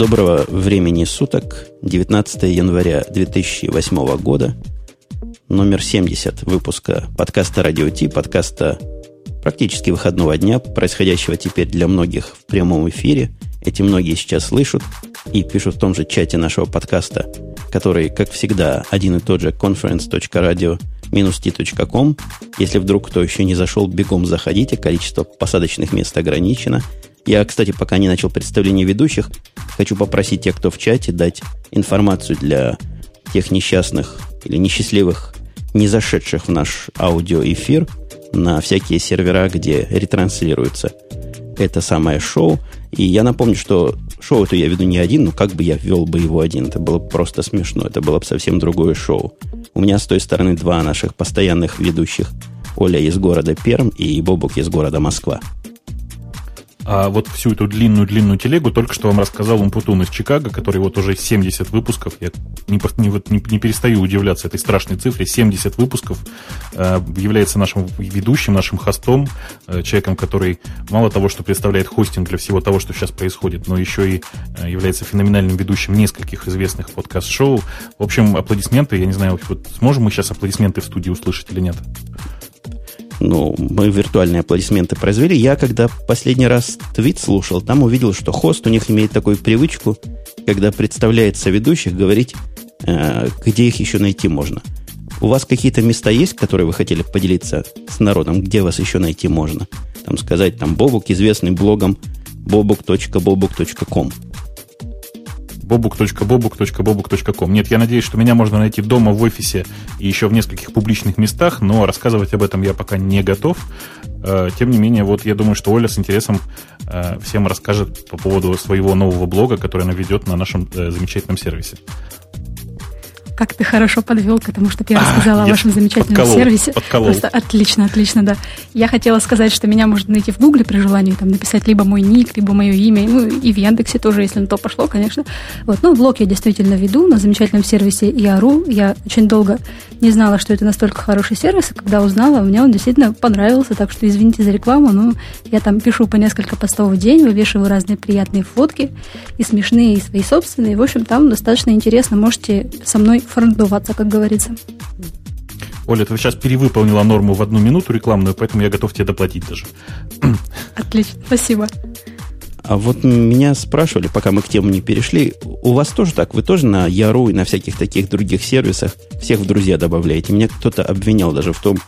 Доброго времени суток. 19 января 2008 года. Номер 70 выпуска подкаста «Радио Ти», подкаста практически выходного дня, происходящего теперь для многих в прямом эфире. Эти многие сейчас слышат и пишут в том же чате нашего подкаста, который, как всегда, один и тот же conference.radio-t.com. Если вдруг кто еще не зашел, бегом заходите, количество посадочных мест ограничено – я, кстати, пока не начал представление ведущих, хочу попросить тех, кто в чате, дать информацию для тех несчастных или несчастливых, не зашедших в наш аудиоэфир на всякие сервера, где ретранслируется это самое шоу. И я напомню, что шоу это я веду не один, но как бы я вел бы его один. Это было бы просто смешно. Это было бы совсем другое шоу. У меня с той стороны два наших постоянных ведущих. Оля из города Перм и Бобук из города Москва. А вот всю эту длинную-длинную телегу только что вам рассказал Умпутун из Чикаго, который вот уже 70 выпусков, я не, не, не, не перестаю удивляться этой страшной цифре, 70 выпусков, э, является нашим ведущим, нашим хостом, э, человеком, который мало того, что представляет хостинг для всего того, что сейчас происходит, но еще и э, является феноменальным ведущим нескольких известных подкаст-шоу. В общем, аплодисменты, я не знаю, вот сможем мы сейчас аплодисменты в студии услышать или нет? Ну, мы виртуальные аплодисменты произвели. Я, когда последний раз твит слушал, там увидел, что хост у них имеет такую привычку, когда представляется ведущих, говорить, э, где их еще найти можно. У вас какие-то места есть, которые вы хотели поделиться с народом, где вас еще найти можно? Там сказать, там Бобук, известный блогом bobuk.bobuk.com bobuk.bobuk.bobuk.com. Нет, я надеюсь, что меня можно найти дома, в офисе и еще в нескольких публичных местах, но рассказывать об этом я пока не готов. Э, тем не менее, вот я думаю, что Оля с интересом э, всем расскажет по поводу своего нового блога, который она ведет на нашем э, замечательном сервисе. Как ты хорошо подвел к тому, чтобы я рассказала а, о вашем замечательном подколол, сервисе. Подколол. Просто отлично, отлично, да. Я хотела сказать, что меня можно найти в Гугле при желании, там написать либо мой ник, либо мое имя, ну и в Яндексе тоже, если на то пошло, конечно. Вот, ну, блог я действительно веду на замечательном сервисе Яру. Я очень долго не знала, что это настолько хороший сервис, и когда узнала, мне он действительно понравился, так что извините за рекламу, но я там пишу по несколько постов в день, вывешиваю разные приятные фотки, и смешные, и свои собственные. В общем, там достаточно интересно, можете со мной фронтдуваться, как говорится. Оля, ты сейчас перевыполнила норму в одну минуту рекламную, поэтому я готов тебе доплатить даже. Отлично, спасибо. А вот меня спрашивали, пока мы к теме не перешли, у вас тоже так? Вы тоже на Яру и на всяких таких других сервисах всех в друзья добавляете? Меня кто-то обвинял даже в том,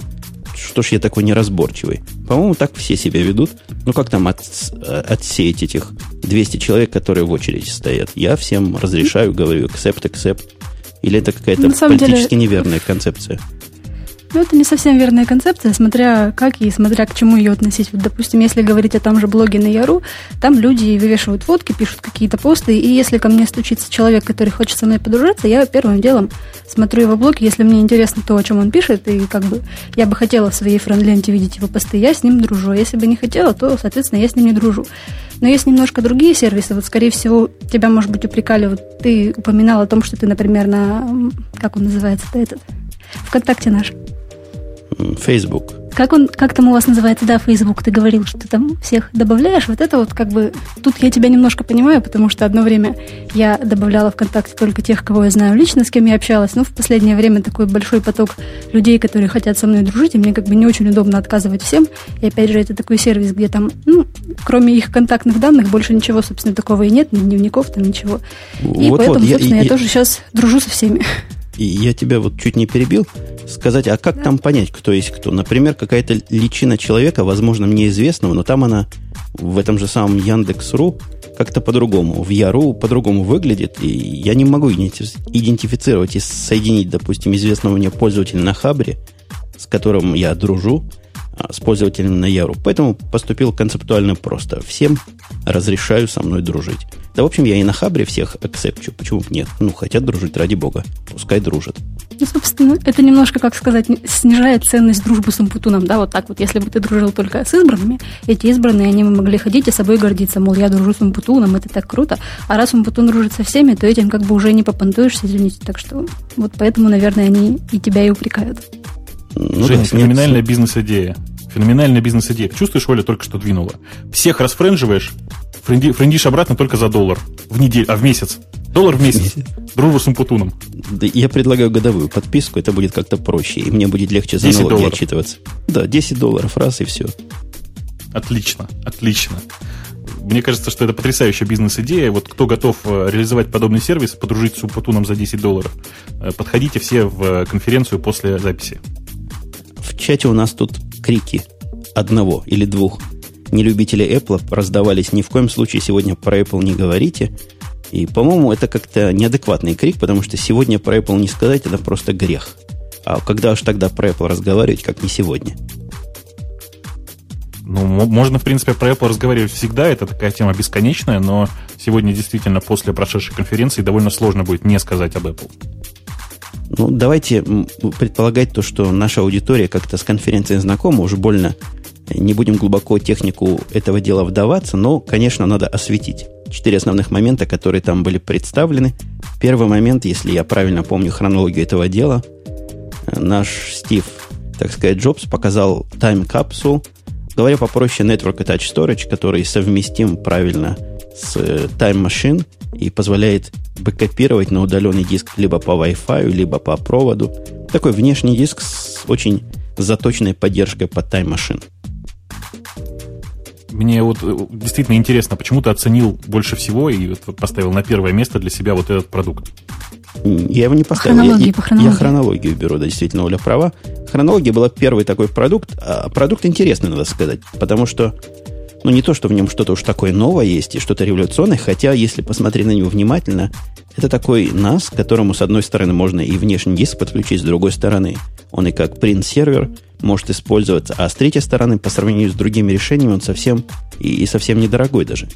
что ж я такой неразборчивый. По-моему, так все себя ведут. Ну, как там от, отсеять этих 200 человек, которые в очереди стоят? Я всем разрешаю, говорю, accept, accept. Или это какая-то политически деле... неверная концепция? Ну, это не совсем верная концепция, смотря как и смотря к чему ее относить. Вот, допустим, если говорить о том же блоге на Яру, там люди вывешивают фотки, пишут какие-то посты, и если ко мне стучится человек, который хочет со мной подружиться, я первым делом смотрю его блог, если мне интересно то, о чем он пишет, и как бы я бы хотела в своей френд-ленте видеть его посты, я с ним дружу. А если бы не хотела, то, соответственно, я с ним не дружу. Но есть немножко другие сервисы. Вот, скорее всего, тебя, может быть, упрекали. Вот ты упоминал о том, что ты, например, на... Как он называется этот? ВКонтакте наш. Facebook. Как он, как там у вас называется, да, Facebook, ты говорил, что ты там всех добавляешь, вот это вот как бы, тут я тебя немножко понимаю, потому что одно время я добавляла ВКонтакте только тех, кого я знаю лично, с кем я общалась, но в последнее время такой большой поток людей, которые хотят со мной дружить, и мне как бы не очень удобно отказывать всем, и опять же, это такой сервис, где там, ну, кроме их контактных данных, больше ничего, собственно, такого и нет, ни дневников там, ничего. И вот, поэтому, вот, собственно, я, я, я тоже сейчас дружу со всеми. И я тебя вот чуть не перебил, сказать, а как да. там понять, кто есть кто? Например, какая-то личина человека, возможно, мне известного, но там она в этом же самом Яндекс.ру как-то по-другому, в Яру по-другому выглядит, и я не могу идентифицировать и соединить, допустим, известного мне пользователя на Хабре, с которым я дружу, с пользователем на Яру. Поэтому поступил концептуально просто. Всем разрешаю со мной дружить. Да, в общем, я и на Хабре всех акцепчу. Почему бы нет? Ну, хотят дружить, ради бога. Пускай дружат. Ну, собственно, это немножко, как сказать, снижает ценность дружбы с Умпутуном, да, вот так вот. Если бы ты дружил только с избранными, эти избранные, они могли ходить и собой гордиться, мол, я дружу с Умпутуном, это так круто. А раз Умпутун дружит со всеми, то этим как бы уже не попонтуешься, извините. Так что вот поэтому, наверное, они и тебя и упрекают. Ну, Женя, да, феноменальная бизнес-идея. Феноменальная бизнес-идея. Чувствуешь, Оля только что двинула. Всех расфренживаешь, Френди, френдишь обратно только за доллар в неделю, а в месяц. Доллар в месяц. Дружба с Умпутуном. Да, я предлагаю годовую подписку, это будет как-то проще, и мне будет легче за налоги долларов. отчитываться. Да, 10 долларов раз и все. Отлично, отлично. Мне кажется, что это потрясающая бизнес-идея. Вот кто готов э, реализовать подобный сервис, подружить с Умпутуном за 10 долларов, э, подходите все в э, конференцию после записи. В чате у нас тут крики одного или двух нелюбителей Apple раздавались. Ни в коем случае сегодня про Apple не говорите. И, по-моему, это как-то неадекватный крик, потому что сегодня про Apple не сказать, это просто грех. А когда уж тогда про Apple разговаривать, как не сегодня? Ну, можно, в принципе, про Apple разговаривать всегда, это такая тема бесконечная, но сегодня действительно после прошедшей конференции довольно сложно будет не сказать об Apple. Ну, давайте предполагать то, что наша аудитория как-то с конференцией знакома, уже больно не будем глубоко технику этого дела вдаваться, но, конечно, надо осветить. Четыре основных момента, которые там были представлены. Первый момент, если я правильно помню хронологию этого дела, наш Стив, так сказать, Джобс показал Time Capsule, говоря попроще, Network Attached Storage, который совместим правильно с э, Time Machine и позволяет бэкопировать на удаленный диск либо по Wi-Fi, либо по проводу. Такой внешний диск с очень заточенной поддержкой по Time Machine. Мне вот э, действительно интересно, почему ты оценил больше всего и вот поставил на первое место для себя вот этот продукт? Я его не поставил. Хронологии, я, по хронологии. я хронологию беру, да, действительно, Оля права. Хронология была первый такой продукт. А продукт интересный, надо сказать, потому что ну, не то, что в нем что-то уж такое новое есть и что-то революционное, хотя, если посмотреть на него внимательно, это такой NAS, которому, с одной стороны, можно и внешний диск подключить, с другой стороны, он и как print-сервер может использоваться, а с третьей стороны, по сравнению с другими решениями, он совсем и, и совсем недорогой даже.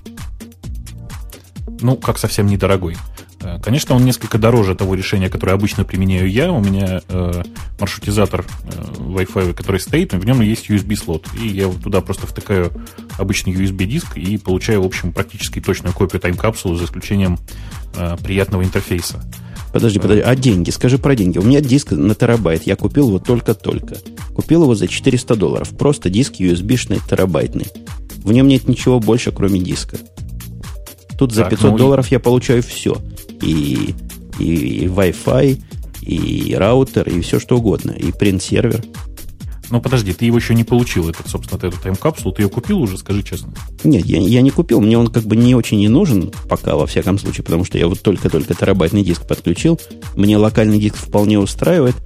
Ну, как совсем недорогой. Э, конечно, он несколько дороже того решения, которое обычно применяю я. У меня э, маршрутизатор э, Wi-Fi, который стоит, в нем есть USB-слот. И я вот туда просто втыкаю обычный USB-диск и получаю, в общем, практически точную копию тайм-капсулы, за исключением э, приятного интерфейса. Подожди, подожди, а деньги? Скажи про деньги. У меня диск на терабайт, я купил его только-только. Купил его за 400 долларов. Просто диск USB-шный, терабайтный. В нем нет ничего больше, кроме диска. Тут за так, 500 ну, долларов я получаю все и, и, и Wi-Fi, и раутер, и все что угодно, и принт-сервер. Ну, подожди, ты его еще не получил, этот, собственно, эту тайм-капсулу. Ты ее купил уже, скажи честно? Нет, я, я не купил. Мне он как бы не очень не нужен пока, во всяком случае, потому что я вот только-только терабайтный диск подключил. Мне локальный диск вполне устраивает,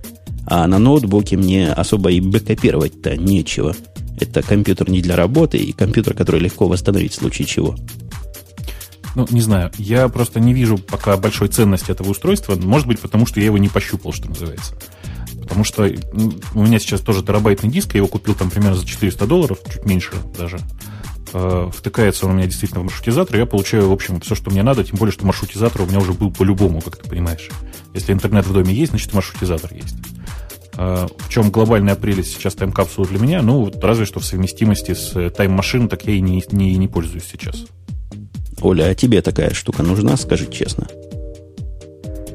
а на ноутбуке мне особо и бэкопировать-то нечего. Это компьютер не для работы, и компьютер, который легко восстановить в случае чего. Ну, не знаю. Я просто не вижу пока большой ценности этого устройства. Может быть, потому что я его не пощупал, что называется. Потому что у меня сейчас тоже терабайтный диск, я его купил там примерно за 400 долларов, чуть меньше даже. Э, втыкается он у меня действительно в маршрутизатор, я получаю, в общем, все, что мне надо, тем более, что маршрутизатор у меня уже был по-любому, как ты понимаешь. Если интернет в доме есть, значит, маршрутизатор есть. Э, в чем глобальная прелесть сейчас тайм-капсулы для меня? Ну, разве что в совместимости с тайм-машин, так я и не, не, не пользуюсь сейчас. Оля, а тебе такая штука нужна, скажи честно?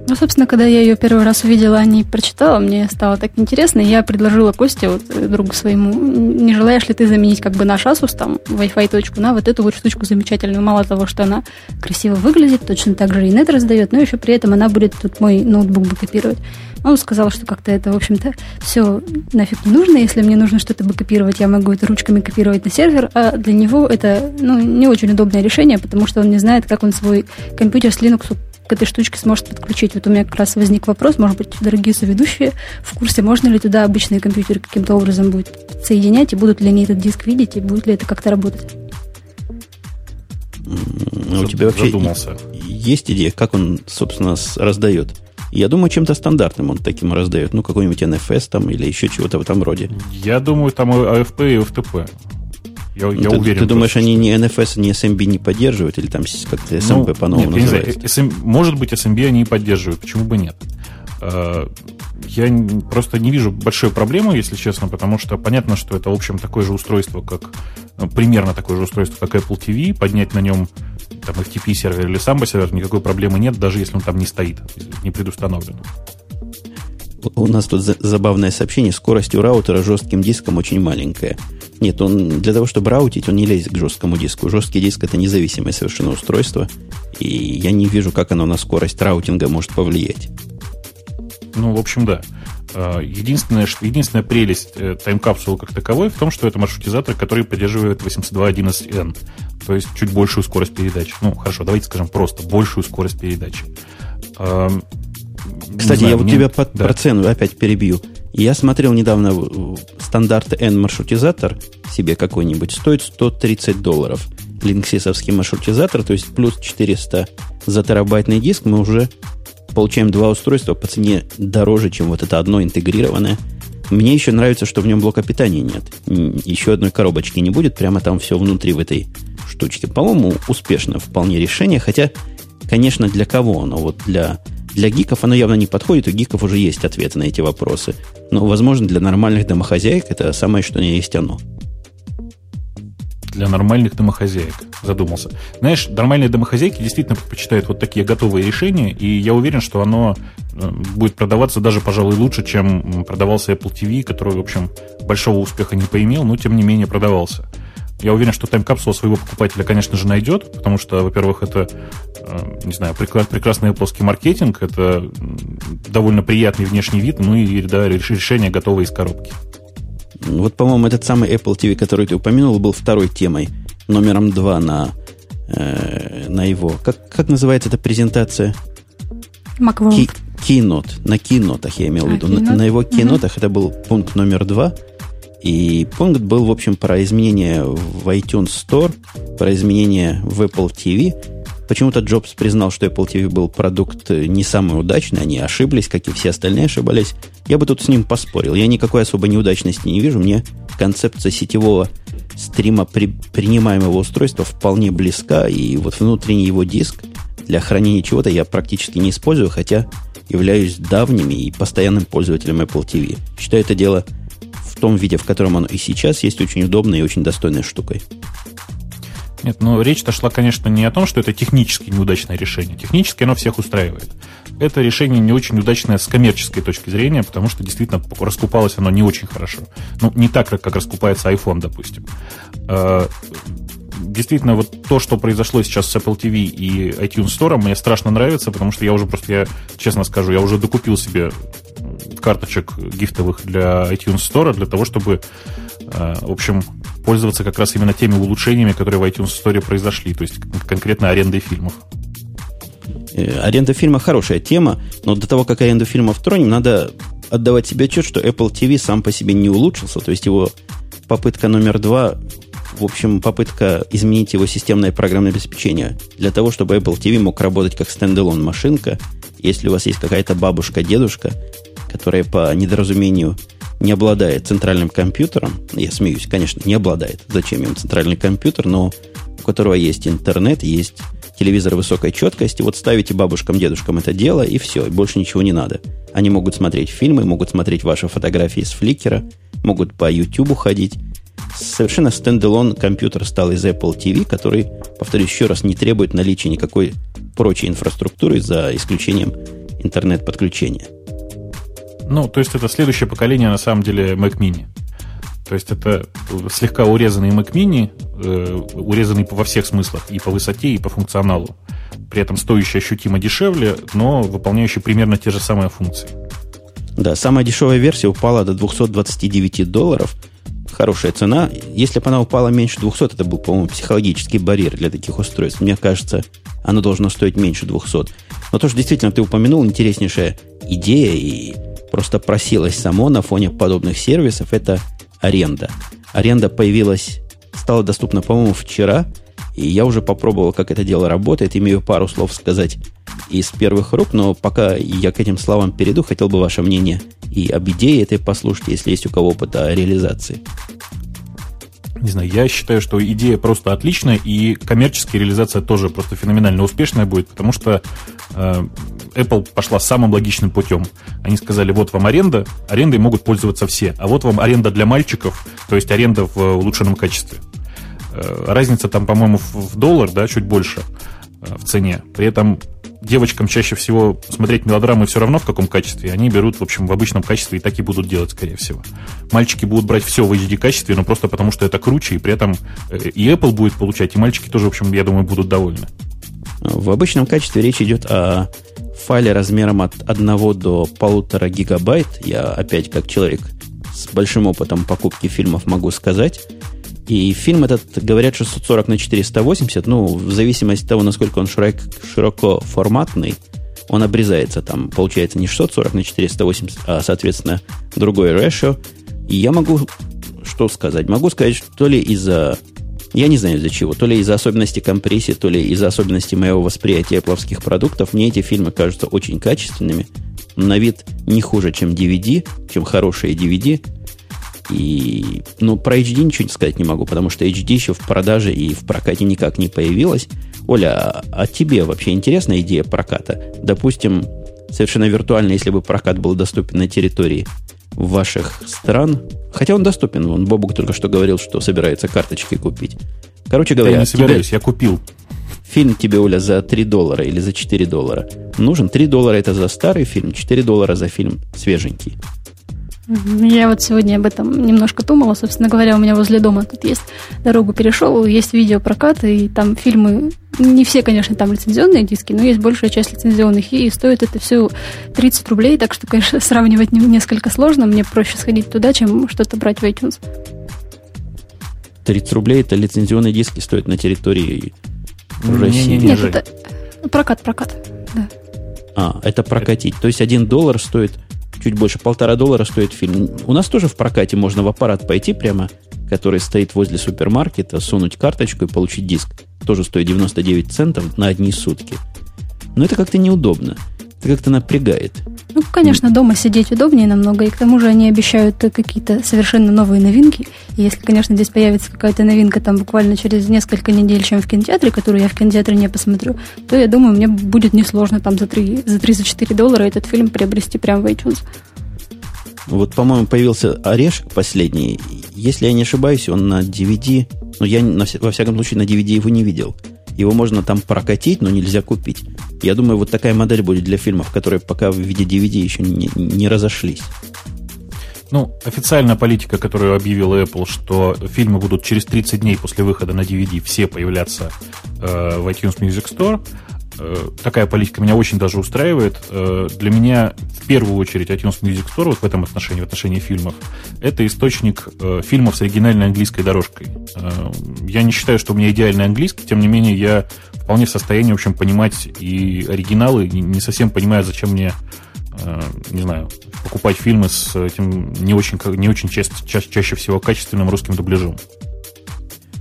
Ну, собственно, когда я ее первый раз увидела, а не прочитала, мне стало так интересно, и я предложила Косте, вот, э, другу своему, не желаешь ли ты заменить как бы наш Asus, там, Wi-Fi точку на вот эту вот штучку замечательную. Мало того, что она красиво выглядит, точно так же и нет раздает, но еще при этом она будет тут мой ноутбук копировать. Он сказал, что как-то это, в общем-то, все нафиг не нужно. Если мне нужно что-то копировать, я могу это ручками копировать на сервер, а для него это ну, не очень удобное решение, потому что он не знает, как он свой компьютер с Linux к этой штучке сможет подключить. Вот у меня как раз возник вопрос, может быть, дорогие соведущие в курсе, можно ли туда обычные компьютеры каким-то образом будет соединять, и будут ли они этот диск видеть, и будет ли это как-то работать? Ну, у тебя вообще Задумался. есть идея, как он, собственно, раздает? Я думаю, чем-то стандартным он таким раздает. Ну, какой-нибудь NFS там или еще чего-то в этом роде. Я думаю, там AFP и FTP. Я, я ты, уверен. Ты думаешь, просто, они ни NFS, ни SMB не поддерживают? Или там как-то SMB ну, по-новому нет, называется? Не знаю, SM, может быть, SMB они и поддерживают. Почему бы нет? А, я просто не вижу большой проблемы, если честно, потому что понятно, что это, в общем, такое же устройство, как ну, примерно такое же устройство, как Apple TV. Поднять на нем там FTP сервер или Samba сервер никакой проблемы нет, даже если он там не стоит, не предустановлен. У нас тут забавное сообщение. Скорость у раутера жестким диском очень маленькая. Нет, он для того, чтобы раутить, он не лезет к жесткому диску. Жесткий диск это независимое совершенно устройство, и я не вижу, как оно на скорость раутинга может повлиять. Ну, в общем, да. А, единственная, единственная прелесть э, тайм-капсулы как таковой в том, что это маршрутизатор, который поддерживает 802.11n, то есть чуть большую скорость передачи. Ну, хорошо, давайте скажем просто большую скорость передачи. Кстати, знаю, я вот мне... тебя под, да. про цену опять перебью. Я смотрел недавно стандарт N-маршрутизатор себе какой-нибудь, стоит 130 долларов. Линксисовский маршрутизатор, то есть плюс 400 за терабайтный диск, мы уже получаем два устройства по цене дороже, чем вот это одно интегрированное. Мне еще нравится, что в нем блока питания нет. Еще одной коробочки не будет, прямо там все внутри в этой штучке. По-моему, успешно вполне решение, хотя, конечно, для кого оно? Вот для для гиков оно явно не подходит, у гиков уже есть ответы на эти вопросы. Но, возможно, для нормальных домохозяек это самое, что не есть оно. Для нормальных домохозяек, задумался. Знаешь, нормальные домохозяйки действительно предпочитают вот такие готовые решения, и я уверен, что оно э, будет продаваться даже, пожалуй, лучше, чем продавался Apple TV, который, в общем, большого успеха не поимел, но, тем не менее, продавался. Я уверен, что тайм-капсула своего покупателя, конечно же, найдет, потому что, во-первых, это, э, не знаю, прекрасный плоский маркетинг, это довольно приятный внешний вид, ну и да, решение готовое из коробки. Вот, по-моему, этот самый Apple TV, который ты упомянул, был второй темой, номером два на, э, на его... Как, как называется эта презентация? Macworld. Keynote. На кинотах я имел в а, виду. На, на его кинотах угу. это был пункт номер два – и пункт был, в общем, про изменения в iTunes Store, про изменения в Apple TV. Почему-то Джобс признал, что Apple TV был продукт не самый удачный, они ошиблись, как и все остальные ошибались. Я бы тут с ним поспорил. Я никакой особой неудачности не вижу. Мне концепция сетевого стрима при, принимаемого устройства вполне близка, и вот внутренний его диск для хранения чего-то я практически не использую, хотя являюсь давним и постоянным пользователем Apple TV. Считаю это дело в том виде, в котором оно и сейчас есть, очень удобной и очень достойной штукой. Нет, ну речь-то шла, конечно, не о том, что это технически неудачное решение. Технически оно всех устраивает. Это решение не очень удачное с коммерческой точки зрения, потому что действительно раскупалось оно не очень хорошо. Ну, не так, как раскупается iPhone, допустим. А, действительно, вот то, что произошло сейчас с Apple TV и iTunes Store, мне страшно нравится, потому что я уже просто, я честно скажу, я уже докупил себе карточек гифтовых для iTunes Store для того, чтобы, э, в общем, пользоваться как раз именно теми улучшениями, которые в iTunes Store произошли, то есть конкретно арендой фильмов. Э, аренда фильма хорошая тема, но до того, как аренду фильмов тронем, надо отдавать себе отчет, что Apple TV сам по себе не улучшился, то есть его попытка номер два, в общем, попытка изменить его системное программное обеспечение для того, чтобы Apple TV мог работать как стендалон машинка. Если у вас есть какая-то бабушка, дедушка, которая по недоразумению не обладает центральным компьютером, я смеюсь, конечно, не обладает, зачем им центральный компьютер, но у которого есть интернет, есть телевизор высокой четкости, вот ставите бабушкам, дедушкам это дело, и все, и больше ничего не надо. Они могут смотреть фильмы, могут смотреть ваши фотографии с фликера, могут по YouTube ходить. Совершенно стендалон компьютер стал из Apple TV, который, повторюсь еще раз, не требует наличия никакой прочей инфраструктуры за исключением интернет-подключения. Ну, то есть это следующее поколение, на самом деле, Mac Mini. То есть это слегка урезанный Mac Mini, э, урезанный во всех смыслах, и по высоте, и по функционалу. При этом стоящий ощутимо дешевле, но выполняющий примерно те же самые функции. Да, самая дешевая версия упала до 229 долларов. Хорошая цена. Если бы она упала меньше 200, это был, по-моему, психологический барьер для таких устройств. Мне кажется, оно должно стоить меньше 200. Но то, что действительно ты упомянул, интереснейшая идея и просто просилось само на фоне подобных сервисов, это аренда. Аренда появилась, стала доступна, по-моему, вчера, и я уже попробовал, как это дело работает, имею пару слов сказать из первых рук, но пока я к этим словам перейду, хотел бы ваше мнение и об идее этой послушать, если есть у кого опыт о реализации не знаю, я считаю, что идея просто отличная, и коммерческая реализация тоже просто феноменально успешная будет, потому что э, Apple пошла самым логичным путем. Они сказали, вот вам аренда, арендой могут пользоваться все, а вот вам аренда для мальчиков, то есть аренда в улучшенном качестве. Э, разница там, по-моему, в доллар, да, чуть больше э, в цене. При этом девочкам чаще всего смотреть мелодрамы все равно в каком качестве, они берут, в общем, в обычном качестве и так и будут делать, скорее всего. Мальчики будут брать все в HD качестве, но просто потому, что это круче, и при этом э, и Apple будет получать, и мальчики тоже, в общем, я думаю, будут довольны. В обычном качестве речь идет о файле размером от 1 до 1,5 гигабайт. Я опять, как человек с большим опытом покупки фильмов, могу сказать. И фильм этот, говорят, 640 на 480, ну, в зависимости от того, насколько он широк, широко форматный, он обрезается там, получается не 640 на 480, а, соответственно, другой ratio. И я могу что сказать? Могу сказать, что то ли из-за я не знаю из-за чего. То ли из-за особенностей компрессии, то ли из-за особенностей моего восприятия плавских продуктов. Мне эти фильмы кажутся очень качественными. На вид не хуже, чем DVD, чем хорошие DVD. И, ну, про HD ничего не сказать не могу, потому что HD еще в продаже и в прокате никак не появилась. Оля, а, тебе вообще интересна идея проката? Допустим, совершенно виртуально, если бы прокат был доступен на территории ваших стран, хотя он доступен, он Бобук только что говорил, что собирается карточки купить. Короче говоря, я не собираюсь, тебе, я купил. Фильм тебе, Оля, за 3 доллара или за 4 доллара нужен. 3 доллара это за старый фильм, 4 доллара за фильм свеженький. Я вот сегодня об этом немножко думала. Собственно говоря, у меня возле дома тут есть дорогу перешел, есть видеопрокат, и там фильмы, не все, конечно, там лицензионные диски, но есть большая часть лицензионных, и стоит это все 30 рублей, так что, конечно, сравнивать несколько сложно. Мне проще сходить туда, чем что-то брать в iTunes. 30 рублей это лицензионные диски стоят на территории России. Нет, это прокат, прокат, да. А, это прокатить. То есть один доллар стоит чуть больше полтора доллара стоит фильм. У нас тоже в прокате можно в аппарат пойти прямо, который стоит возле супермаркета, сунуть карточку и получить диск. Тоже стоит 99 центов на одни сутки. Но это как-то неудобно. Это как-то напрягает. Ну, конечно, дома сидеть удобнее намного, и к тому же они обещают какие-то совершенно новые новинки. И если, конечно, здесь появится какая-то новинка там буквально через несколько недель, чем в кинотеатре, которую я в кинотеатре не посмотрю, то я думаю, мне будет несложно там за 3, за 3 за 4 доллара этот фильм приобрести прямо в iTunes. Вот, по-моему, появился орешек последний. Если я не ошибаюсь, он на DVD, ну, я во всяком случае на DVD его не видел. Его можно там прокатить, но нельзя купить. Я думаю, вот такая модель будет для фильмов, которые пока в виде DVD еще не, не разошлись. Ну, официальная политика, которую объявила Apple, что фильмы будут через 30 дней после выхода на DVD все появляться э, в iTunes Music Store, такая политика меня очень даже устраивает. Э, для меня в первую очередь iTunes Music Store вот в этом отношении, в отношении фильмов, это источник э, фильмов с оригинальной английской дорожкой. Я не считаю, что у меня идеальный английский, тем не менее я вполне в состоянии, в общем, понимать и оригиналы, не совсем понимаю, зачем мне не знаю, покупать фильмы с этим не очень, не очень чаще, чаще, чаще всего качественным русским дубляжом.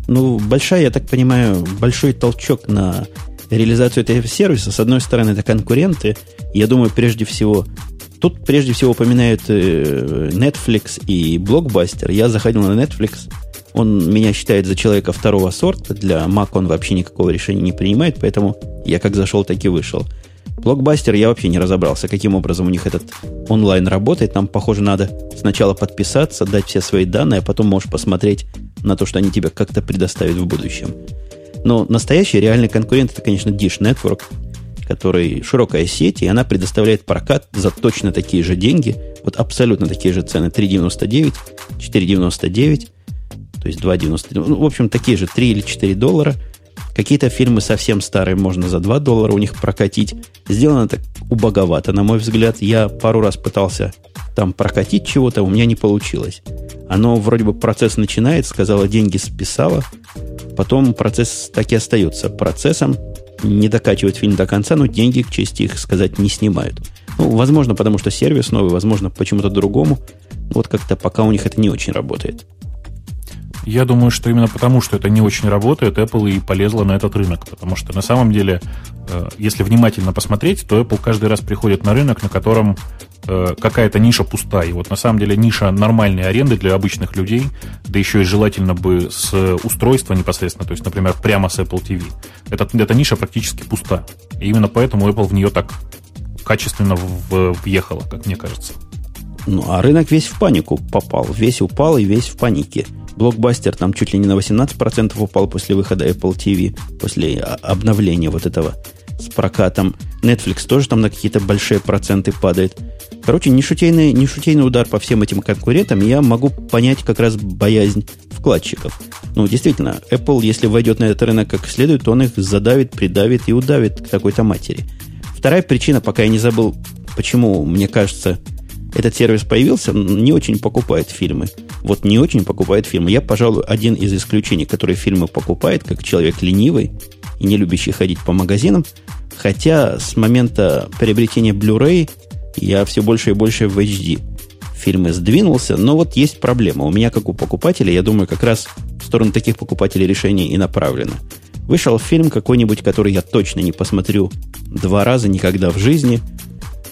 Ну, большая, я так понимаю, большой толчок на реализацию этого сервиса. С одной стороны, это конкуренты. Я думаю, прежде всего, тут прежде всего упоминают э, Netflix и Blockbuster. Я заходил на Netflix. Он меня считает за человека второго сорта. Для Mac он вообще никакого решения не принимает, поэтому я как зашел, так и вышел. Блокбастер я вообще не разобрался, каким образом у них этот онлайн работает. Там, похоже, надо сначала подписаться, дать все свои данные, а потом можешь посмотреть на то, что они тебе как-то предоставят в будущем. Но настоящий реальный конкурент это, конечно, Dish Network, который широкая сеть, и она предоставляет прокат за точно такие же деньги, вот абсолютно такие же цены, 3,99, 4,99, то есть 2,99, ну, в общем, такие же 3 или 4 доллара. Какие-то фильмы совсем старые можно за 2 доллара у них прокатить. Сделано так убоговато, на мой взгляд. Я пару раз пытался там прокатить чего-то, у меня не получилось. Оно вроде бы процесс начинает, сказала, деньги списала, Потом процесс так и остается процессом, не докачивают фильм до конца, но деньги, к чести их сказать, не снимают. Ну, возможно, потому что сервис новый, возможно, почему-то другому. Вот как-то пока у них это не очень работает. Я думаю, что именно потому, что это не очень работает, Apple и полезла на этот рынок. Потому что на самом деле, э, если внимательно посмотреть, то Apple каждый раз приходит на рынок, на котором э, какая-то ниша пустая. И вот на самом деле ниша нормальной аренды для обычных людей, да еще и желательно бы с устройства непосредственно, то есть, например, прямо с Apple TV. Эта, эта ниша практически пуста. И именно поэтому Apple в нее так качественно въехала, как мне кажется. Ну, а рынок весь в панику попал. Весь упал и весь в панике. Блокбастер там чуть ли не на 18% упал после выхода Apple TV, после обновления вот этого с прокатом. Netflix тоже там на какие-то большие проценты падает. Короче, нешутейный, нешутейный удар по всем этим конкурентам. Я могу понять как раз боязнь вкладчиков. Ну, действительно, Apple, если войдет на этот рынок как следует, то он их задавит, придавит и удавит к такой-то матери. Вторая причина, пока я не забыл, почему, мне кажется, этот сервис появился, не очень покупает фильмы. Вот не очень покупает фильмы. Я, пожалуй, один из исключений, который фильмы покупает, как человек ленивый и не любящий ходить по магазинам. Хотя с момента приобретения Blu-ray я все больше и больше в HD фильмы сдвинулся, но вот есть проблема. У меня, как у покупателя, я думаю, как раз в сторону таких покупателей решение и направлено. Вышел фильм какой-нибудь, который я точно не посмотрю два раза никогда в жизни –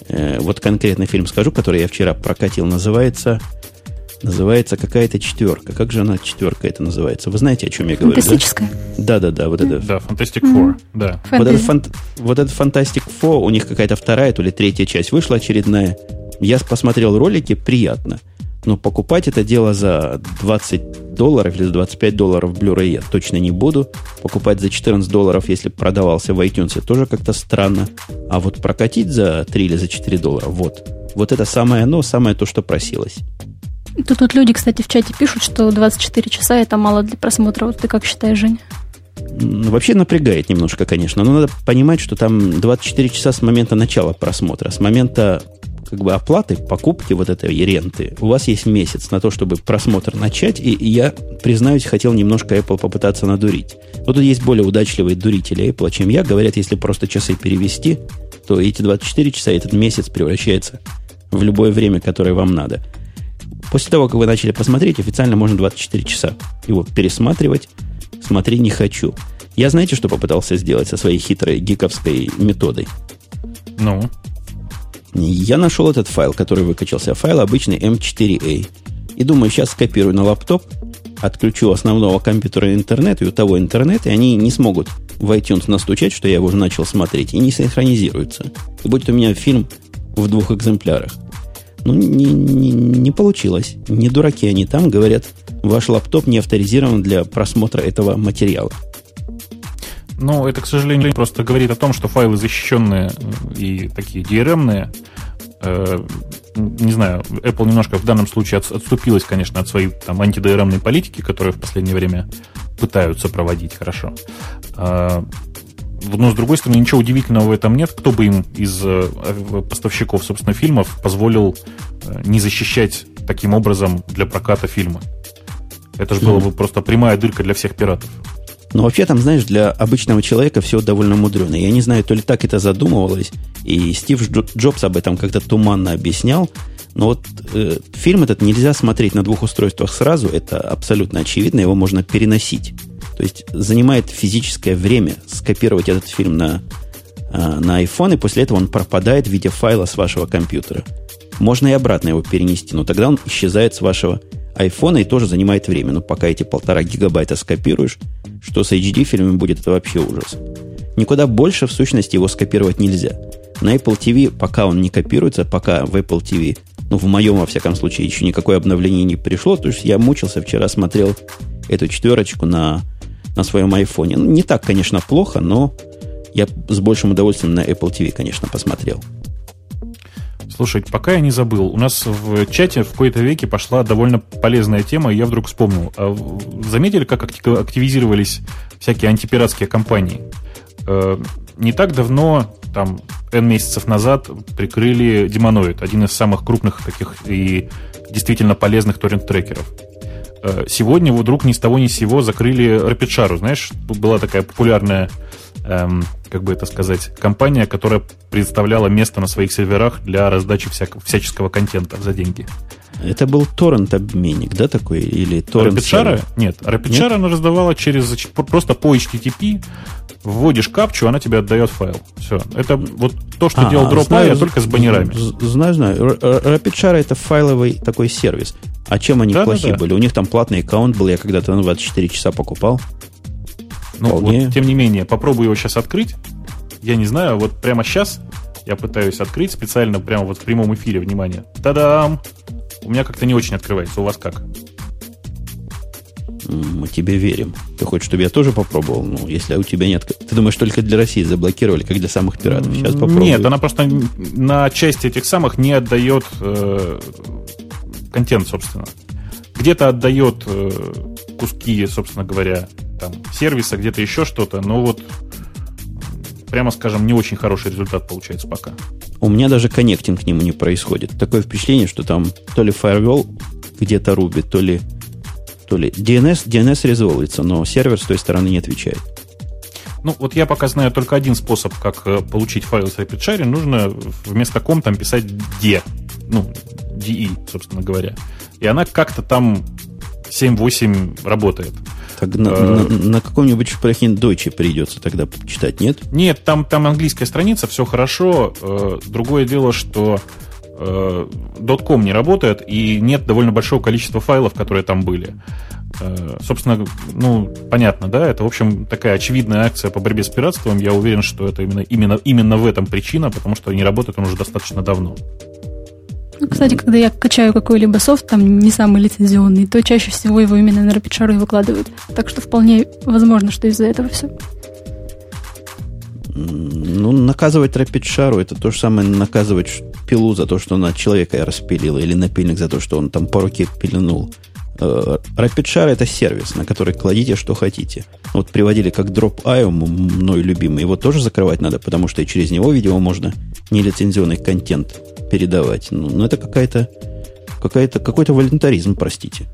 вот конкретный фильм скажу, который я вчера прокатил, называется называется какая-то четверка. Как же она четверка это называется? Вы знаете, о чем я говорю? Фантастическая. Да, да, да, вот это. Да, Fantastic Four, mm-hmm. да. Вот этот, фант, вот этот Fantastic Four, у них какая-то вторая, то ли третья часть вышла очередная. Я посмотрел ролики, приятно. Но покупать это дело за 20 долларов или за 25 долларов Blu-ray я точно не буду. Покупать за 14 долларов, если продавался в iTunes, тоже как-то странно. А вот прокатить за 3 или за 4 доллара, вот. Вот это самое оно, самое то, что просилось. Тут вот люди, кстати, в чате пишут, что 24 часа это мало для просмотра. Вот ты как считаешь, Жень? Вообще напрягает немножко, конечно, но надо понимать, что там 24 часа с момента начала просмотра, с момента как бы оплаты, покупки вот этой ренты, у вас есть месяц на то, чтобы просмотр начать, и я, признаюсь, хотел немножко Apple попытаться надурить. Но тут есть более удачливые дурители Apple, чем я. Говорят, если просто часы перевести, то эти 24 часа, этот месяц превращается в любое время, которое вам надо. После того, как вы начали посмотреть, официально можно 24 часа его пересматривать. Смотри, не хочу. Я знаете, что попытался сделать со своей хитрой гиковской методой? Ну? Я нашел этот файл, который выкачался. Файл обычный M4A. И думаю, сейчас скопирую на лаптоп, отключу основного компьютера интернет, и у того интернет, и они не смогут в iTunes настучать, что я его уже начал смотреть, и не синхронизируются. И будет у меня фильм в двух экземплярах. Ну, не, не, не получилось. Не дураки они там, говорят, ваш лаптоп не авторизирован для просмотра этого материала. Ну, это, к сожалению, просто говорит о том, что файлы защищенные и такие DRM-ные. Э, не знаю, Apple немножко в данном случае отступилась, конечно, от своей там анти-DRM-ной политики, которую в последнее время пытаются проводить хорошо. Э, но, с другой стороны, ничего удивительного в этом нет. Кто бы им из э, поставщиков, собственно, фильмов позволил э, не защищать таким образом для проката фильма? Это же mm-hmm. была бы просто прямая дырка для всех пиратов. Но вообще там, знаешь, для обычного человека все довольно мудрено. Я не знаю, то ли так это задумывалось, и Стив Джобс об этом как-то туманно объяснял, но вот э, фильм этот нельзя смотреть на двух устройствах сразу, это абсолютно очевидно, его можно переносить. То есть занимает физическое время скопировать этот фильм на, э, на iPhone, и после этого он пропадает в виде файла с вашего компьютера. Можно и обратно его перенести, но тогда он исчезает с вашего iPhone и тоже занимает время. Но пока эти полтора гигабайта скопируешь, что с HD фильмами будет, это вообще ужас. Никуда больше, в сущности, его скопировать нельзя. На Apple TV, пока он не копируется, пока в Apple TV, ну, в моем, во всяком случае, еще никакое обновление не пришло, то есть я мучился вчера, смотрел эту четверочку на, на своем айфоне. Ну, не так, конечно, плохо, но я с большим удовольствием на Apple TV, конечно, посмотрел. Слушай, пока я не забыл, у нас в чате в какой-то веке пошла довольно полезная тема, и я вдруг вспомнил. А заметили, как активизировались всякие антипиратские компании? Э, не так давно, там, N месяцев назад, прикрыли Демоноид, один из самых крупных таких и действительно полезных торрент-трекеров. Э, сегодня вдруг ни с того ни с сего закрыли RapidShare. Знаешь, была такая популярная эм, как бы это сказать, компания, которая представляла место на своих серверах для раздачи всякого, всяческого контента за деньги. Это был торрент-обменник, да, такой? Или торрент RapidShare? Нет, RapidShare она раздавала через, просто по HTTP, вводишь капчу, она тебе отдает файл. Все. Это вот то, что а, делал Dropwire, только с баннерами. Знаю, знаю. RapidShare это файловый такой сервис. А чем они да, плохие да, да. были? У них там платный аккаунт был, я когда-то на 24 часа покупал. Ну, вот, тем не менее, попробую его сейчас открыть. Я не знаю, вот прямо сейчас я пытаюсь открыть специально прямо вот в прямом эфире, внимание. Та-дам! У меня как-то не очень открывается, у вас как? Мы тебе верим. Ты хочешь, чтобы я тоже попробовал? Ну, если у тебя нет... Ты думаешь, только для России заблокировали, как для самых пиратов? Сейчас попробую. Нет, она просто на части этих самых не отдает э, контент, собственно. Где-то отдает э, куски, собственно говоря, там, сервиса, где-то еще что-то, но вот прямо скажем, не очень хороший результат получается пока. У меня даже коннектинг к нему не происходит. Такое впечатление, что там то ли firewall где-то рубит, то ли то ли. DNS, DNS резолвится, но сервер с той стороны не отвечает. Ну, вот я пока знаю только один способ, как э, получить файл с RapidShare. Нужно вместо ком там писать D. Ну, DE, собственно говоря. И она как-то там 7-8 работает. Так на, э, на, на каком-нибудь шпрехин Deutsche придется тогда читать, нет? Нет, там, там английская страница, все хорошо. Э, другое дело, что .com не работает, и нет довольно большого количества файлов, которые там были. Э, собственно, ну, понятно, да, это, в общем, такая очевидная акция по борьбе с пиратством. Я уверен, что это именно, именно, именно в этом причина, потому что не работает он уже достаточно давно. Ну, кстати, когда я качаю какой-либо софт, там не самый лицензионный, то чаще всего его именно на RapidShare выкладывают. Так что вполне возможно, что из-за этого все. Ну, наказывать RapidShare это то же самое наказывать пилу за то, что она человека распилила, или напильник за то, что он там по руке пеленул. Э, RapidShare это сервис, на который кладите, что хотите. Вот приводили как Drop.io, мной любимый. Его тоже закрывать надо, потому что и через него, видимо, можно нелицензионный контент передавать. Ну, ну это какая-то какая-то, какой-то волонтаризм, простите.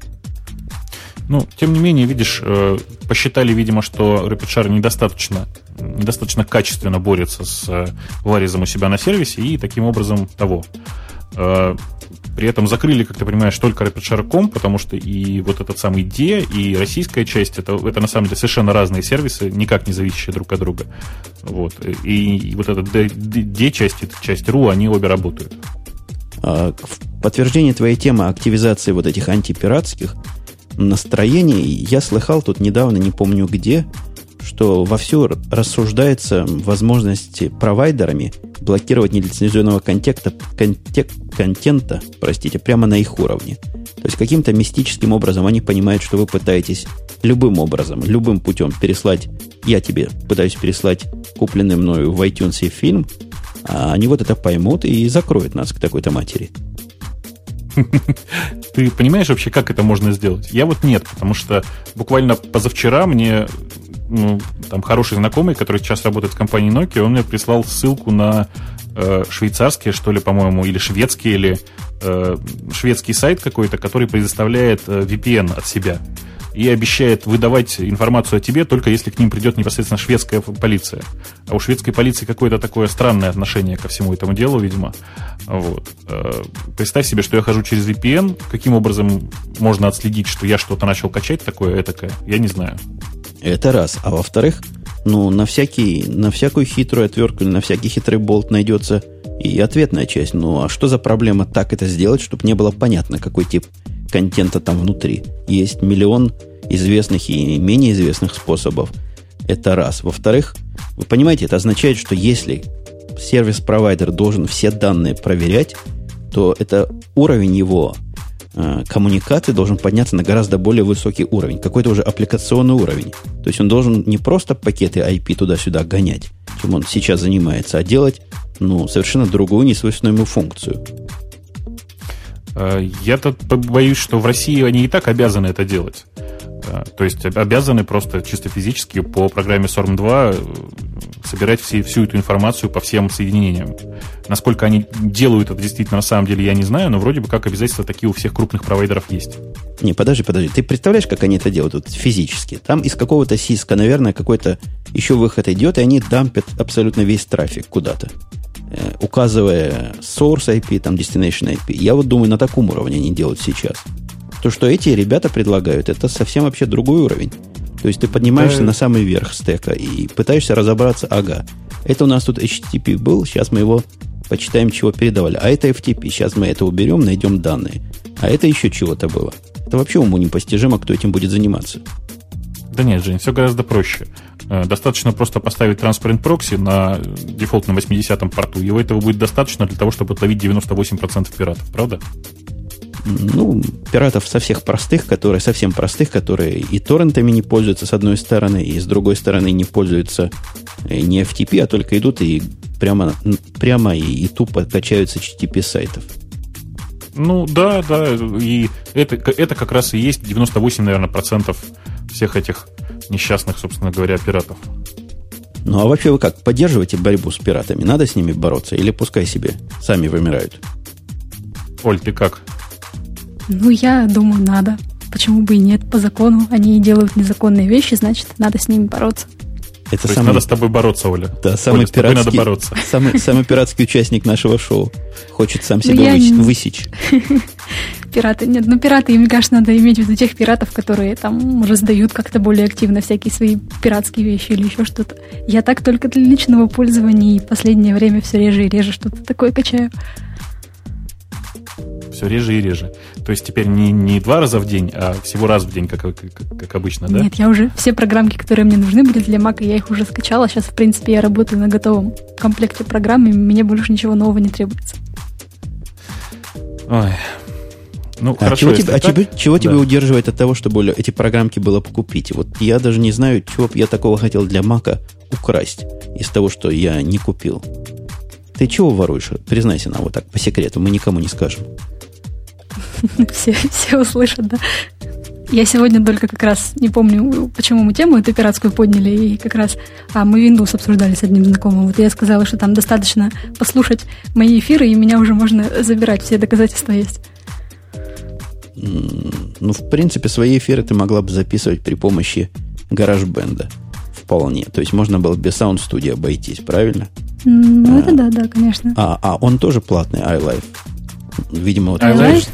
Ну, тем не менее, видишь, э, посчитали, видимо, что RapidShare недостаточно, недостаточно качественно борется с э, варизом у себя на сервисе, и таким образом того. При этом закрыли, как ты понимаешь, только RapidShare.com, потому что и вот этот самый D, и российская часть, это, это на самом деле совершенно разные сервисы, никак не зависящие друг от друга. Вот. И, и вот эта D-часть, эта часть RU, они обе работают. А, в подтверждение твоей темы активизации вот этих антипиратских, настроении. Я слыхал тут недавно, не помню где, что вовсю рассуждается возможности провайдерами блокировать нелицензионного контекста, контек, контента, простите, прямо на их уровне. То есть каким-то мистическим образом они понимают, что вы пытаетесь любым образом, любым путем переслать, я тебе пытаюсь переслать купленный мною в iTunes фильм, а они вот это поймут и закроют нас к такой-то матери. Ты понимаешь вообще, как это можно сделать? Я вот нет, потому что буквально позавчера мне ну, там хороший знакомый, который сейчас работает в компании Nokia, он мне прислал ссылку на э, швейцарский, что ли, по-моему, или шведский, или э, шведский сайт какой-то, который предоставляет э, VPN от себя и обещает выдавать информацию о тебе только если к ним придет непосредственно шведская полиция. А у шведской полиции какое-то такое странное отношение ко всему этому делу, видимо. Вот. Э, представь себе, что я хожу через VPN, каким образом можно отследить, что я что-то начал качать такое, этакое, я не знаю. Это раз. А во-вторых, ну, на, всякий, на всякую хитрую отвертку или на всякий хитрый болт найдется и ответная часть. Ну, а что за проблема так это сделать, чтобы не было понятно, какой тип контента там внутри. Есть миллион известных и менее известных способов. Это раз. Во-вторых, вы понимаете, это означает, что если сервис-провайдер должен все данные проверять, то это уровень его э, коммуникации должен подняться на гораздо более высокий уровень, какой-то уже аппликационный уровень. То есть он должен не просто пакеты IP туда-сюда гонять, чем он сейчас занимается, а делать ну, совершенно другую, несвойственную ему функцию. Э, я-то боюсь, что в России они и так обязаны это делать. То есть обязаны просто чисто физически по программе SORM2 э, собирать все, всю эту информацию по всем соединениям. Насколько они делают это действительно на самом деле, я не знаю, но вроде бы как обязательства такие у всех крупных провайдеров есть. Не, подожди, подожди. Ты представляешь, как они это делают вот, физически? Там из какого-то сиска, наверное, какой-то еще выход идет, и они дампят абсолютно весь трафик куда-то. Э, указывая source IP, там destination IP. Я вот думаю, на таком уровне они делают сейчас. То, что эти ребята предлагают, это совсем вообще другой уровень. То есть ты поднимаешься да. на самый верх стека и пытаешься разобраться, ага, это у нас тут HTTP был, сейчас мы его почитаем, чего передавали. А это FTP, сейчас мы это уберем, найдем данные. А это еще чего-то было. Это вообще уму непостижимо, кто этим будет заниматься. Да нет, Жень, все гораздо проще. Э, достаточно просто поставить Transparent Proxy на дефолтном 80-м порту. Его этого будет достаточно для того, чтобы отловить 98% пиратов, правда? Ну, пиратов со всех простых, которые совсем простых, которые и торрентами не пользуются с одной стороны, и с другой стороны не пользуются э, не FTP, а только идут и прямо, прямо и, и тупо качаются HTTP сайтов. Ну да, да, и это, это как раз и есть 98, наверное, процентов всех этих несчастных, собственно говоря, пиратов. Ну а вообще вы как, поддерживаете борьбу с пиратами? Надо с ними бороться или пускай себе сами вымирают? Оль, ты как? Ну, я думаю, надо. Почему бы и нет? По закону они делают незаконные вещи, значит, надо с ними бороться. Это То самый... надо с тобой бороться, Оля. Да, самый Оля, пиратский, надо бороться. Самый, самый пиратский участник нашего шоу. Хочет сам ну, себя я... высечь. Пираты, нет, ну пираты, мне кажется, надо иметь в виду тех пиратов, которые там раздают как-то более активно всякие свои пиратские вещи или еще что-то. Я так только для личного пользования и последнее время все реже и реже что-то такое качаю все реже и реже. То есть теперь не, не два раза в день, а всего раз в день, как, как, как обычно, да? Нет, я уже все программки, которые мне нужны были для Mac, я их уже скачала. Сейчас, в принципе, я работаю на готовом комплекте программ, и мне больше ничего нового не требуется. Ой. Ну, а хорошо, чего, тебе, а тебе, чего да. тебя удерживает от того, чтобы эти программки было покупить? Вот я даже не знаю, чего бы я такого хотел для Мака украсть из того, что я не купил. Ты чего воруешь? Признайся нам вот так, по секрету, мы никому не скажем. все, все услышат, да. Я сегодня только как раз не помню, почему мы тему эту пиратскую подняли, и как раз а, мы Windows обсуждали с одним знакомым. Вот я сказала, что там достаточно послушать мои эфиры, и меня уже можно забирать, все доказательства есть. Ну, в принципе, свои эфиры ты могла бы записывать при помощи гараж-бенда. Вполне. То есть можно было без Sound Studio обойтись, правильно? Ну, а, это да, да, конечно. А, а он тоже платный, iLife. Видимо, вот знаешь,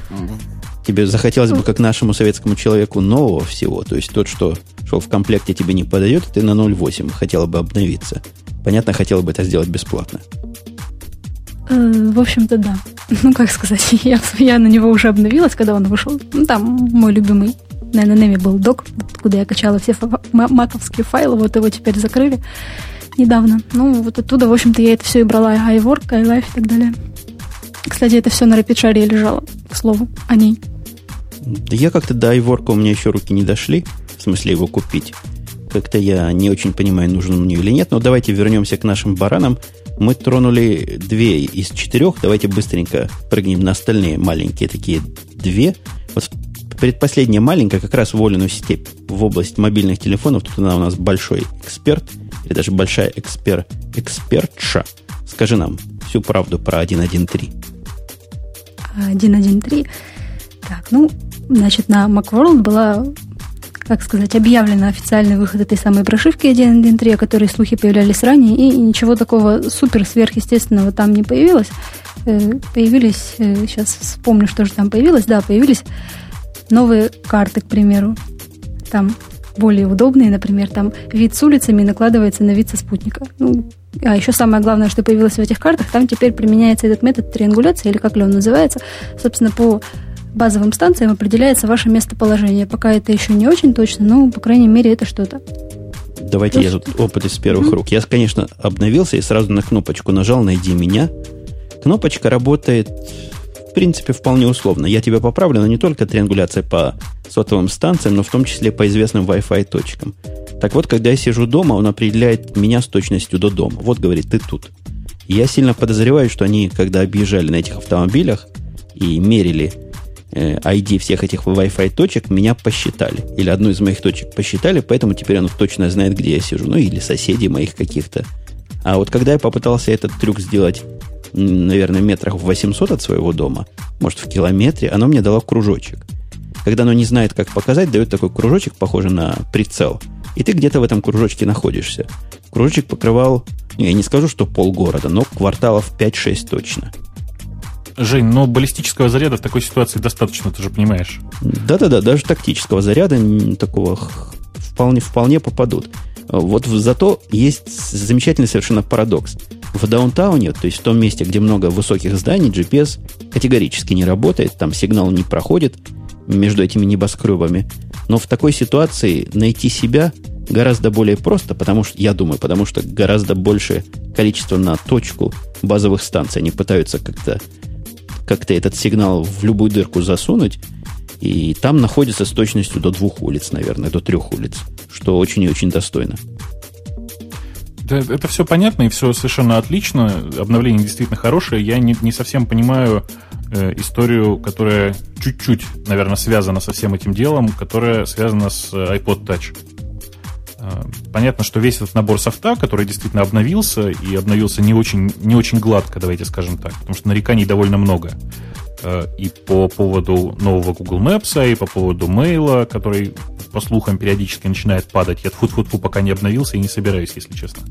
тебе захотелось бы, как нашему советскому человеку, нового всего. То есть тот, что шел в комплекте, тебе не подойдет, ты на 0.8 хотела бы обновиться. Понятно, хотела бы это сделать бесплатно. Э, в общем-то, да. Ну, как сказать, я, я на него уже обновилась, когда он вышел. Ну, там мой любимый, наверное, Неми был док, куда я качала все маковские файлы, вот его теперь закрыли недавно. Ну, вот оттуда, в общем-то, я это все и брала, iWork, iLife и так далее. Кстати, это все на RapidShare лежало, к слову, о ней. Да я как-то до iWork у меня еще руки не дошли, в смысле его купить. Как-то я не очень понимаю, нужен мне или нет. Но давайте вернемся к нашим баранам. Мы тронули две из четырех. Давайте быстренько прыгнем на остальные маленькие такие две. Вот предпоследняя маленькая как раз воленную степь в область мобильных телефонов. Тут она у нас большой эксперт, или даже большая экспер, экспертша. Скажи нам всю правду про 1.1.3. 1.1.3. Так, ну, значит, на Macworld была, как сказать, объявлена официальный выход этой самой прошивки 1.1.3, о которой слухи появлялись ранее, и ничего такого супер сверхъестественного там не появилось. Э, появились, э, сейчас вспомню, что же там появилось, да, появились новые карты, к примеру. Там более удобные, например, там вид с улицами накладывается на вид со спутника. Ну, а еще самое главное, что появилось в этих картах, там теперь применяется этот метод триангуляции, или как ли он называется. Собственно, по базовым станциям определяется ваше местоположение. Пока это еще не очень точно, но, по крайней мере, это что-то. Давайте Плюс... я тут опыт из первых mm-hmm. рук. Я, конечно, обновился и сразу на кнопочку нажал «Найди меня». Кнопочка работает, принципе, вполне условно. Я тебя поправлю, но не только триангуляция по сотовым станциям, но в том числе по известным Wi-Fi точкам. Так вот, когда я сижу дома, он определяет меня с точностью до дома. Вот, говорит, ты тут. Я сильно подозреваю, что они, когда объезжали на этих автомобилях и мерили э, ID всех этих Wi-Fi точек, меня посчитали. Или одну из моих точек посчитали, поэтому теперь он точно знает, где я сижу. Ну, или соседей моих каких-то. А вот когда я попытался этот трюк сделать, наверное, метрах в 800 от своего дома, может, в километре, оно мне дало кружочек. Когда оно не знает, как показать, дает такой кружочек, похожий на прицел – и ты где-то в этом кружочке находишься. Кружочек покрывал, я не скажу, что полгорода, но кварталов 5-6 точно. Жень, но баллистического заряда в такой ситуации достаточно, ты же понимаешь. Да-да-да, даже тактического заряда такого вполне, вполне попадут. Вот зато есть замечательный совершенно парадокс. В даунтауне, то есть в том месте, где много высоких зданий, GPS категорически не работает, там сигнал не проходит между этими небоскребами. Но в такой ситуации найти себя гораздо более просто, потому что, я думаю, потому что гораздо большее количество на точку базовых станций. Они пытаются как-то как-то этот сигнал в любую дырку засунуть, и там находится с точностью до двух улиц, наверное, до трех улиц, что очень и очень достойно. Это, это все понятно и все совершенно отлично. Обновление действительно хорошее. Я не, не совсем понимаю э, историю, которая чуть-чуть, наверное, связана со всем этим делом, которая связана с э, iPod Touch. Э, понятно, что весь этот набор софта, который действительно обновился, и обновился не очень, не очень гладко, давайте скажем так, потому что нареканий довольно много. Э, и по поводу нового Google Maps, и по поводу мейла, который, по слухам, периодически начинает падать. Я тьфу тьфу пока не обновился и не собираюсь, если честно.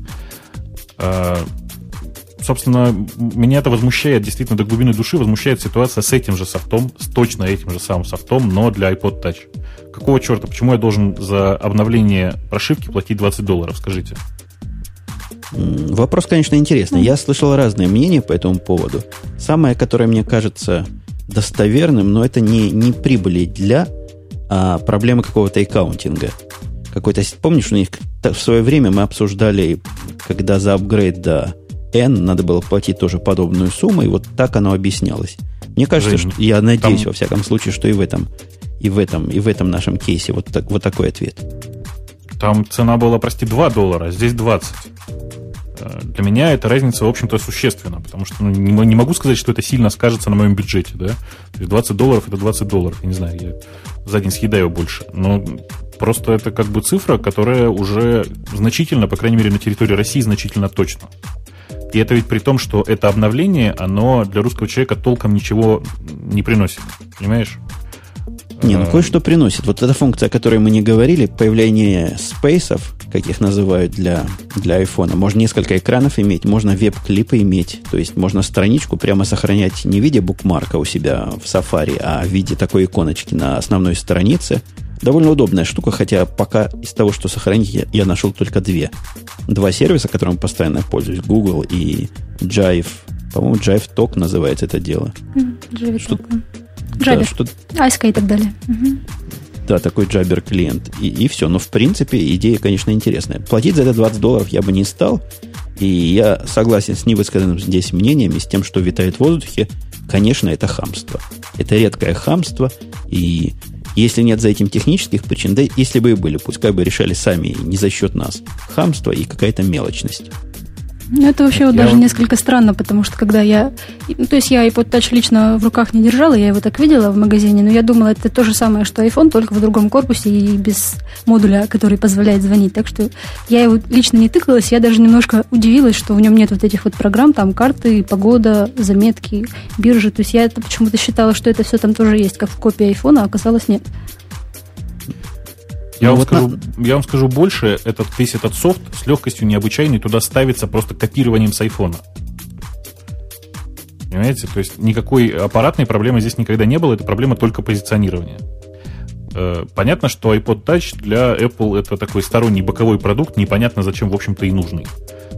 Собственно, меня это возмущает, действительно, до глубины души возмущает ситуация с этим же софтом, с точно этим же самым софтом, но для iPod Touch. Какого черта? Почему я должен за обновление прошивки платить 20 долларов, скажите? Вопрос, конечно, интересный. Я слышал разные мнения по этому поводу. Самое, которое мне кажется достоверным, но это не, не прибыли для, а проблемы какого-то аккаунтинга. Какой-то, помнишь, у них в свое время мы обсуждали, когда за апгрейд до N надо было платить тоже подобную сумму, и вот так оно объяснялось. Мне кажется, Жень, что я надеюсь, там... во всяком случае, что и в этом, и в этом, и в этом нашем кейсе вот, так, вот такой ответ. Там цена была, прости, 2 доллара, а здесь 20. Э, для меня эта разница, в общем-то, существенна, потому что ну, не, не могу сказать, что это сильно скажется на моем бюджете, да. То есть 20 долларов это 20 долларов, я не знаю, я за день съедаю больше. Но просто это как бы цифра, которая уже значительно, по крайней мере, на территории России значительно точно. И это ведь при том, что это обновление, оно для русского человека толком ничего не приносит. Понимаешь? Не, ну э, кое-что приносит. Вот эта функция, о которой мы не говорили, появление спейсов, как их называют для, для iPhone. Можно несколько экранов иметь, можно веб-клипы иметь. То есть можно страничку прямо сохранять не в виде букмарка у себя в Safari, а в виде такой иконочки на основной странице. Довольно удобная штука, хотя пока из того, что сохранить, я, я нашел только две. Два сервиса, которым постоянно пользуюсь, Google и Jive. По-моему, Jive Talk называется это дело. Jive что, Jabber. Да, что... Аська и так далее. Угу. Да, такой джабер клиент. И, и все. Но в принципе идея, конечно, интересная. Платить за это 20 долларов я бы не стал. И я согласен с невысказанным здесь мнением и с тем, что витает в воздухе. Конечно, это хамство. Это редкое хамство. И если нет за этим технических причин, да если бы и были, пускай бы решали сами не за счет нас. Хамство и какая-то мелочность. Ну, это вообще вот даже вот... несколько странно, потому что когда я... Ну, то есть я iPod Touch лично в руках не держала, я его так видела в магазине, но я думала, это то же самое, что iPhone, только в другом корпусе и без модуля, который позволяет звонить. Так что я его лично не тыкалась, я даже немножко удивилась, что в нем нет вот этих вот программ, там карты, погода, заметки, биржи. То есть я это почему-то считала, что это все там тоже есть, как в копии iPhone, а оказалось нет. Я, ну, вам вот скажу, на... я вам скажу больше, этот, весь этот софт с легкостью необычайной туда ставится просто копированием с айфона. Понимаете? То есть никакой аппаратной проблемы здесь никогда не было, это проблема только позиционирования. Э, понятно, что iPod Touch для Apple это такой сторонний боковой продукт, непонятно зачем, в общем-то, и нужный.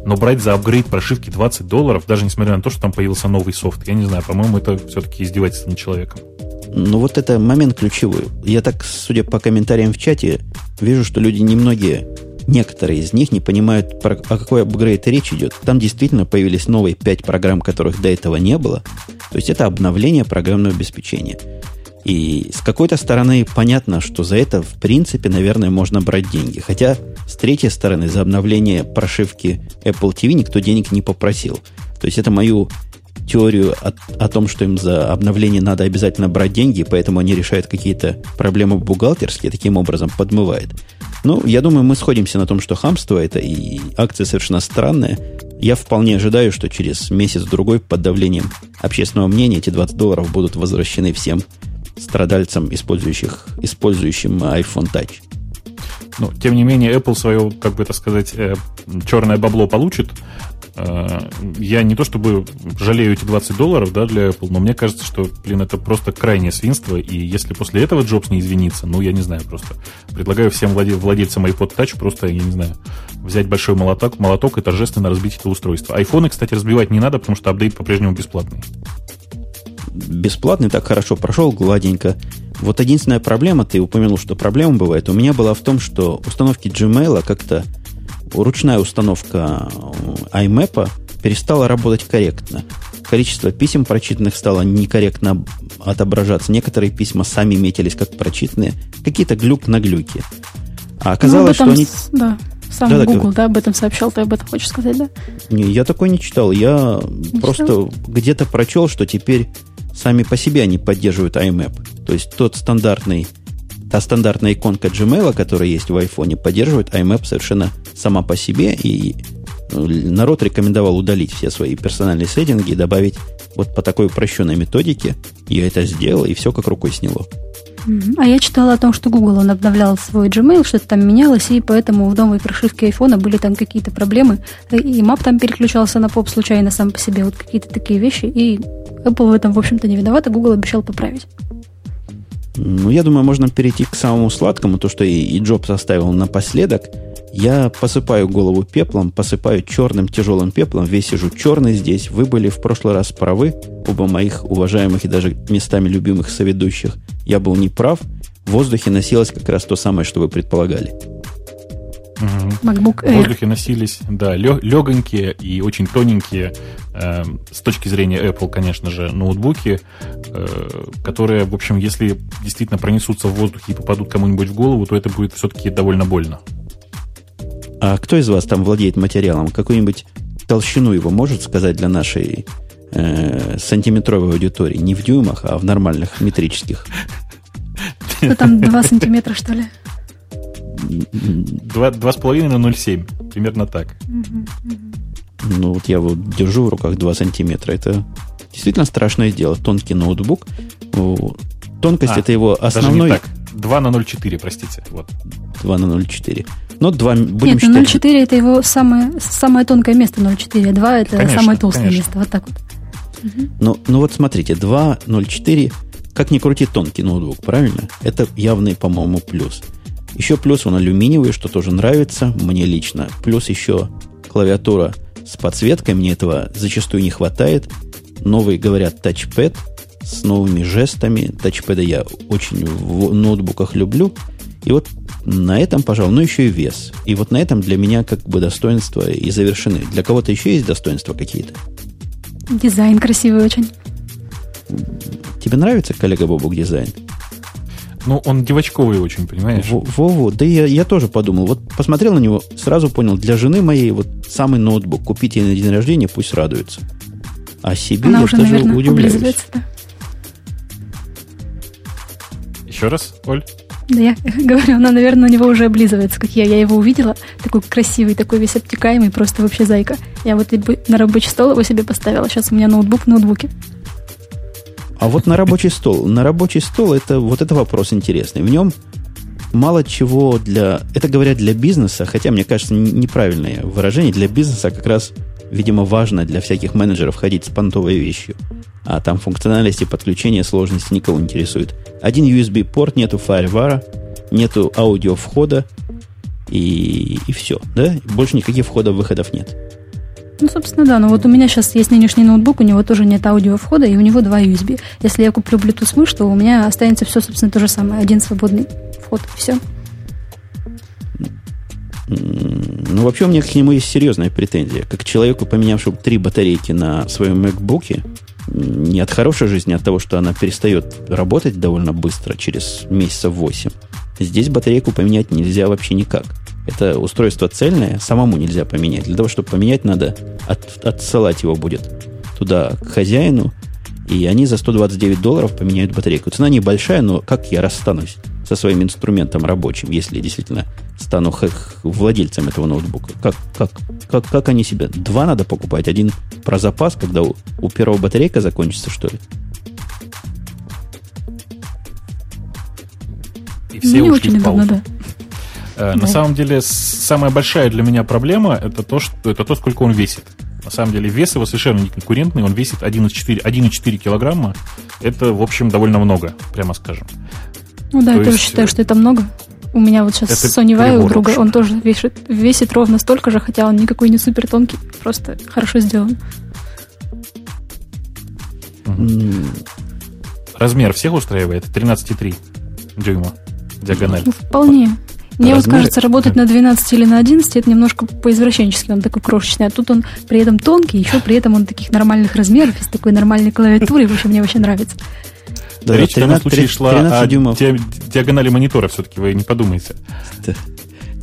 Но брать за апгрейд прошивки 20 долларов, даже несмотря на то, что там появился новый софт, я не знаю, по-моему, это все-таки издевательство над человеком. Ну, вот это момент ключевой. Я так, судя по комментариям в чате, вижу, что люди немногие, некоторые из них не понимают, про, о какой апгрейд речь идет. Там действительно появились новые пять программ, которых до этого не было. То есть это обновление программного обеспечения. И с какой-то стороны понятно, что за это, в принципе, наверное, можно брать деньги. Хотя, с третьей стороны, за обновление прошивки Apple TV никто денег не попросил. То есть это мою теорию о, о том, что им за обновление надо обязательно брать деньги, поэтому они решают какие-то проблемы бухгалтерские, таким образом подмывает. Ну, я думаю, мы сходимся на том, что хамство это и акция совершенно странная. Я вполне ожидаю, что через месяц-другой под давлением общественного мнения эти 20 долларов будут возвращены всем страдальцам, использующих, использующим iPhone Touch. Ну, тем не менее, Apple свое, как бы это сказать, э, черное бабло получит, Э, я не то чтобы жалею эти 20 долларов да, для Apple, но мне кажется, что, блин, это просто крайнее свинство, и если после этого Джобс не извинится, ну, я не знаю просто. Предлагаю всем владельцам iPod Touch просто, я не знаю, взять большой молоток, молоток и торжественно разбить это устройство. Айфоны, кстати, разбивать не надо, потому что апдейт по-прежнему бесплатный. Бесплатный так хорошо прошел, гладенько. Вот единственная проблема, ты упомянул, что проблема бывает, у меня была в том, что установки Gmail как-то ручная установка iMap перестала работать корректно. количество писем прочитанных стало некорректно отображаться. Некоторые письма сами метились как прочитанные. Какие-то глюк на глюке. А оказалось, ну, что они... Да. Сам да, Google, да, об этом сообщал, ты об этом хочешь сказать, да? Не, я такой не читал. Я не просто где-то прочел, что теперь сами по себе они поддерживают IMAP. То есть тот стандартный, та стандартная иконка Gmail, которая есть в iPhone, поддерживает IMAP совершенно сама по себе. И ну, народ рекомендовал удалить все свои персональные сеттинги и добавить вот по такой упрощенной методике. Я это сделал, и все как рукой сняло. А я читала о том, что Google он обновлял свой Gmail, что-то там менялось, и поэтому в новой прошивке iPhone были там какие-то проблемы. И мап там переключался на поп случайно сам по себе. Вот какие-то такие вещи. И Apple в этом, в общем-то, не виноват, а Google обещал поправить. Ну, я думаю, можно перейти к самому сладкому, то, что и, и Джобс оставил напоследок. Я посыпаю голову пеплом, посыпаю черным тяжелым пеплом, весь сижу черный здесь. Вы были в прошлый раз правы, оба моих уважаемых и даже местами любимых соведущих. Я был неправ. В воздухе носилось как раз то самое, что вы предполагали. MacBook Air. В воздухе носились, да, легонькие и очень тоненькие, э, с точки зрения Apple, конечно же, ноутбуки, э, которые, в общем, если действительно пронесутся в воздухе и попадут кому-нибудь в голову, то это будет все-таки довольно больно. А кто из вас там владеет материалом? Какую-нибудь толщину его может сказать для нашей э, сантиметровой аудитории? Не в дюймах, а в нормальных метрических. Ну, там 2 сантиметра, что ли? 2,5 на 0,7. Примерно так. Ну, вот я вот держу в руках 2 сантиметра. Это действительно страшное дело. Тонкий ноутбук. Тонкость а, это его основной... Даже не так. 2 на 0,4, простите. Вот. 2 на 0,4. Но 2 будем Нет, ну, считать... 0,4 это его самое, самое тонкое место 0,4, 2 это конечно, самое толстое конечно. место. Вот так вот. Ну, ну вот смотрите, 2, 0,4, как ни крути, тонкий ноутбук, правильно? Это явный, по-моему, плюс. Еще плюс он алюминиевый, что тоже нравится мне лично. Плюс еще клавиатура с подсветкой, мне этого зачастую не хватает. Новый, говорят, тачпэд с новыми жестами. Тачпэда я очень в ноутбуках люблю. И вот на этом, пожалуй, ну еще и вес. И вот на этом для меня как бы достоинства и завершены. Для кого-то еще есть достоинства какие-то? Дизайн красивый очень. Тебе нравится, коллега Бобук, дизайн? Ну, он девочковый очень, понимаешь? Во-во, да я, я тоже подумал. Вот посмотрел на него, сразу понял, для жены моей вот самый ноутбук. Купить ей на день рождения, пусть радуется. А себе Она я уже, даже наверное, удивляюсь. Еще раз, Оль? Да я говорю, она, наверное, у него уже облизывается, как я. Я его увидела, такой красивый, такой весь обтекаемый, просто вообще зайка. Я вот на рабочий стол его себе поставила. Сейчас у меня ноутбук в ноутбуке. А вот на рабочий стол. На рабочий стол это вот это вопрос интересный. В нем мало чего для... Это говорят для бизнеса, хотя, мне кажется, неправильное выражение. Для бизнеса как раз, видимо, важно для всяких менеджеров ходить с понтовой вещью. А там функциональности подключения, сложности никого не интересует. Один USB-порт, нету FireWire, нету аудио входа, и, и все, да? Больше никаких входов-выходов нет. Ну, собственно, да. Но вот у меня сейчас есть нынешний ноутбук, у него тоже нет аудио входа, и у него два USB. Если я куплю Bluetooth мышь, то у меня останется все, собственно, то же самое. Один свободный вход, все. Ну, вообще у меня к нему есть серьезная претензия. Как человеку, поменявшему три батарейки на своем MacBook, не от хорошей жизни, а от того, что она перестает работать довольно быстро, через месяцев 8. Здесь батарейку поменять нельзя вообще никак. Это устройство цельное, самому нельзя поменять. Для того, чтобы поменять, надо от, отсылать его будет туда к хозяину, и они за 129 долларов поменяют батарейку. Цена небольшая, но как я расстанусь со своим инструментом рабочим, если действительно стану владельцем этого ноутбука? Как, как, как, как они себя? Два надо покупать, один про запас, когда у, у первого батарейка закончится, что ли? И все ну, ушли в паузу. Удобно, да. Э, на самом деле, самая большая для меня проблема это то, что, это то, сколько он весит. На самом деле, вес его совершенно не конкурентный, он весит 1,4, 1,4 килограмма. Это, в общем, довольно много, прямо скажем. Ну да, то я есть... тоже считаю, что это много. У меня вот сейчас это Sony Vaio у друга, он тоже весит, весит ровно столько же, хотя он никакой не супер тонкий, просто хорошо сделан. Размер всех устраивает? 13,3 дюйма диагональ. Ну, вполне. Мне вот кажется, работать на 12 или на 11 это немножко по-извращенчески, он такой крошечный, а тут он при этом тонкий, еще при этом он таких нормальных размеров, с такой нормальной клавиатурой, в общем, мне очень нравится. Да, Речь 13, в данном случае 13, шла 13 о дюймов. диагонали монитора, все-таки вы не подумайте.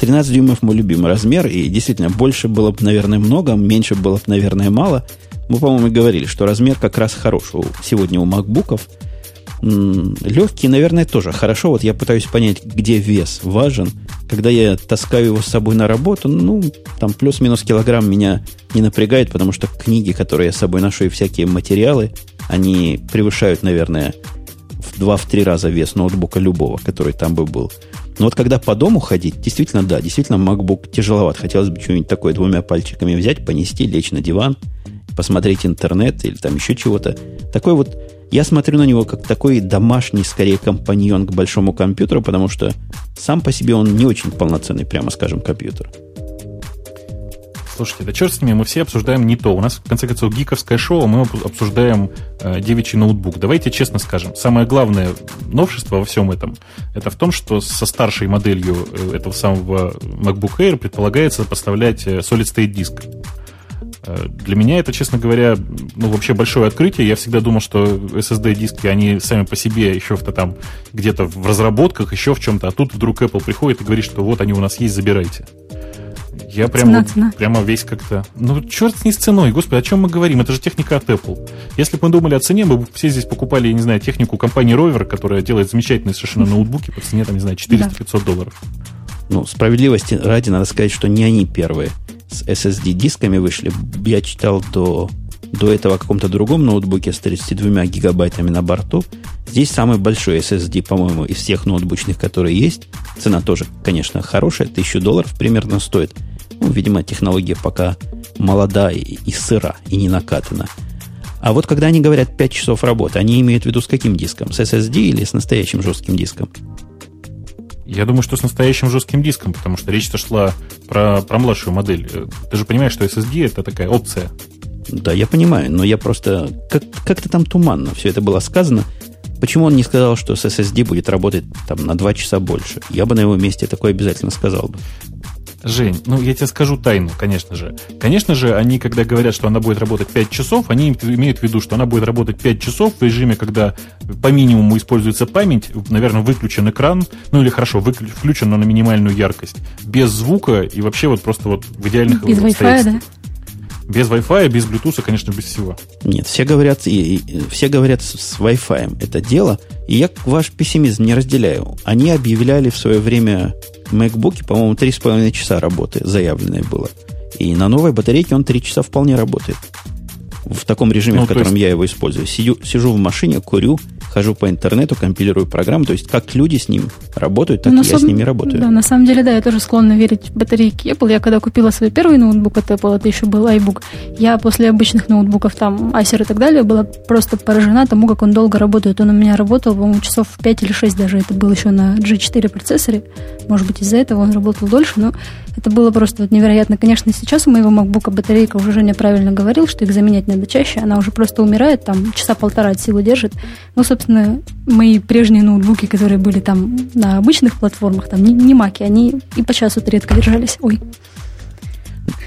13 дюймов мой любимый размер, и действительно, больше было бы, наверное, много, меньше было бы, наверное, мало. Мы, по-моему, говорили, что размер как раз хороший сегодня у макбуков – Легкий, наверное, тоже хорошо. Вот я пытаюсь понять, где вес важен. Когда я таскаю его с собой на работу, ну, там плюс-минус килограмм меня не напрягает, потому что книги, которые я с собой ношу, и всякие материалы, они превышают, наверное, в 2-3 раза вес ноутбука любого, который там бы был. Но вот когда по дому ходить, действительно, да, действительно, MacBook тяжеловат. Хотелось бы что-нибудь такое двумя пальчиками взять, понести, лечь на диван, посмотреть интернет или там еще чего-то. Такой вот я смотрю на него как такой домашний, скорее, компаньон к большому компьютеру, потому что сам по себе он не очень полноценный, прямо скажем, компьютер. Слушайте, да черт с ними, мы все обсуждаем не то. У нас, в конце концов, гиковское шоу, мы обсуждаем э, девичий ноутбук. Давайте честно скажем, самое главное новшество во всем этом, это в том, что со старшей моделью э, этого самого MacBook Air предполагается поставлять э, solid-state диск. Э, для меня это, честно говоря, ну, вообще большое открытие. Я всегда думал, что SSD-диски, они сами по себе еще-то там где-то в разработках, еще в чем-то, а тут вдруг Apple приходит и говорит, что вот они у нас есть, забирайте. Я прямо, цена, цена. прямо весь как-то... Ну, черт с ней с ценой, господи, о чем мы говорим? Это же техника от Apple. Если бы мы думали о цене, мы бы все здесь покупали, я не знаю, технику компании Rover, которая делает замечательные совершенно ноутбуки по цене, там, не знаю, 400-500 да. долларов. Ну, справедливости ради надо сказать, что не они первые с SSD-дисками вышли. Я читал до, до этого о каком-то другом ноутбуке с 32 гигабайтами на борту. Здесь самый большой SSD, по-моему, из всех ноутбучных, которые есть. Цена тоже, конечно, хорошая, 1000 долларов примерно стоит. Ну, видимо, технология пока молода и, и сыра, и не накатана. А вот когда они говорят 5 часов работы, они имеют в виду с каким диском? С SSD или с настоящим жестким диском? Я думаю, что с настоящим жестким диском, потому что речь-то шла про, про младшую модель. Ты же понимаешь, что SSD это такая опция. Да, я понимаю, но я просто... Как, как-то там туманно все это было сказано. Почему он не сказал, что с SSD будет работать там на 2 часа больше? Я бы на его месте такое обязательно сказал бы. Жень, ну я тебе скажу тайну, конечно же. Конечно же, они, когда говорят, что она будет работать 5 часов, они имеют в виду, что она будет работать 5 часов в режиме, когда по минимуму используется память, наверное, выключен экран, ну или хорошо, выключен, включен, но на минимальную яркость, без звука и вообще вот просто вот в идеальных без обстоятельствах. Да? Без Wi-Fi, без Bluetooth, конечно, без всего. Нет, все говорят, и, и, все говорят с Wi-Fi это дело, и я ваш пессимизм не разделяю. Они объявляли в свое время MacBook, по-моему, 3,5 часа работы заявленное было. И на новой батарейке он 3 часа вполне работает. В таком режиме, ну, в котором есть... я его использую. Сидю, сижу в машине, курю, хожу по интернету, компилирую программу. То есть, как люди с ним работают, так ну, и я с ними работаю. Да, на самом деле, да, я тоже склонна верить в батарейки Apple. Я когда купила свой первый ноутбук от Apple, это еще был iBook, я после обычных ноутбуков, там, Acer и так далее, была просто поражена тому, как он долго работает. Он у меня работал, по-моему, часов 5 или 6 даже. Это был еще на G4 процессоре. Может быть, из-за этого он работал дольше, но это было просто вот невероятно. Конечно, сейчас у моего MacBook батарейка, уже Женя правильно говорил, что их заменять надо чаще. Она уже просто умирает, там, часа полтора от силы держит. Ну, собственно, мои прежние ноутбуки, которые были там на обычных платформах, там не, не маки, они и по часу редко держались. Ой.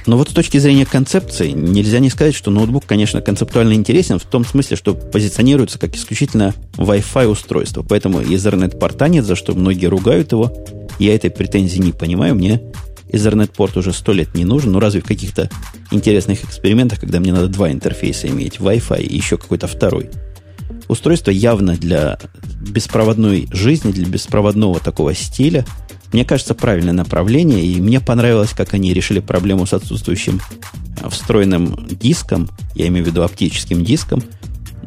Но вот с точки зрения концепции, нельзя не сказать, что ноутбук, конечно, концептуально интересен в том смысле, что позиционируется как исключительно Wi-Fi устройство. Поэтому Ethernet-порта нет, за что многие ругают его. Я этой претензии не понимаю. Мне Ethernet-порт уже сто лет не нужен. Ну, разве в каких-то интересных экспериментах, когда мне надо два интерфейса иметь, Wi-Fi и еще какой-то второй – устройство явно для беспроводной жизни, для беспроводного такого стиля. Мне кажется, правильное направление, и мне понравилось, как они решили проблему с отсутствующим встроенным диском, я имею в виду оптическим диском.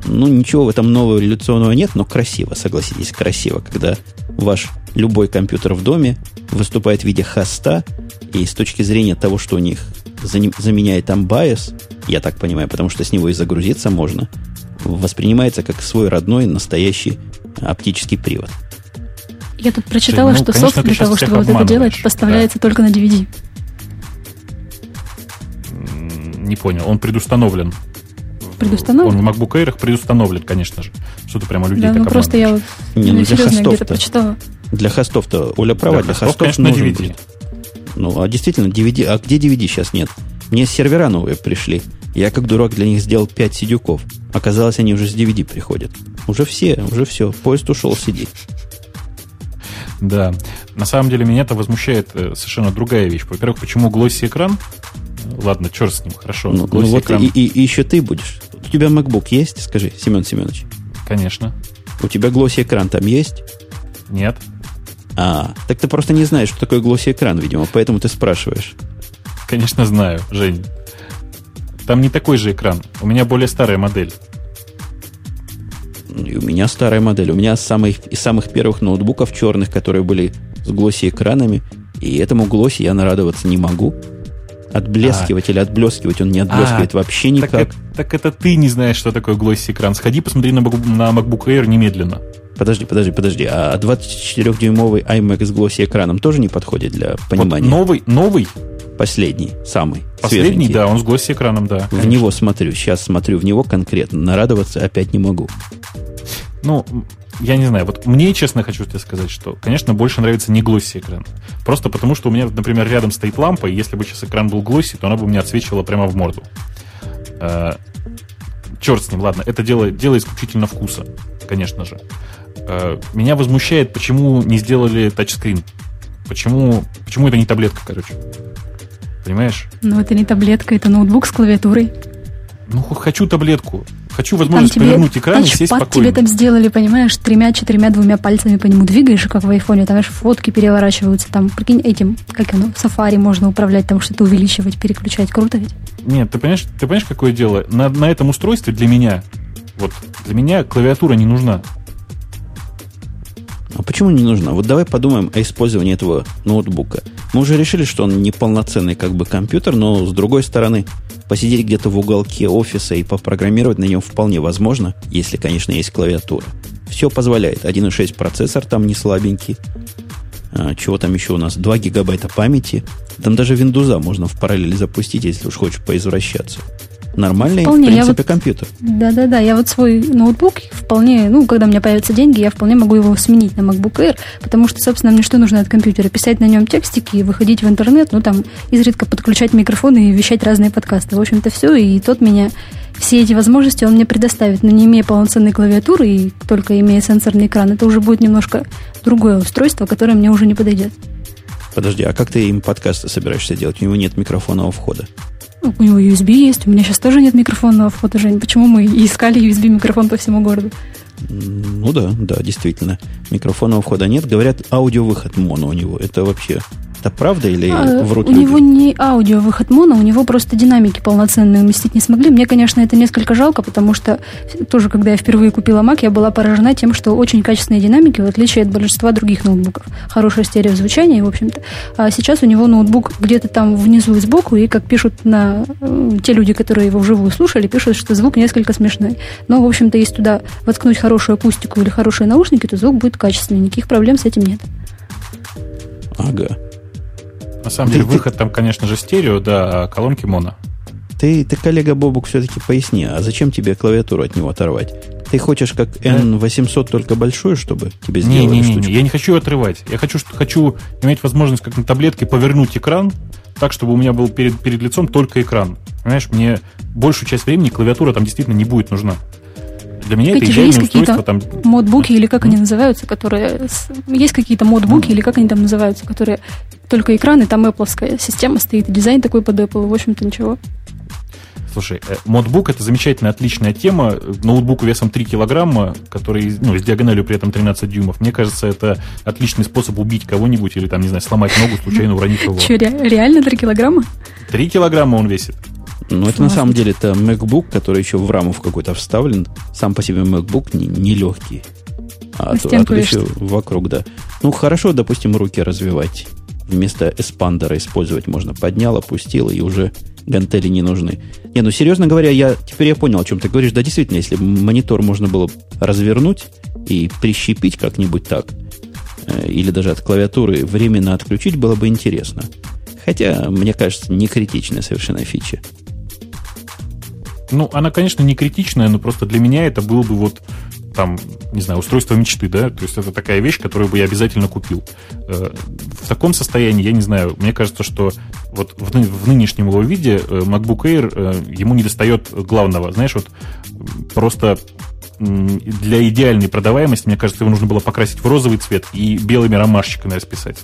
Ну, ничего в этом нового революционного нет, но красиво, согласитесь, красиво, когда ваш любой компьютер в доме выступает в виде хоста, и с точки зрения того, что у них заменяет там BIOS, я так понимаю, потому что с него и загрузиться можно – воспринимается как свой родной настоящий оптический привод. Я тут прочитала, ну, что конечно, софт для того, чтобы вот это делать, поставляется да. только на DVD. Не понял, он предустановлен. Предустановлен? Он в MacBook Air предустановлен, конечно же. Что-то прямо людей да, так ну просто я вот не, ну, серьезно где-то прочитала. Для хостов-то, Оля права, для, для хостов, конечно, нужен DVD. будет. Ну, а действительно, DVD, а где DVD сейчас нет? Мне сервера новые пришли. Я, как дурак, для них сделал 5 сидюков. Оказалось, они уже с DVD приходят. Уже все, уже все. Поезд ушел, сиди. Да. На самом деле меня это возмущает э, совершенно другая вещь. Во-первых, почему глосси экран? Ладно, черт с ним, хорошо. Ну, ну вот экран, и, и- и еще ты будешь. У тебя MacBook есть? Скажи, Семен Семенович. конечно. У тебя глосси экран там есть? Нет. А, так ты просто не знаешь, что такое глосси экран, видимо, поэтому ты спрашиваешь. Конечно, знаю, Жень. Там не такой же экран. У меня более старая модель. И у меня старая модель. У меня самых, из самых первых ноутбуков черных, которые были с глосси экранами. И этому глосси я нарадоваться не могу. Отблескивать или отблескивать он не отблескивает А, вообще никак. Так, это- так это ты не знаешь, что такое глосси экран. Сходи, посмотри на, на MacBook Air немедленно. Подожди, подожди, подожди. А 24-дюймовый iMac с глосси экраном тоже не подходит для понимания? Вот новый, новый, Последний, самый, последний, свеженький. да, он с глосси экраном, да. В него смотрю, сейчас смотрю в него конкретно. Нарадоваться опять не могу. Ну, я не знаю, вот мне, честно, хочу тебе сказать, что, конечно, больше нравится не глосси экран. Просто потому, что у меня, например, рядом стоит лампа, и если бы сейчас экран был глосси, то она бы мне отсвечивала прямо в морду. Э, черт с ним, ладно, это дело, дело исключительно вкуса, конечно же. Э, меня возмущает, почему не сделали тачскрин. Почему, почему это не таблетка, короче. Понимаешь? Но это не таблетка, это ноутбук с клавиатурой. Ну, хочу таблетку. Хочу возможность тебе повернуть экран и сесть спокойно. тебе там сделали, понимаешь, тремя, четырьмя, двумя пальцами по нему двигаешь, как в айфоне, там, знаешь, фотки переворачиваются, там, прикинь, этим, как оно, сафари можно управлять, там что-то увеличивать, переключать, круто ведь? Нет, ты понимаешь, ты понимаешь, какое дело? На, на этом устройстве для меня, вот для меня клавиатура не нужна. А почему не нужно? Вот давай подумаем о использовании этого ноутбука. Мы уже решили, что он не полноценный как бы компьютер, но с другой стороны, посидеть где-то в уголке офиса и попрограммировать на нем вполне возможно, если, конечно, есть клавиатура. Все позволяет. 1.6 процессор там не слабенький. А, чего там еще у нас? 2 гигабайта памяти. Там даже Windows можно в параллель запустить, если уж хочешь поизвращаться. Нормальный, Вполне, в я принципе, вот- компьютер. Да-да-да, я вот свой ноутбук вполне, ну, когда у меня появятся деньги, я вполне могу его сменить на MacBook Air, потому что, собственно, мне что нужно от компьютера? Писать на нем текстики, выходить в интернет, ну, там, изредка подключать микрофон и вещать разные подкасты. В общем-то, все, и тот меня все эти возможности он мне предоставит, но не имея полноценной клавиатуры и только имея сенсорный экран, это уже будет немножко другое устройство, которое мне уже не подойдет. Подожди, а как ты им подкасты собираешься делать? У него нет микрофонного входа. Ну, у него USB есть, у меня сейчас тоже нет микрофонного входа, Жень. Почему мы искали USB микрофон по всему городу? Ну да, да, действительно. Микрофонного входа нет. Говорят, аудиовыход моно у него. Это вообще... Это правда или А, врут у люди? него не аудиовыход моно, у него просто динамики полноценные уместить не смогли. Мне, конечно, это несколько жалко, потому что тоже, когда я впервые купила Mac, я была поражена тем, что очень качественные динамики, в отличие от большинства других ноутбуков. Хорошее стереозвучание, в общем-то. А сейчас у него ноутбук где-то там внизу и сбоку, и, как пишут на те люди, которые его вживую слушали, пишут, что звук несколько смешной. Но, в общем-то, если туда воткнуть хорошую акустику или хорошие наушники, то звук будет качественный. Никаких проблем с этим нет. Ага. На самом Ты- деле, ты- выход там, конечно же, стерео, да, а колонки моно. Ты, ты, коллега Бобук, все-таки поясни, а зачем тебе клавиатуру от него оторвать? Ты хочешь как N800 только большую, чтобы тебе сделали Не-не-не, штучку? я не хочу отрывать. Я хочу, хочу иметь возможность, как на таблетке, повернуть экран так, чтобы у меня был перед, перед лицом только экран. Понимаешь, мне большую часть времени клавиатура там действительно не будет нужна. Для меня это Эти же есть идеальное устройство. какие-то Там, модбуки или как они называются, которые... Есть какие-то модбуки или как они там называются, которые только экран, и там Apple система стоит, и дизайн такой под Apple, в общем-то ничего. слушай, э, модбук это замечательная, отличная тема. Ноутбук весом 3 килограмма, который ну, с диагональю при этом 13 дюймов. Мне кажется, это отличный способ убить кого-нибудь или там, не знаю, сломать ногу, случайно уронив его. Че, ре- реально 3 килограмма? 3 килограмма он весит. Ну, это на самом деле это MacBook, который еще в раму в какой-то вставлен. Сам по себе MacBook не, не легкий. А, то- а тут еще вокруг, да. Ну, хорошо, допустим, руки развивать. Вместо эспандера использовать можно. Поднял, опустил, и уже гантели не нужны. Не, ну, серьезно говоря, я теперь я понял, о чем ты говоришь. Да, действительно, если монитор можно было развернуть и прищепить как-нибудь так, э, или даже от клавиатуры временно отключить, было бы интересно. Хотя, мне кажется, не критичная совершенно фича. Ну, она, конечно, не критичная, но просто для меня это был бы вот там, не знаю, устройство мечты, да, то есть это такая вещь, которую бы я обязательно купил. Э, в таком состоянии, я не знаю, мне кажется, что вот в, в нынешнем его виде MacBook Air ему не достает главного, знаешь, вот просто для идеальной продаваемости, мне кажется, его нужно было покрасить в розовый цвет и белыми ромашечками расписать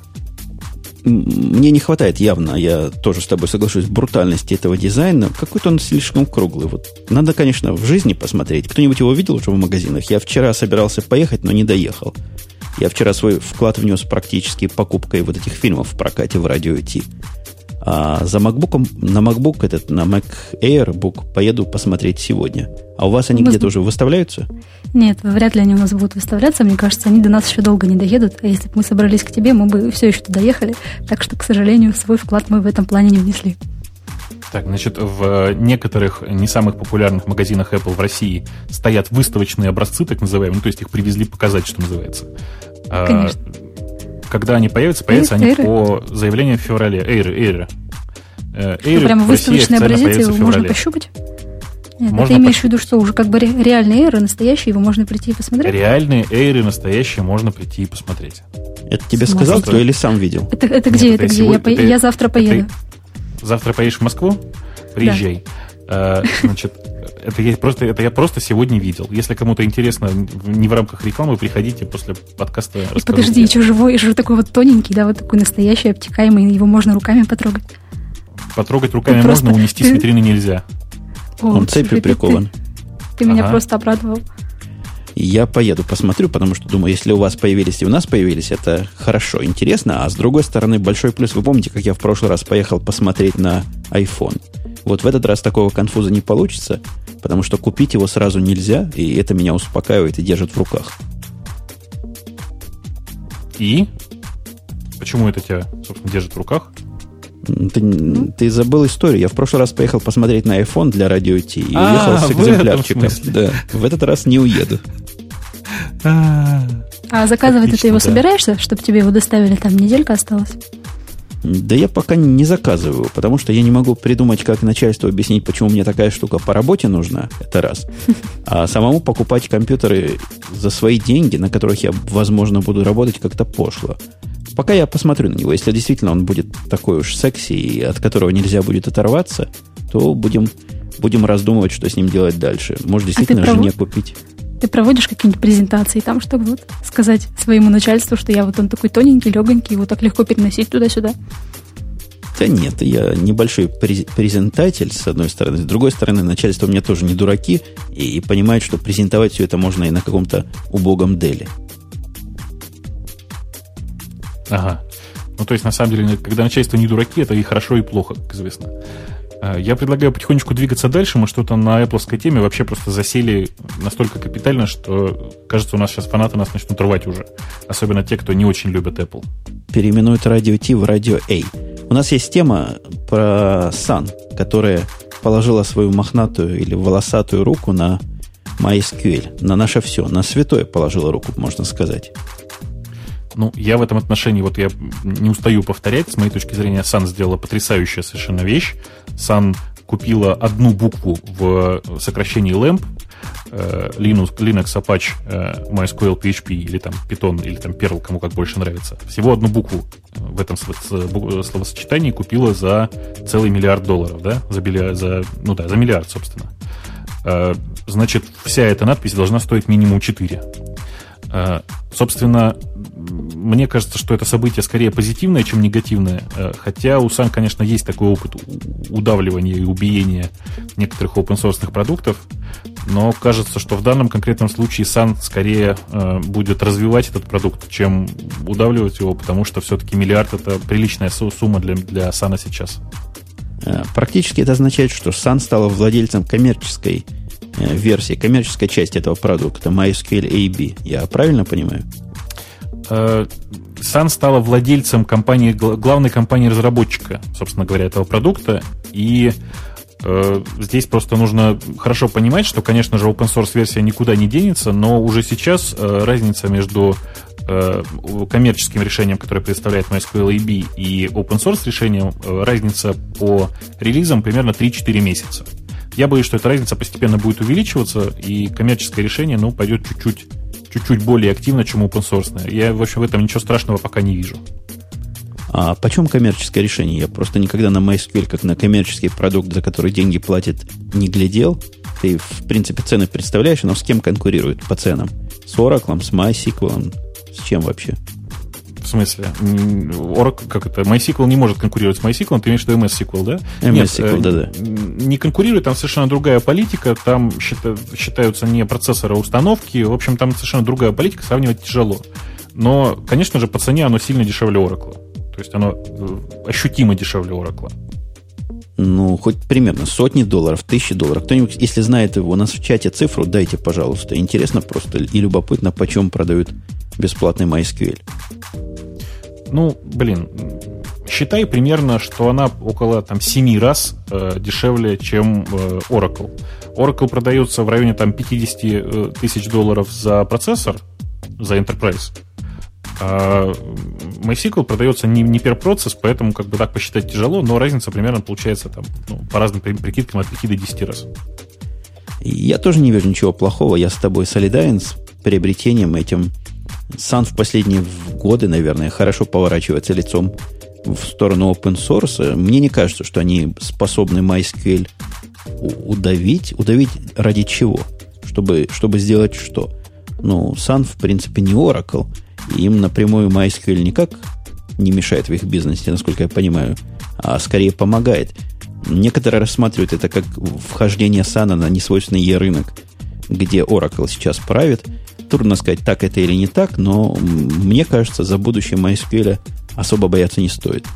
мне не хватает явно, я тоже с тобой соглашусь, брутальности этого дизайна. Какой-то он слишком круглый. Вот. Надо, конечно, в жизни посмотреть. Кто-нибудь его видел уже в магазинах? Я вчера собирался поехать, но не доехал. Я вчера свой вклад внес практически покупкой вот этих фильмов в прокате в радио Ти. А за MacBook, на MacBook этот, на Mac Air Book поеду посмотреть сегодня. А у вас они где-то уже выставляются? Нет, вряд ли они у нас будут выставляться. Мне кажется, они до нас еще долго не доедут. А если бы мы собрались к тебе, мы бы все еще туда ехали. Так что, к сожалению, свой вклад мы в этом плане не внесли. Так, значит, в некоторых не самых популярных магазинах Apple в России стоят выставочные образцы, так называемые, ну, то есть их привезли показать, что называется. А, Конечно. Когда они появятся, появятся они по заявлению в феврале. Эйры, Эйры. Э, Эйры прямо выставочный образец, его можно пощупать? Нет, можно ты имеешь в виду, что уже как бы реальные эйры, настоящие, его можно прийти и посмотреть? Реальные эйры, настоящие, можно прийти и посмотреть. Это тебе сказал кто или сам видел? Это, это где? Нет, это, это где? Сегодня, я, это, я завтра поеду. Ты завтра поедешь в Москву? Приезжай. Да. А, значит, это я, просто, это я просто сегодня видел. Если кому-то интересно, не в рамках рекламы, приходите после подкаста. И подожди, еще живой, же такой вот тоненький, да, вот такой настоящий, обтекаемый, его можно руками потрогать. Потрогать руками ты можно, унести ты... с витрины нельзя. О, Он цепью прикован. Ты, ты, ты ага. меня просто обрадовал. Я поеду, посмотрю, потому что думаю, если у вас появились и у нас появились, это хорошо, интересно. А с другой стороны, большой плюс, вы помните, как я в прошлый раз поехал посмотреть на iPhone? Вот в этот раз такого конфуза не получится, потому что купить его сразу нельзя, и это меня успокаивает и держит в руках. И? Почему это тебя, собственно, держит в руках? Ты, ты забыл историю. Я в прошлый раз поехал посмотреть на iPhone для радио Ти и а, уехал с экземплярчиком. Да, в этот раз не уеду. А, а заказывать Отлично, ты его да. собираешься, чтобы тебе его доставили? Там неделька осталась. Да я пока не заказываю, потому что я не могу придумать, как начальству объяснить, почему мне такая штука по работе нужна. Это раз. А самому покупать компьютеры за свои деньги, на которых я, возможно, буду работать как-то пошло. Пока я посмотрю на него. Если действительно он будет такой уж секси, и от которого нельзя будет оторваться, то будем, будем раздумывать, что с ним делать дальше. Может, а действительно а жене купить. Ты проводишь какие-нибудь презентации там, чтобы вот сказать своему начальству, что я вот он такой тоненький, легонький, его так легко переносить туда-сюда? Да нет, я небольшой презентатель, с одной стороны. С другой стороны, начальство у меня тоже не дураки и, и понимают, что презентовать все это можно и на каком-то убогом деле. Ага. Ну, то есть, на самом деле, когда начальство не дураки, это и хорошо, и плохо, как известно. А, я предлагаю потихонечку двигаться дальше. Мы что-то на Apple теме вообще просто засели настолько капитально, что, кажется, у нас сейчас фанаты нас начнут рвать уже. Особенно те, кто не очень любят Apple. Переименуют радио T в радио A. У нас есть тема про Sun, которая положила свою мохнатую или волосатую руку на MySQL, на наше все, на святое положила руку, можно сказать. Ну, я в этом отношении, вот я не устаю повторять, с моей точки зрения, Sun сделала потрясающая совершенно вещь. Sun купила одну букву в сокращении LAMP, э, Linux, Linux, Apache, э, MySQL, PHP или там Python или там Perl, кому как больше нравится. Всего одну букву в этом словосочетании купила за целый миллиард долларов, да, за, биля, за, ну да, за миллиард, собственно. Э, значит, вся эта надпись должна стоить минимум 4. Собственно, мне кажется, что это событие скорее позитивное, чем негативное. Э, хотя у Sun, конечно, есть такой опыт удавливания и убиения некоторых open-source продуктов. Но кажется, что в данном конкретном случае Sun скорее э, будет развивать этот продукт, чем удавливать его, потому что все-таки миллиард это приличная сумма для, для Sun сейчас. Э, практически это означает, что Sun стала владельцем коммерческой версии, коммерческой части этого продукта, MySQL AB. Я правильно понимаю? Sun стала владельцем компании, главной компании разработчика, собственно говоря, этого продукта. И э, здесь просто нужно хорошо понимать, что, конечно же, open source версия никуда не денется, но уже сейчас э, разница между э, коммерческим решением, которое представляет MySQL AB, и open source решением, э, разница по релизам примерно 3-4 месяца. Я боюсь, что эта разница постепенно будет увеличиваться, и коммерческое решение, ну, пойдет чуть-чуть чуть-чуть более активно, чем open source. Я, в общем, в этом ничего страшного пока не вижу. А почем коммерческое решение? Я просто никогда на MySQL, как на коммерческий продукт, за который деньги платят, не глядел. Ты, в принципе, цены представляешь, но с кем конкурирует по ценам? С Oracle, с MySQL, с чем вообще? В смысле? Oracle, как это? MySQL не может конкурировать с MySQL, ты имеешь в виду MS SQL, да? MS SQL, да-да. Не конкурирует, там совершенно другая политика, там считаются не процессоры, а установки, в общем, там совершенно другая политика, сравнивать тяжело. Но, конечно же, по цене оно сильно дешевле Oracle. То есть оно э, ощутимо дешевле Oracle. Ну, хоть примерно сотни долларов, тысячи долларов. Кто-нибудь, если знает его, у нас в чате цифру, дайте, пожалуйста. Интересно просто и любопытно, почем продают бесплатный MySQL. Ну, блин, считай примерно, что она около там 7 раз э, дешевле, чем э, Oracle. Oracle продается в районе там 50 э, тысяч долларов за процессор, за Enterprise. А MySQL продается не, не per поэтому как бы так посчитать тяжело, но разница примерно получается там ну, по разным прикидкам от 5 до 10 раз. Я тоже не вижу ничего плохого. Я с тобой солидарен с приобретением этим Sun в последние годы, наверное, хорошо поворачивается лицом в сторону open source. Мне не кажется, что они способны MySQL удавить. Удавить ради чего? Чтобы, чтобы сделать что? Ну, Sun, в принципе, не Oracle. Им напрямую MySQL никак не мешает в их бизнесе, насколько я понимаю, а скорее помогает. Некоторые рассматривают это как вхождение Sun на несвойственный ей рынок, где Oracle сейчас правит – Трудно сказать, так это или не так, но мне кажется, за будущее MySQL особо бояться не стоит.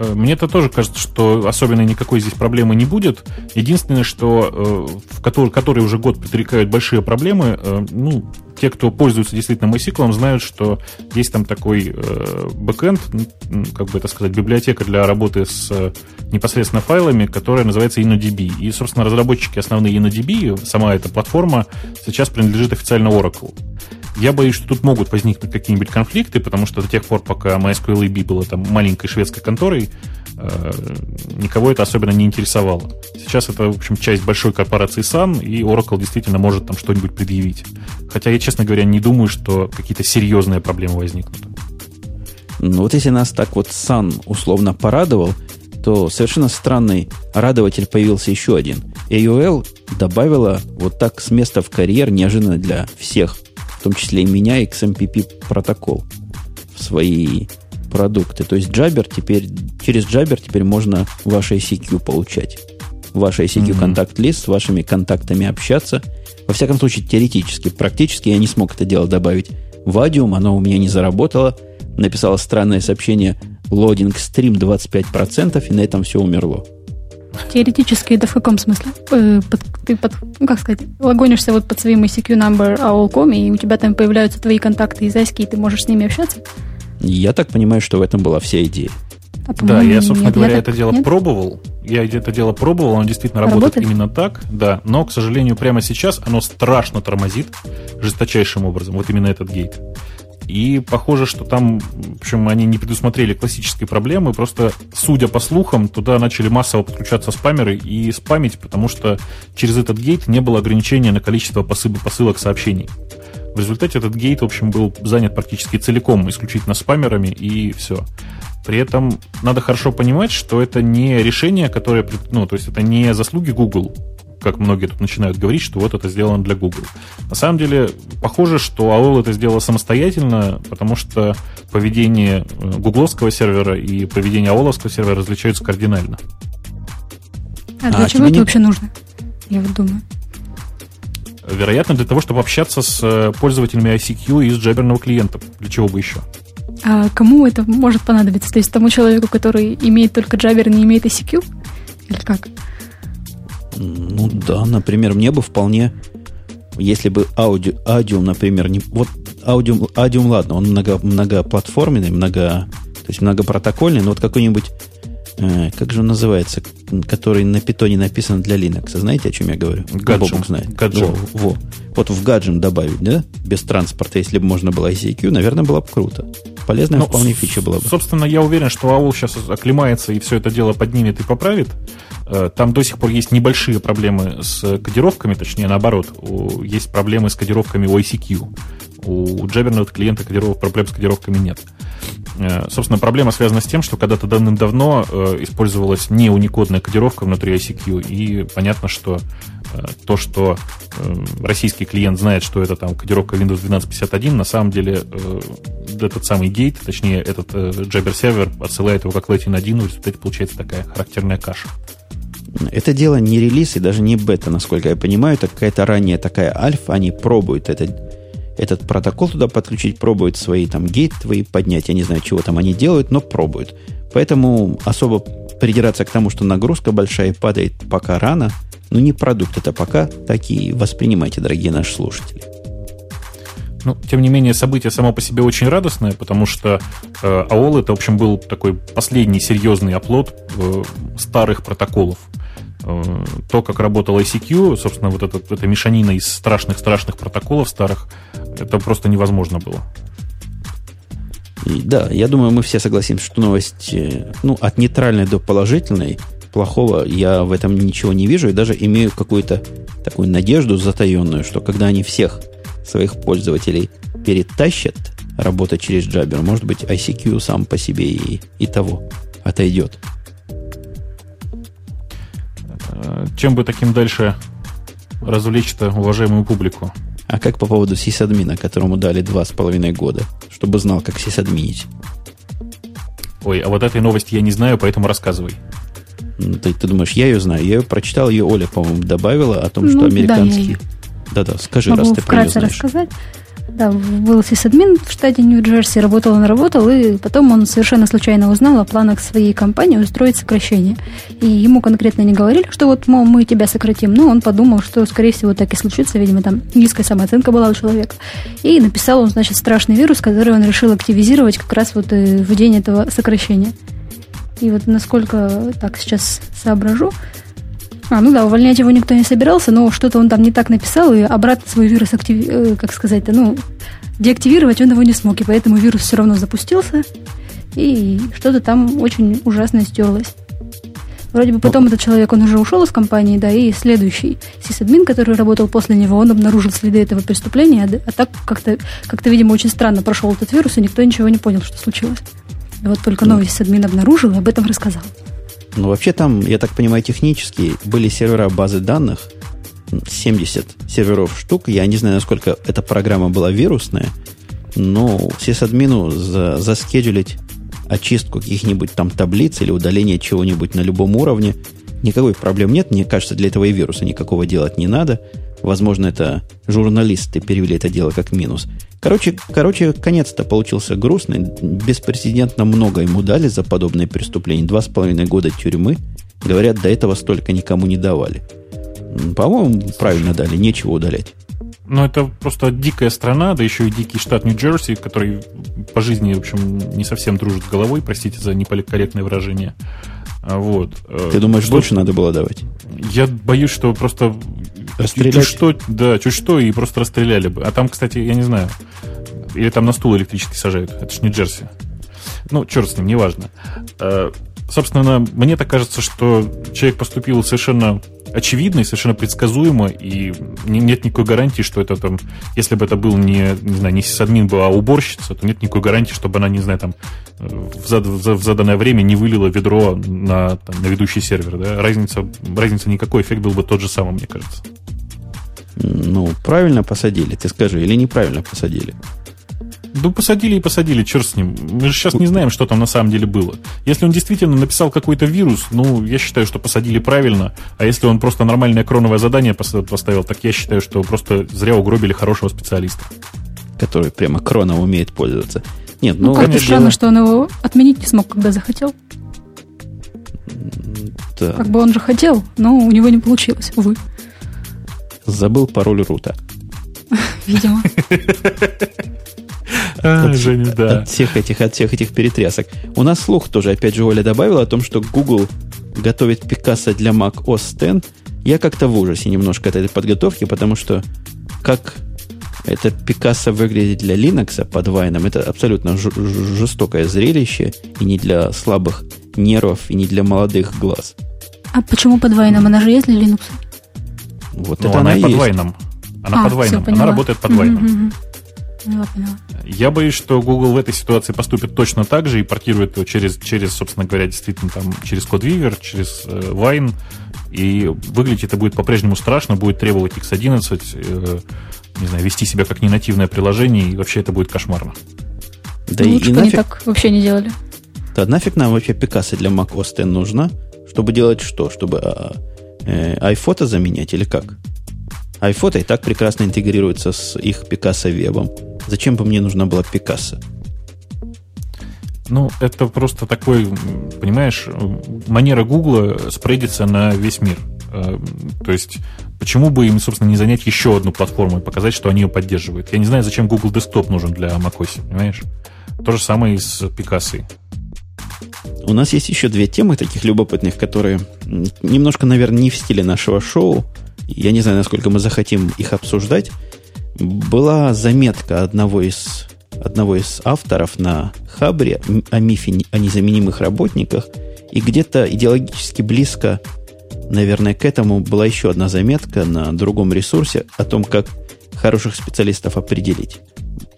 Э, мне это тоже кажется, что особенно никакой здесь проблемы не будет. Единственное, что э, в который, который уже год предрекают большие проблемы, э, ну, те, кто пользуется действительно MySQL, знают, что есть там такой э, бэкэнд, как бы это сказать, библиотека для работы с непосредственно файлами, которая называется InnoDB. И, собственно, разработчики основные InnoDB, сама эта платформа, сейчас принадлежит официально Oracle. Я боюсь, что тут могут возникнуть какие-нибудь конфликты, потому что до тех пор, пока MySQL DB было там маленькой шведской конторой, э, никого это особенно не интересовало. Сейчас это, в общем, часть большой корпорации Sun, и Oracle действительно может там что-нибудь предъявить. Хотя я, честно говоря, не думаю, что какие-то серьезные проблемы возникнут. Ну вот если нас так вот Sun условно порадовал, то совершенно странный радователь появился еще один. AOL добавила вот так с места в карьер неожиданно для всех – в том числе и меня, XMPP протокол в свои продукты. То есть Jabber теперь, через Jabber теперь можно ваш ICQ получать. Ваш ICQ mm-hmm. контакт-лист, с вашими контактами общаться. Во всяком случае, теоретически. Практически я не смог это дело добавить в Adium, оно у меня не заработало. Написала странное сообщение «Лодинг стрим 25%», и на этом все умерло. Теоретически это в каком смысле? Э, под, ты под, ну, как сказать, логонишься вот под своим ICQ number AOL.com, и у тебя там появляются твои контакты из ASCII, и ты можешь с ними общаться? Я так понимаю, что в этом была вся идея. А, да, я, собственно нет, говоря, я это дело нет? пробовал. Я это дело пробовал, оно действительно работает, работает именно так, да. Но, к сожалению, прямо сейчас оно страшно тормозит жесточайшим образом. Вот именно этот гейт. И похоже, что там, в общем, они не предусмотрели классические проблемы, просто, судя по слухам, туда начали массово подключаться спамеры и спамить, потому что через этот гейт не было ограничения на количество посылок сообщений. В результате этот гейт, в общем, был занят практически целиком, исключительно спамерами, и все. При этом надо хорошо понимать, что это не решение, которое, ну, то есть это не заслуги Google, как многие тут начинают говорить, что вот это сделано для Google. На самом деле, похоже, что AOL это сделала самостоятельно, потому что поведение э, гугловского сервера и поведение AOL сервера различаются кардинально. А для а чего это не... вообще нужно? Я вот думаю. Вероятно, для того, чтобы общаться с э, пользователями ICQ и с джаберного клиента. Для чего бы еще? А кому это может понадобиться? То есть тому человеку, который имеет только Jabber, не имеет ICQ? Или как? Ну да, например, мне бы вполне, если бы аудио, аудиум, например, не, вот аудиум, аудиум, ладно, он много, многоплатформенный, много, то есть многопротокольный, но вот какой-нибудь, э, как же он называется, который на питоне написан для Linux. Знаете, о чем я говорю? Гаджем. знает. Гаджем. Во, во. Вот в гаджем добавить, да, без транспорта, если бы можно было ICQ, наверное, было бы круто. Полезная ну, вполне фича была бы. Собственно, я уверен, что AOL сейчас оклемается и все это дело поднимет и поправит. Э, там до сих пор есть небольшие проблемы с кодировками, точнее наоборот, есть проблемы с кодировками у ICQ. У Jabbernet клиента кодировок, проблем с кодировками нет. Э, собственно, проблема связана с тем, что когда-то давным-давно э, использовалась не уникодная кодировка внутри ICQ, и понятно, что то, что российский клиент знает, что это там кодировка Windows 12.51, на самом деле этот самый гейт, точнее этот Jabber сервер отсылает его как Latin 1, и в результате получается такая характерная каша. Это дело не релиз и даже не бета, насколько я понимаю. Это какая-то ранее такая альфа. Они пробуют это, этот протокол туда подключить, пробуют свои там гейтвы поднять. Я не знаю, чего там они делают, но пробуют. Поэтому особо придираться к тому, что нагрузка большая падает пока рано. Ну, не продукт это пока. Такие воспринимайте, дорогие наши слушатели. Ну, тем не менее, событие само по себе очень радостное, потому что э, AOL это, в общем, был такой последний серьезный оплот э, старых протоколов. Э, то, как работал ICQ, собственно, вот эта, эта мешанина из страшных-страшных протоколов старых, это просто невозможно было. И, да, я думаю, мы все согласимся, что новость э, ну, от нейтральной до положительной, плохого я в этом ничего не вижу, и даже имею какую-то такую надежду затаенную, что когда они всех своих пользователей перетащат работать через Jabber, может быть, ICQ сам по себе и, и того отойдет. Чем бы таким дальше развлечь-то уважаемую публику? А как по поводу сисадмина, которому дали два с половиной года, чтобы знал, как сисадминить? Ой, а вот этой новости я не знаю, поэтому рассказывай. Ну, ты, ты думаешь, я ее знаю? Я ее прочитал, ее Оля, по-моему, добавила о том, ну, что американские... Да-да, скажи, Могу раз ты про знаешь. рассказать. Да, был сисадмин в штате Нью-Джерси, работал он, работал, и потом он совершенно случайно узнал о планах своей компании устроить сокращение. И ему конкретно не говорили, что вот, мол, мы тебя сократим, но он подумал, что, скорее всего, так и случится, видимо, там низкая самооценка была у человека. И написал он, значит, страшный вирус, который он решил активизировать как раз вот э, в день этого сокращения. И вот насколько так сейчас соображу, а, ну да, увольнять его никто не собирался, но что-то он там не так написал, и обратно свой вирус актив... Э, как сказать-то, ну, деактивировать он его не смог, и поэтому вирус все равно запустился, и что-то там очень ужасное стерлось. Вроде бы потом этот человек, он уже ушел из компании, да, и следующий сисадмин, который работал после него, он обнаружил следы этого преступления, а так как-то, как-то видимо, очень странно прошел этот вирус, и никто ничего не понял, что случилось. И вот только новый сисадмин обнаружил и об этом рассказал. Ну, вообще там, я так понимаю, технически были сервера базы данных, 70 серверов штук. Я не знаю, насколько эта программа была вирусная, но сисадмину за, заскеджулить очистку каких-нибудь там таблиц или удаление чего-нибудь на любом уровне никакой проблем нет. Мне кажется, для этого и вируса никакого делать не надо. Возможно, это журналисты перевели это дело как минус. Короче, короче конец-то получился грустный. Беспрецедентно много ему дали за подобные преступления. Два с половиной года тюрьмы. Говорят, до этого столько никому не давали. По-моему, правильно дали, нечего удалять. Ну, это просто дикая страна, да еще и дикий штат Нью-Джерси, который по жизни, в общем, не совсем дружит головой, простите за неполикорректное выражение. А вот. Ты думаешь, что, больше надо было давать? Я боюсь, что просто Расстрелять? Чуть что, да, чуть что, и просто расстреляли бы. А там, кстати, я не знаю, или там на стул электрический сажают. Это ж не Джерси. Ну, черт с ним, неважно. Собственно, мне так кажется, что человек поступил совершенно очевидно и совершенно предсказуемо, и нет никакой гарантии, что это там, если бы это был не, не знаю, не сисадмин была, а уборщица, то нет никакой гарантии, чтобы она, не знаю, там в, зад, в заданное время не вылила ведро на, там, на ведущий сервер. Да? Разница, разница никакой, эффект был бы тот же самый, мне кажется. Ну, правильно посадили, ты скажи, или неправильно посадили? Ну, посадили и посадили, черт с ним. Мы же сейчас не знаем, что там на самом деле было. Если он действительно написал какой-то вирус, ну, я считаю, что посадили правильно. А если он просто нормальное кроновое задание поставил, так я считаю, что просто зря угробили хорошего специалиста. Который прямо кроном умеет пользоваться. Нет, ну, ну как-то странно, дело... что он его отменить не смог, когда захотел. Да. Как бы он же хотел, но у него не получилось, увы. Забыл пароль рута. Видимо. А, Женя, да. От всех этих, от всех этих перетрясок. У нас слух тоже, опять же, Оля добавила о том, что Google готовит Picasso для Mac OS X. Я как-то в ужасе немножко от этой подготовки, потому что как это Picasso выглядит для Linux под Вайном, это абсолютно жестокое зрелище, и не для слабых нервов, и не для молодых глаз. А почему под Вайном? Она же есть для Linux? Вот ну, это она, она и под Вайном. Она а, под Вайном. Она работает под Вайном. Mm-hmm. Поняла, поняла. Я боюсь, что Google в этой ситуации поступит точно так же и портирует его через, через собственно говоря, действительно там через CodeWeaver, через э, Wine. И выглядеть это будет по-прежнему страшно, будет требовать X11, э, не знаю, вести себя как ненативное приложение, и вообще это будет кошмарно. Да ну, лучше и, бы нафиг... они так вообще не делали. Да нафиг нам вообще Пикассо для Mac OS X нужно? Чтобы делать что? Чтобы а, э, iPhoto заменять или как? iPhoto и так прекрасно интегрируется с их Picasso вебом. Зачем бы мне нужна была Picasso? Ну, это просто такой, понимаешь, манера Гугла спредится на весь мир. Э, то есть, почему бы им, собственно, не занять еще одну платформу и показать, что они ее поддерживают? Я не знаю, зачем Google Desktop нужен для macOS, понимаешь? То же самое и с Picasso. У нас есть еще две темы таких любопытных, которые немножко, наверное, не в стиле нашего шоу. Я не знаю, насколько мы захотим их обсуждать. Была заметка одного из, одного из авторов на Хабре о мифе о незаменимых работниках. И где-то идеологически близко, наверное, к этому была еще одна заметка на другом ресурсе о том, как хороших специалистов определить.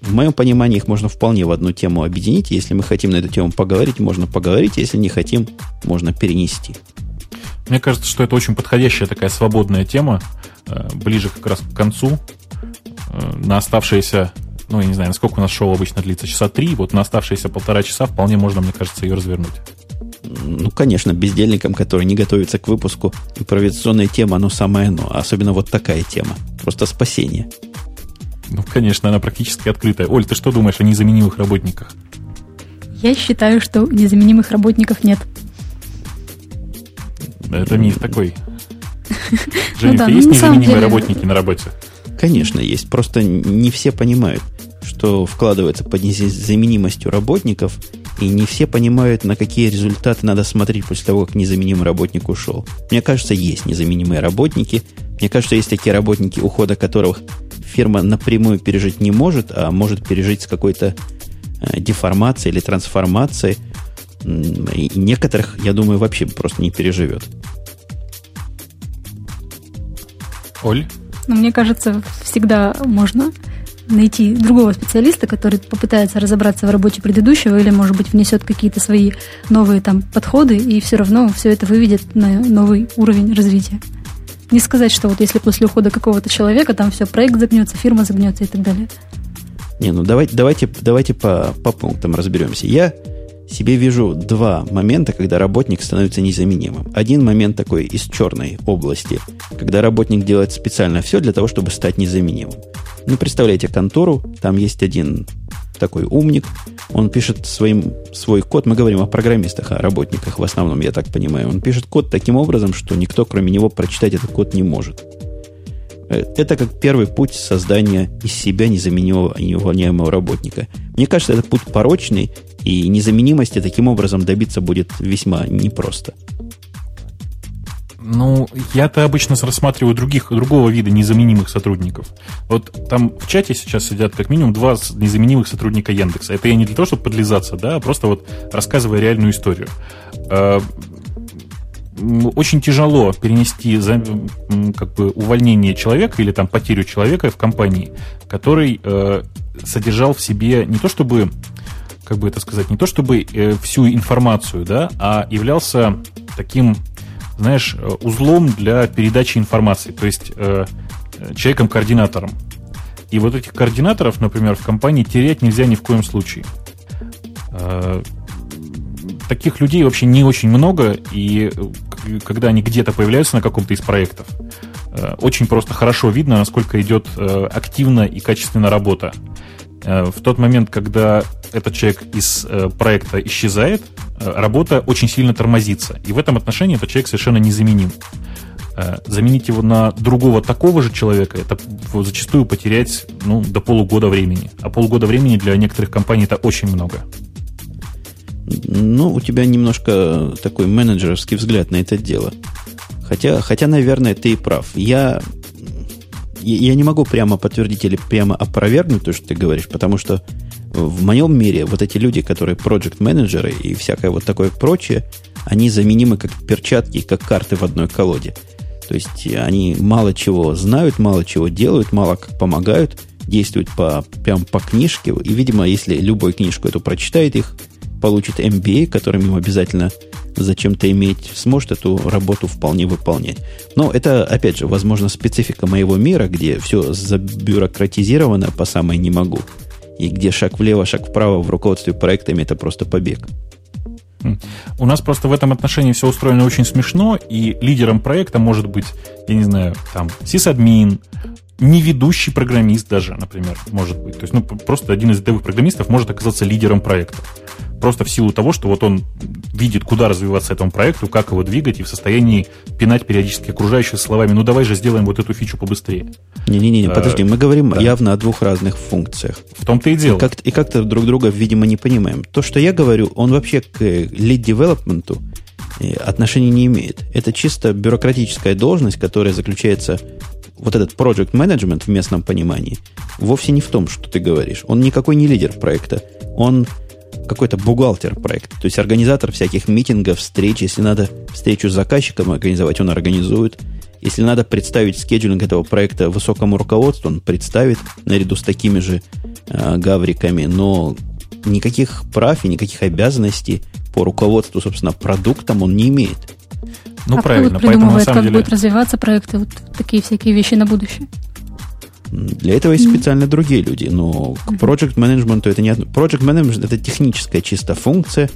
В моем понимании их можно вполне в одну тему объединить. Если мы хотим на эту тему поговорить, можно поговорить. Если не хотим, можно перенести. Мне кажется, что это очень подходящая такая свободная тема, э, ближе как раз к концу, на оставшиеся, ну, я не знаю, насколько у нас шоу обычно длится, часа три, вот на оставшиеся полтора часа вполне можно, мне кажется, ее развернуть. Ну, конечно, бездельникам, которые не готовятся к выпуску, импровизационная тема, оно самое оно. Особенно вот такая тема. Просто спасение. Ну, конечно, она практически открытая. Оль, ты что думаешь о незаменимых работниках? Я считаю, что незаменимых работников нет. Это миф такой. Женя, ну, да, есть незаменимые деле... работники на работе? Конечно, есть. Просто не все понимают, что вкладывается под незаменимостью работников, и не все понимают, на какие результаты надо смотреть после того, как незаменимый работник ушел. Мне кажется, есть незаменимые работники. Мне кажется, есть такие работники, ухода которых фирма напрямую пережить не может, а может пережить с какой-то э, деформацией или трансформацией. И некоторых, я думаю, вообще просто не переживет. Оль? Ну, мне кажется, всегда можно найти другого специалиста, который попытается разобраться в работе предыдущего или, может быть, внесет какие-то свои новые там подходы и все равно все это выведет на новый уровень развития. Не сказать, что вот если после ухода какого-то человека там все, проект загнется, фирма загнется и так далее. Не, ну давайте, давайте, давайте по, по пунктам разберемся. Я себе вижу два момента, когда работник становится незаменимым. Один момент такой из черной области, когда работник делает специально все для того, чтобы стать незаменимым. Ну, представляете контору, там есть один такой умник, он пишет своим, свой код, мы говорим о программистах, о работниках в основном, я так понимаю, он пишет код таким образом, что никто, кроме него, прочитать этот код не может. Э, это как первый путь создания из себя незаменимого и неувольняемого работника. Мне кажется, это путь порочный, и незаменимости таким образом добиться будет весьма непросто. Ну, я-то обычно рассматриваю других, другого вида незаменимых сотрудников. Вот там в чате сейчас сидят как минимум два незаменимых сотрудника Яндекса. Это я не для того, чтобы подлизаться, да, а просто вот рассказывая реальную историю. Очень тяжело перенести за, как бы увольнение человека или там потерю человека в компании, который э, содержал в себе не то чтобы как бы это сказать, не то чтобы э, всю информацию, да, а являлся таким, знаешь, э, узлом для передачи информации, то есть э, человеком-координатором. И вот этих координаторов, например, в компании терять нельзя ни в коем случае. Э, таких людей вообще не очень много, и э, когда они где-то появляются на каком-то из проектов, э, очень просто хорошо видно, насколько идет активно и качественно работа. В тот момент, когда этот человек из проекта исчезает, работа очень сильно тормозится. И в этом отношении этот человек совершенно незаменим. Заменить его на другого такого же человека, это зачастую потерять ну, до полугода времени. А полгода времени для некоторых компаний это очень много. Ну, у тебя немножко такой менеджерский взгляд на это дело. Хотя, хотя, наверное, ты и прав. Я, я не могу прямо подтвердить или прямо опровергнуть то, что ты говоришь, потому что В моем мире вот эти люди, которые проект-менеджеры и всякое вот такое прочее, они заменимы как перчатки, как карты в одной колоде. То есть они мало чего знают, мало чего делают, мало как помогают, действуют по, прям по книжке. И, видимо, если любую книжку эту прочитает, их получит MBA, которым им обязательно зачем-то иметь, сможет эту работу вполне выполнять. Но это, опять же, возможно, специфика моего мира, где все забюрократизировано по самой не могу. И где шаг влево, шаг вправо в руководстве проектами это просто побег. У нас просто в этом отношении все устроено очень смешно, и лидером проекта может быть, я не знаю, там, сисадмин, не ведущий программист даже, например, может быть. То есть, ну, просто один из рядовых программистов может оказаться лидером проекта. Просто в силу того, что вот он видит, куда развиваться этому проекту, как его двигать, и в состоянии пинать периодически окружающих словами, ну давай же сделаем вот эту фичу побыстрее. Не-не-не, а, подожди, мы говорим да. явно о двух разных функциях. В том-то и дело. И, как- и как-то друг друга, видимо, не понимаем. То, что я говорю, он вообще к lead-девелопменту э, отношения не имеет. Это чисто бюрократическая должность, которая заключается вот этот project management в местном понимании вовсе не в том, что ты говоришь. Он никакой не лидер проекта. Он какой-то бухгалтер проекта. То есть организатор всяких митингов, встреч. Если надо встречу с заказчиком организовать, он организует. Если надо представить скеджулинг этого проекта высокому руководству, он представит наряду с такими же э, гавриками. Но никаких прав и никаких обязанностей по руководству, собственно, продуктом он не имеет. Ну, а правильно. Кто вот придумывает, как деле... будет развиваться проекты, вот такие всякие вещи на будущее? Для этого есть специально другие люди, но к project management это не одно. Project management это техническая чисто функция.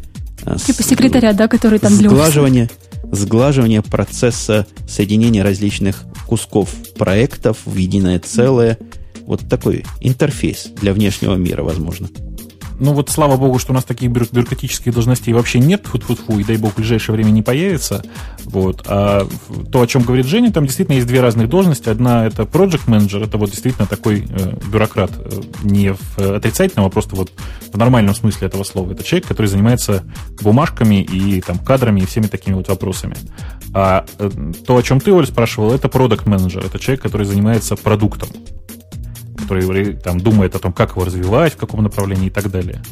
А, типа с, секретаря, да, который там сглаживание, для сглаживание процесса соединения различных кусков проектов в единое целое. Вот такой интерфейс для внешнего мира, возможно. Ну вот слава богу, что у нас таких бюрократических должностей вообще нет, фу фу фу и дай бог в ближайшее время не появится. Вот. А то, о чем говорит Женя, там действительно есть две разных должности. Одна это project manager, это вот действительно такой э, бюрократ, э, не в отрицательном, а просто вот в нормальном смысле этого слова. Это человек, который занимается бумажками и там кадрами и всеми такими вот вопросами. А э, то, о чем ты, Оль, спрашивал, это product manager, это человек, который занимается продуктом который там думает о том, как его развивать, в каком направлении и так далее.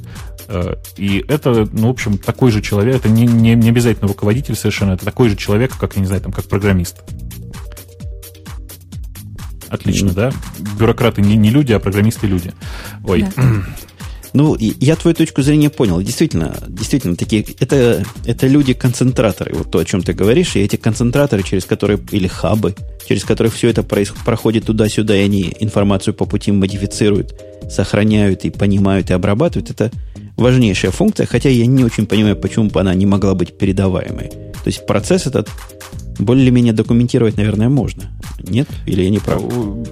Э, и это, ну, в общем, такой же человек, это не, не, не обязательно руководитель совершенно, это такой же человек, как, я не знаю, там, как программист. Отлично, да? Бюрократы не, не люди, а программисты люди. Ой. Да. Ну, я твою точку зрения понял. Действительно, действительно, такие, это, это люди-концентраторы, вот то, о чем ты говоришь, и эти концентраторы, через которые, или хабы, через которые все это происходит, проходит туда-сюда, и они информацию по пути модифицируют, сохраняют и понимают и обрабатывают, это важнейшая функция, хотя я не очень понимаю, почему бы она не могла быть передаваемой. То есть процесс этот более-менее документировать, наверное, можно. Нет? Или я не прав?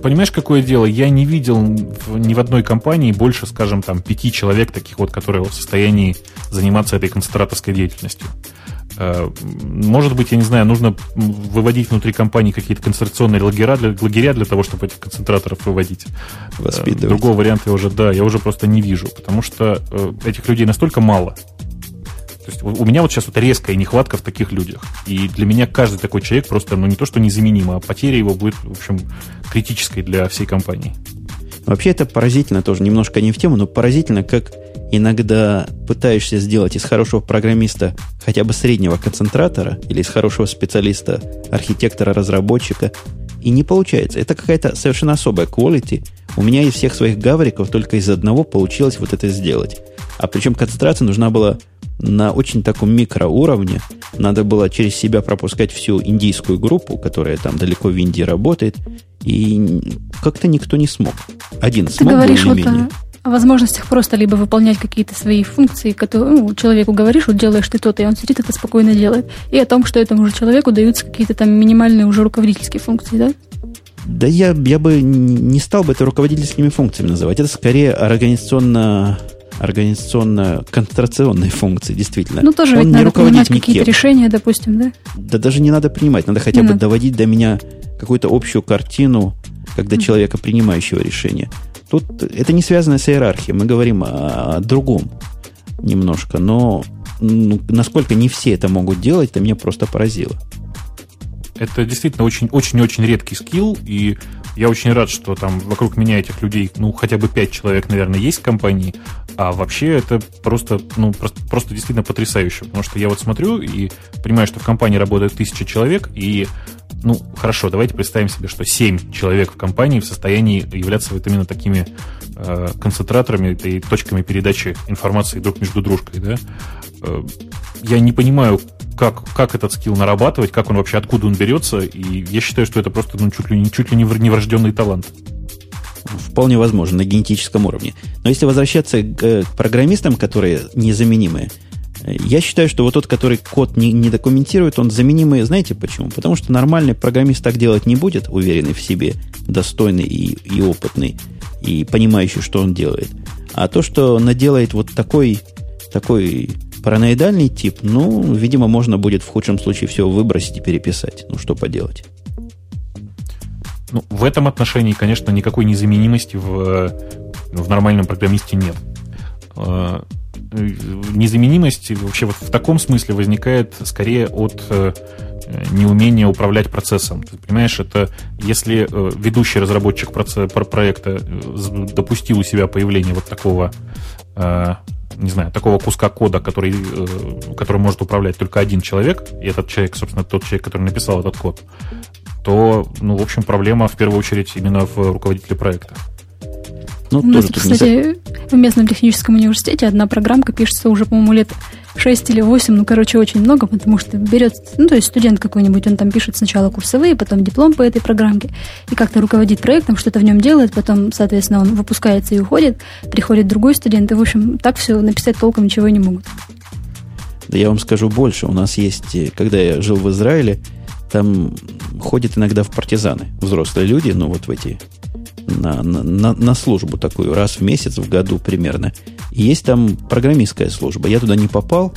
Понимаешь, какое дело? Я не видел ни в одной компании больше, скажем, там, пяти человек таких вот, которые в состоянии заниматься этой концентраторской деятельностью. Э, может быть, я не знаю, нужно выводить внутри компании какие-то концентрационные лагеря для, лагеря для того, чтобы этих концентраторов выводить. Э, другого варианта я уже, да, я уже просто не вижу, потому что э, этих людей настолько мало, то есть у меня вот сейчас вот резкая нехватка в таких людях. И для меня каждый такой человек просто, ну не то, что незаменим, а потеря его будет, в общем, критической для всей компании. Вообще это поразительно тоже, немножко не в тему, но поразительно, как иногда пытаешься сделать из хорошего программиста хотя бы среднего концентратора или из хорошего специалиста, архитектора, разработчика, и не получается. Это какая-то совершенно особая quality. У меня из всех своих гавриков только из одного получилось вот это сделать. А причем концентрация нужна была на очень таком микроуровне. Надо было через себя пропускать всю индийскую группу, которая там далеко в Индии работает. И как-то никто не смог. Один Ты смог говоришь вот о, о возможностях просто либо выполнять какие-то свои функции, которые ну, человеку говоришь, вот делаешь ты то-то, и он сидит это спокойно делает. И о том, что этому же человеку даются какие-то там минимальные уже руководительские функции, да? Да я, я бы не стал бы это руководительскими функциями называть. Это скорее организационно организационно-концентрационной функции, действительно. Ну, тоже Он ведь не надо принимать какие-то решения, допустим, да? Да даже не надо принимать, надо хотя не бы надо. доводить до меня какую-то общую картину, когда mm. человека, принимающего решение. Тут это не связано с иерархией, мы говорим о, о другом немножко, но ну, насколько не все это могут делать, это меня просто поразило. Это действительно очень-очень-очень редкий скилл, и я очень рад, что там вокруг меня этих людей, ну, хотя бы пять человек, наверное, есть в компании, а вообще это просто, ну, просто, просто действительно потрясающе, потому что я вот смотрю и понимаю, что в компании работает тысяча человек, и ну, хорошо, давайте представим себе, что 7 человек в компании в состоянии являться вот именно такими э, концентраторами и точками передачи информации друг между дружкой, да. Э, я не понимаю, как, как этот скилл нарабатывать, как он вообще, откуда он берется, и я считаю, что это просто ну, чуть ли, не, чуть ли не врожденный талант. Вполне возможно, на генетическом уровне. Но если возвращаться к, к программистам, которые незаменимые, я считаю, что вот тот, который код не, не документирует, он заменимый. Знаете почему? Потому что нормальный программист так делать не будет, уверенный в себе, достойный и, и опытный, и понимающий, что он делает. А то, что наделает вот такой, такой параноидальный тип, ну, видимо, можно будет в худшем случае все выбросить и переписать. Ну, что поделать. Ну, в этом отношении, конечно, никакой незаменимости в, в нормальном программисте нет а, незаменимость вообще вот в таком смысле возникает скорее от э, неумения управлять процессом. Ты понимаешь, это если э, ведущий разработчик проекта э, допустил у себя появление вот такого не знаю, такого куска кода, который, который может управлять только один человек, и этот человек, собственно, тот человек, который написал этот код, то, ну, в общем, проблема в первую очередь именно в руководителе проекта. Ну, У нас, кстати, в местном техническом университете одна программка пишется уже, по-моему, лет 6 или 8, ну, короче, очень много, потому что берет, ну, то есть студент какой-нибудь, он там пишет сначала курсовые, потом диплом по этой программке, и как-то руководит проектом, что-то в нем делает, потом, соответственно, он выпускается и уходит, приходит другой студент, и, в общем, так все написать толком ничего не могут. Да я вам скажу больше. У нас есть, э, когда я жил в Израиле, там ходят иногда в партизаны взрослые люди, ну, вот в эти на, на, на службу такую, раз в месяц, в году примерно. И есть там программистская служба. Я туда не попал,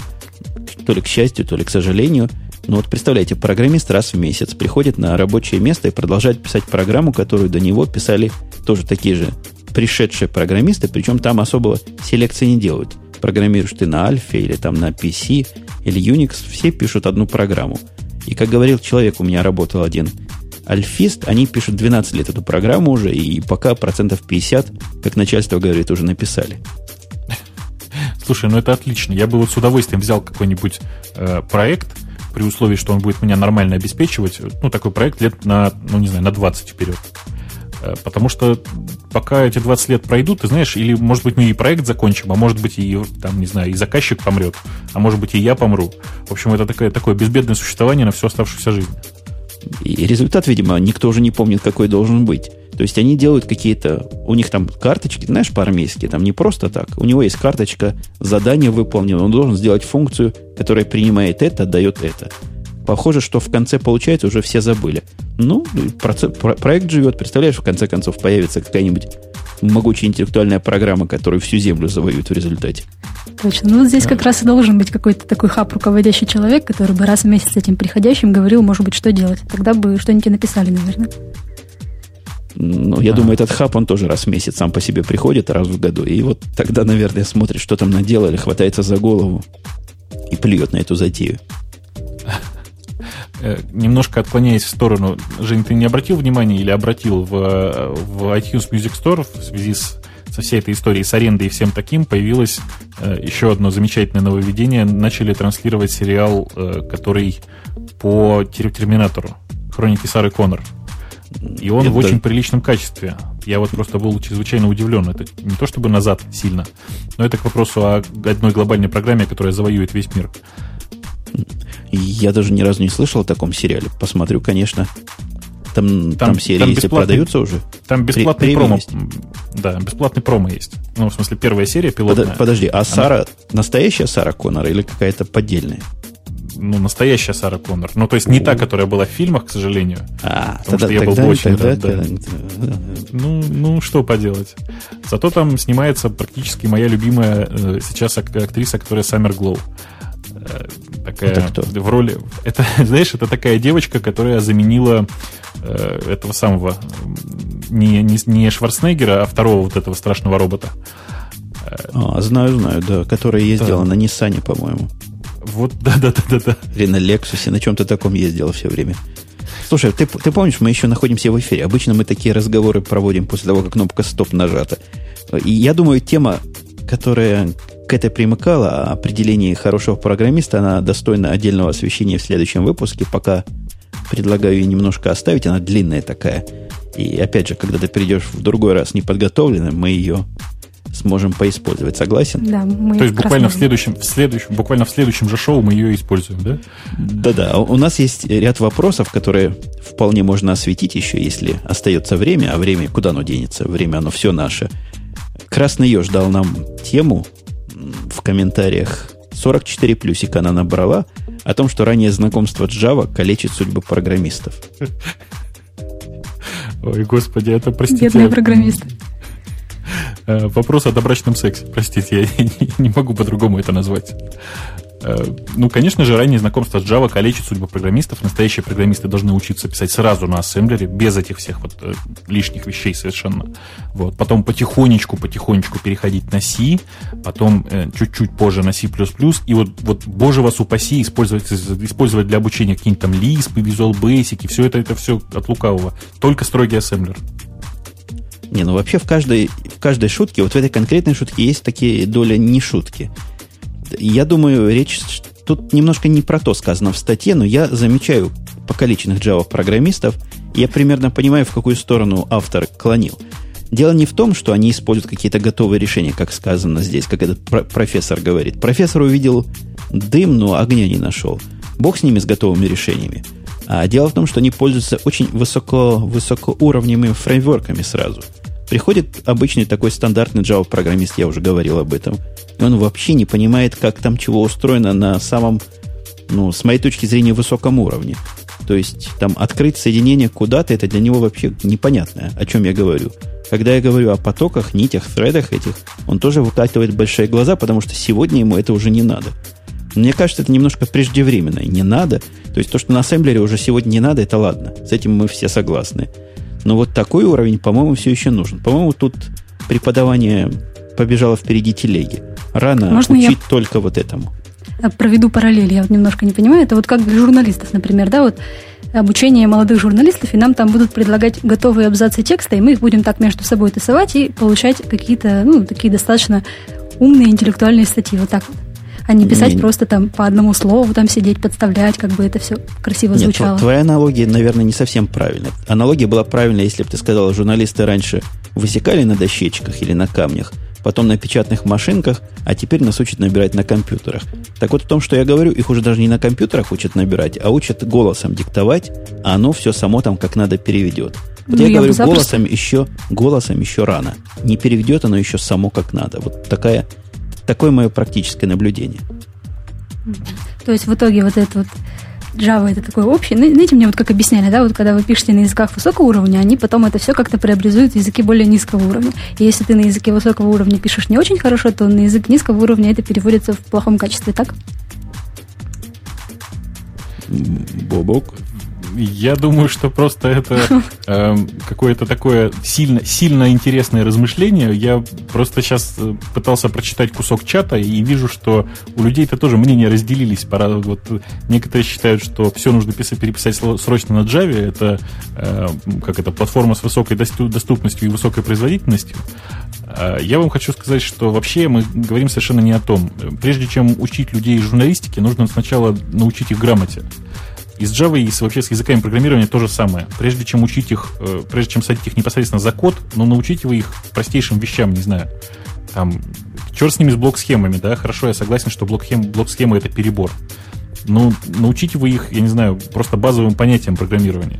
то ли к счастью, то ли к сожалению. Но вот представляете, программист раз в месяц приходит на рабочее место и продолжает писать программу, которую до него писали тоже такие же пришедшие программисты, причем там особого селекции не делают. Программируешь ты на Альфе или там на PC или Unix, все пишут одну программу. И как говорил человек, у меня работал один Альфист, они пишут 12 лет эту программу уже, и пока процентов 50, как начальство говорит, уже написали. Слушай, ну это отлично. Я бы вот с удовольствием взял какой-нибудь э, проект, при условии, что он будет меня нормально обеспечивать, ну, такой проект лет на, ну, не знаю, на 20 вперед. Э, потому что пока эти 20 лет пройдут, ты знаешь, или, может быть, мы и проект закончим, а может быть, и, там, не знаю, и заказчик помрет, а может быть, и я помру. В общем, это такое, такое безбедное существование на всю оставшуюся жизнь. И результат, видимо, никто уже не помнит, какой должен быть. То есть они делают какие-то... У них там карточки, знаешь, по-армейски, там не просто так. У него есть карточка, задание выполнено, он должен сделать функцию, которая принимает это, дает это. Похоже, что в конце получается уже все забыли. Ну, процесс, проект живет, представляешь, в конце концов появится какая-нибудь могучая интеллектуальная программа, которая всю землю завоюет в результате. Точно. Ну, вот здесь как раз и должен быть какой-то такой хаб руководящий человек, который бы раз в месяц этим приходящим говорил, может быть, что делать. Тогда бы что-нибудь написали, наверное. Ну, я а. думаю, этот хаб, он тоже раз в месяц сам по себе приходит, раз в году. И вот тогда, наверное, смотрит, что там наделали, хватается за голову и плюет на эту затею. Э, немножко отклоняясь в сторону, Жень, ты не обратил внимания или обратил в, в iTunes Music Store в связи с, со всей этой историей с арендой и всем таким, появилось э, еще одно замечательное нововведение. Начали транслировать сериал, э, который по Терминатору, Хроники Сары Коннор. И он Это... в очень приличном качестве. Я вот просто был чрезвычайно удивлен. Это не то чтобы назад сильно, но это к вопросу о одной глобальной программе, которая завоюет весь мир. Я даже ни разу не слышал о таком сериале. Посмотрю, конечно. Там, там, там серии, там продаются уже. Там бесплатный При, промо. Есть. Да, бесплатный промо есть. Ну, в смысле, первая серия пилотная. Под, подожди, а Она... Сара, настоящая Сара Коннор или какая-то поддельная? Ну, настоящая Сара Коннор. Ну, то есть не та, которая была в фильмах, к сожалению. А, потому тогда, что я тогда, был очень тогда, да. Ну, ну, что поделать. Зато там снимается практически моя любимая э, сейчас актриса, которая Саммер Глоу. Э, такая это кто? в роли. Это, знаешь, это такая девочка, которая заменила э, этого самого не, не, не Шварценеггера, а второго вот этого страшного робота. А, знаю, знаю, да, которая ездила да. на Ниссане, по-моему. Вот, да, да, да, да, да. Или на Лексусе, на чем-то таком ездила все время. Слушай, ты, ты помнишь, мы еще находимся в эфире. Обычно мы такие разговоры проводим после того, как кнопка стоп нажата. И я думаю, тема, которая к этой примыкала, определение хорошего программиста, она достойна отдельного освещения в следующем выпуске. Пока предлагаю ее немножко оставить, она длинная такая. И опять же, когда ты придешь в другой раз неподготовленным, мы ее сможем поиспользовать. Согласен? Да, мы То есть буквально в следующем, в следующем, буквально в следующем же шоу мы ее используем, да? Да-да. У нас есть ряд вопросов, которые вполне можно осветить еще, если остается время, а время куда оно денется? Время оно все наше. Красный еж дал нам тему в комментариях 44 плюсика она набрала о том, что ранее знакомство Java калечит судьбы программистов. Ой, господи, это, простите... Бедные программисты. Э, вопрос о добрачном сексе. Простите, я не могу по-другому это назвать. Э, ну, конечно же, раннее знакомство с Java калечит судьбу программистов. Настоящие программисты должны учиться писать сразу на ассемблере, без этих всех вот э, лишних вещей совершенно. Вот. Потом потихонечку, потихонечку переходить на C, потом чуть-чуть позже на C++, и вот, вот боже вас упаси, использовать, использовать для обучения какие-нибудь там Lisp, Visual Basic, и все это, это все от лукавого. Только строгий ассемблер. Не, ну вообще в каждой, в каждой шутке, вот в этой конкретной шутке есть такие доля не шутки. Я думаю, речь тут немножко не про то сказано в статье, но я замечаю покалеченных Java-программистов, я примерно понимаю, в какую сторону автор клонил. Дело не в том, что они используют какие-то готовые решения, как сказано здесь, как этот про- профессор говорит. Профессор увидел дым, но огня не нашел. Бог с ними, с готовыми решениями. А дело в том, что они пользуются очень высоко, высокоуровневыми фреймворками сразу. Приходит обычный такой стандартный Java-программист, я уже говорил об этом, и он вообще не понимает, как там чего устроено на самом, ну, с моей точки зрения, высоком уровне. То есть там открыть соединение куда-то, это для него вообще непонятно, о чем я говорю. Когда я говорю о потоках, нитях, фредах этих, он тоже выкатывает большие глаза, потому что сегодня ему это уже не надо. Мне кажется, это немножко преждевременно. Не надо. То есть то, что на ассемблере уже сегодня не надо, это ладно. С этим мы все согласны. Но вот такой уровень, по-моему, все еще нужен. По-моему, тут преподавание побежало впереди телеги. Рано Можно учить я... только вот этому. Проведу параллель, я вот немножко не понимаю. Это вот как для журналистов, например, да, вот обучение молодых журналистов, и нам там будут предлагать готовые абзацы текста, и мы их будем так между собой тасовать и получать какие-то, ну, такие достаточно умные интеллектуальные статьи. Вот так вот а не писать не, просто там по одному слову, там сидеть, подставлять, как бы это все красиво Нет, звучало. Твоя аналогия, наверное, не совсем правильная. Аналогия была правильная, если бы ты сказала, журналисты раньше высекали на дощечках или на камнях, потом на печатных машинках, а теперь нас учат набирать на компьютерах. Так вот в том, что я говорю, их уже даже не на компьютерах учат набирать, а учат голосом диктовать, а оно все само там как надо переведет. Вот ну, я, я говорю, голосом еще, голосом еще рано. Не переведет оно еще само как надо. Вот такая Такое мое практическое наблюдение. То есть в итоге вот это вот Java это такое общее. Ну, знаете, мне вот как объясняли, да, вот когда вы пишете на языках высокого уровня, они потом это все как-то преобразуют в языки более низкого уровня. И если ты на языке высокого уровня пишешь не очень хорошо, то на язык низкого уровня это переводится в плохом качестве, так? Бобок? Я думаю, что просто это э, какое-то такое сильно, сильно интересное размышление. Я просто сейчас э, пытался прочитать кусок чата и вижу, что у людей-то тоже мнения разделились. Пора, вот, некоторые считают, что все нужно писать, переписать срочно на Java. Это, э, как это платформа с высокой доступностью и высокой производительностью. Э, я вам хочу сказать, что вообще мы говорим совершенно не о том. Прежде чем учить людей журналистике, нужно сначала научить их грамоте. И с Java, и вообще с языками программирования то же самое. Прежде чем учить их, э, прежде чем садить их непосредственно за код, ну, научите вы их простейшим вещам, не знаю. Там, черт с ними с блок-схемами, да, хорошо, я согласен, что блок-схема блок это перебор. Но научите вы их, я не знаю, просто базовым понятиям программирования.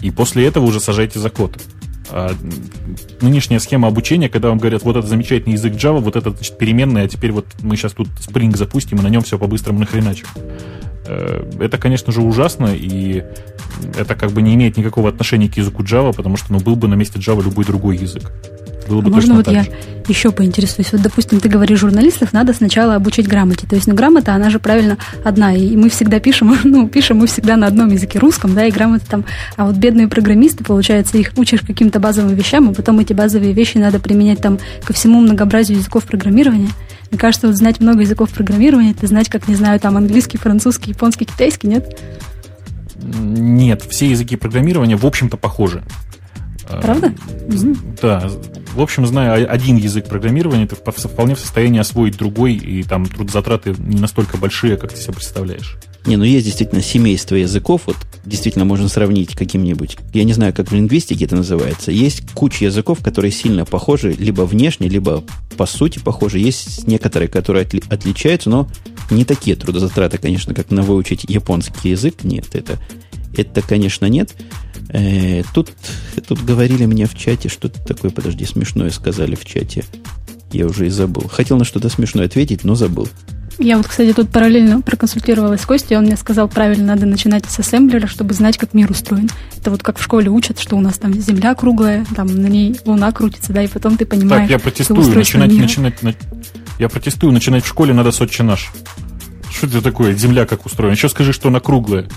И после этого уже сажайте за код. А нынешняя схема обучения, когда вам говорят, вот это замечательный язык Java, вот это значит, переменная, а теперь вот мы сейчас тут Spring запустим и на нем все по-быстрому нахреначим. Э, это, конечно же, ужасно, и это как бы не имеет никакого отношения к языку Java, потому что ну, был бы на месте Java любой другой язык. Было бы а можно вот я же. еще поинтересуюсь? Вот, допустим, ты говоришь, журналистов надо сначала обучить грамоте. То есть, ну, грамота, она же правильно одна. И мы всегда пишем, ну, пишем мы всегда на одном языке русском, да, и грамота там. А вот бедные программисты, получается, их учишь каким-то базовым вещам, а потом эти базовые вещи надо применять там ко всему многообразию языков программирования. Мне кажется, вот знать много языков программирования, это знать, как, не знаю, там английский, французский, японский, китайский, нет? Нет, все языки программирования, в общем-то, похожи. Правда? Да. В общем, зная один язык программирования, ты вполне в состоянии освоить другой, и там трудозатраты не настолько большие, как ты себе представляешь. Не, ну есть действительно семейство языков, вот действительно можно сравнить каким-нибудь, я не знаю, как в лингвистике это называется, есть куча языков, которые сильно похожи, либо внешне, либо по сути похожи, есть некоторые, которые отли- отличаются, но не такие трудозатраты, конечно, как на выучить японский язык, нет, это, это конечно, нет. Э, тут, тут говорили мне в чате, что-то такое, подожди, смешное сказали в чате. Я уже и забыл. Хотел на что-то смешное ответить, но забыл. Я вот, кстати, тут параллельно проконсультировалась с Костей, он мне сказал, правильно, надо начинать с ассемблера, чтобы знать, как мир устроен. Это вот как в школе учат, что у нас там земля круглая, там на ней луна крутится, да, и потом ты понимаешь... Так, я протестую, начинать, начинать, начинать, я протестую, начинать в школе надо с отче наш. Что это такое, земля как устроена? Еще скажи, что она круглая.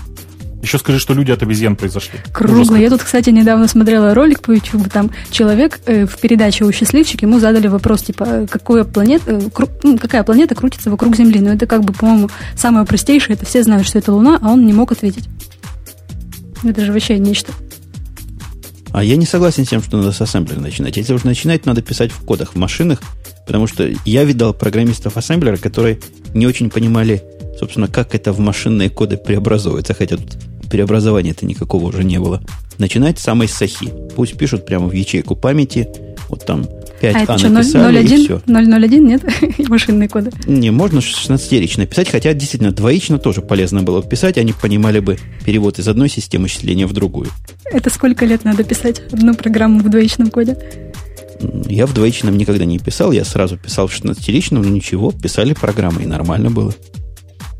Еще скажи, что люди от обезьян произошли. Кругло. Я тут, кстати, недавно смотрела ролик по YouTube. Там человек э, в передаче «У счастливчик» ему задали вопрос, типа, какая планета, э, кру, ну, какая планета крутится вокруг Земли. Но это как бы, по-моему, самое простейшее. Это все знают, что это Луна, а он не мог ответить. Это же вообще нечто. А я не согласен с тем, что надо с ассемблера начинать. Если уже начинать, надо писать в кодах в машинах, потому что я видал программистов ассемблера, которые не очень понимали, собственно, как это в машинные коды преобразуется, хотя тут преобразования-то никакого уже не было. Начинать с самой сахи. Пусть пишут прямо в ячейку памяти, вот там 5 а, а что, написали 0, 0, и все. 001 нет? Машинные коды? Не, можно 16-рично писать, хотя действительно двоично тоже полезно было писать, они понимали бы перевод из одной системы счисления в другую. Это сколько лет надо писать одну программу в двоичном коде? Я в двоичном никогда не писал, я сразу писал в 16-ричном, но ничего, писали программы, и нормально было.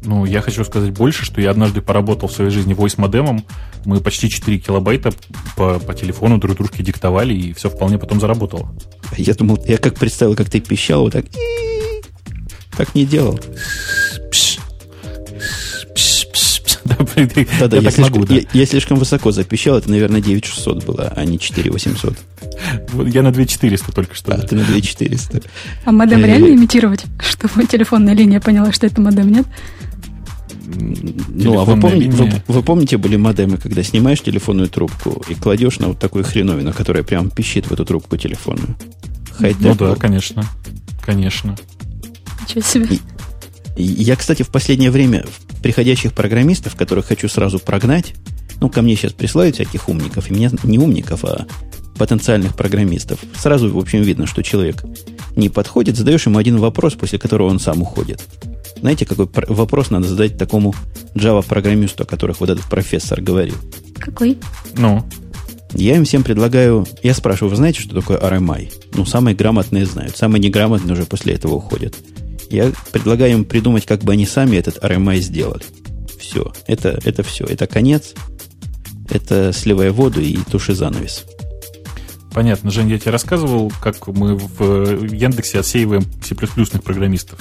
Ну, я хочу сказать больше, что я однажды поработал в своей жизни voice-модемом. Мы почти 4 килобайта по, по телефону друг дружке диктовали, и все вполне потом заработало. Я думал, я как представил, как ты пищал, вот так... Так не делал. Да-да, я, слишком, я, я слишком высоко запищал, это, наверное, 9600 было, а не 4800. Я на 2400 только что. А, ты на 2400. А модем реально имитировать, чтобы телефонная линия поняла, что это модем, нет? Ну, а вы, помните, вы, вы помните, были модемы, когда снимаешь телефонную трубку и кладешь на вот такую хреновину, которая прям пищит в эту трубку телефонную? Ну да, конечно. Конечно. Ничего себе. И, я, кстати, в последнее время приходящих программистов, которых хочу сразу прогнать, ну, ко мне сейчас присылают всяких умников, и меня не умников, а потенциальных программистов. Сразу, в общем, видно, что человек не подходит, задаешь ему один вопрос, после которого он сам уходит. Знаете, какой вопрос надо задать такому Java-программисту, о которых вот этот профессор говорил? Какой? Ну? Я им всем предлагаю... Я спрашиваю, вы знаете, что такое RMI? Ну, самые грамотные знают. Самые неграмотные уже после этого уходят. Я предлагаю им придумать, как бы они сами этот RMI сделали. Все. Это, это все. Это конец. Это сливая воду и туши занавес. Понятно, Жень, я тебе рассказывал, как мы в Яндексе отсеиваем C++ программистов.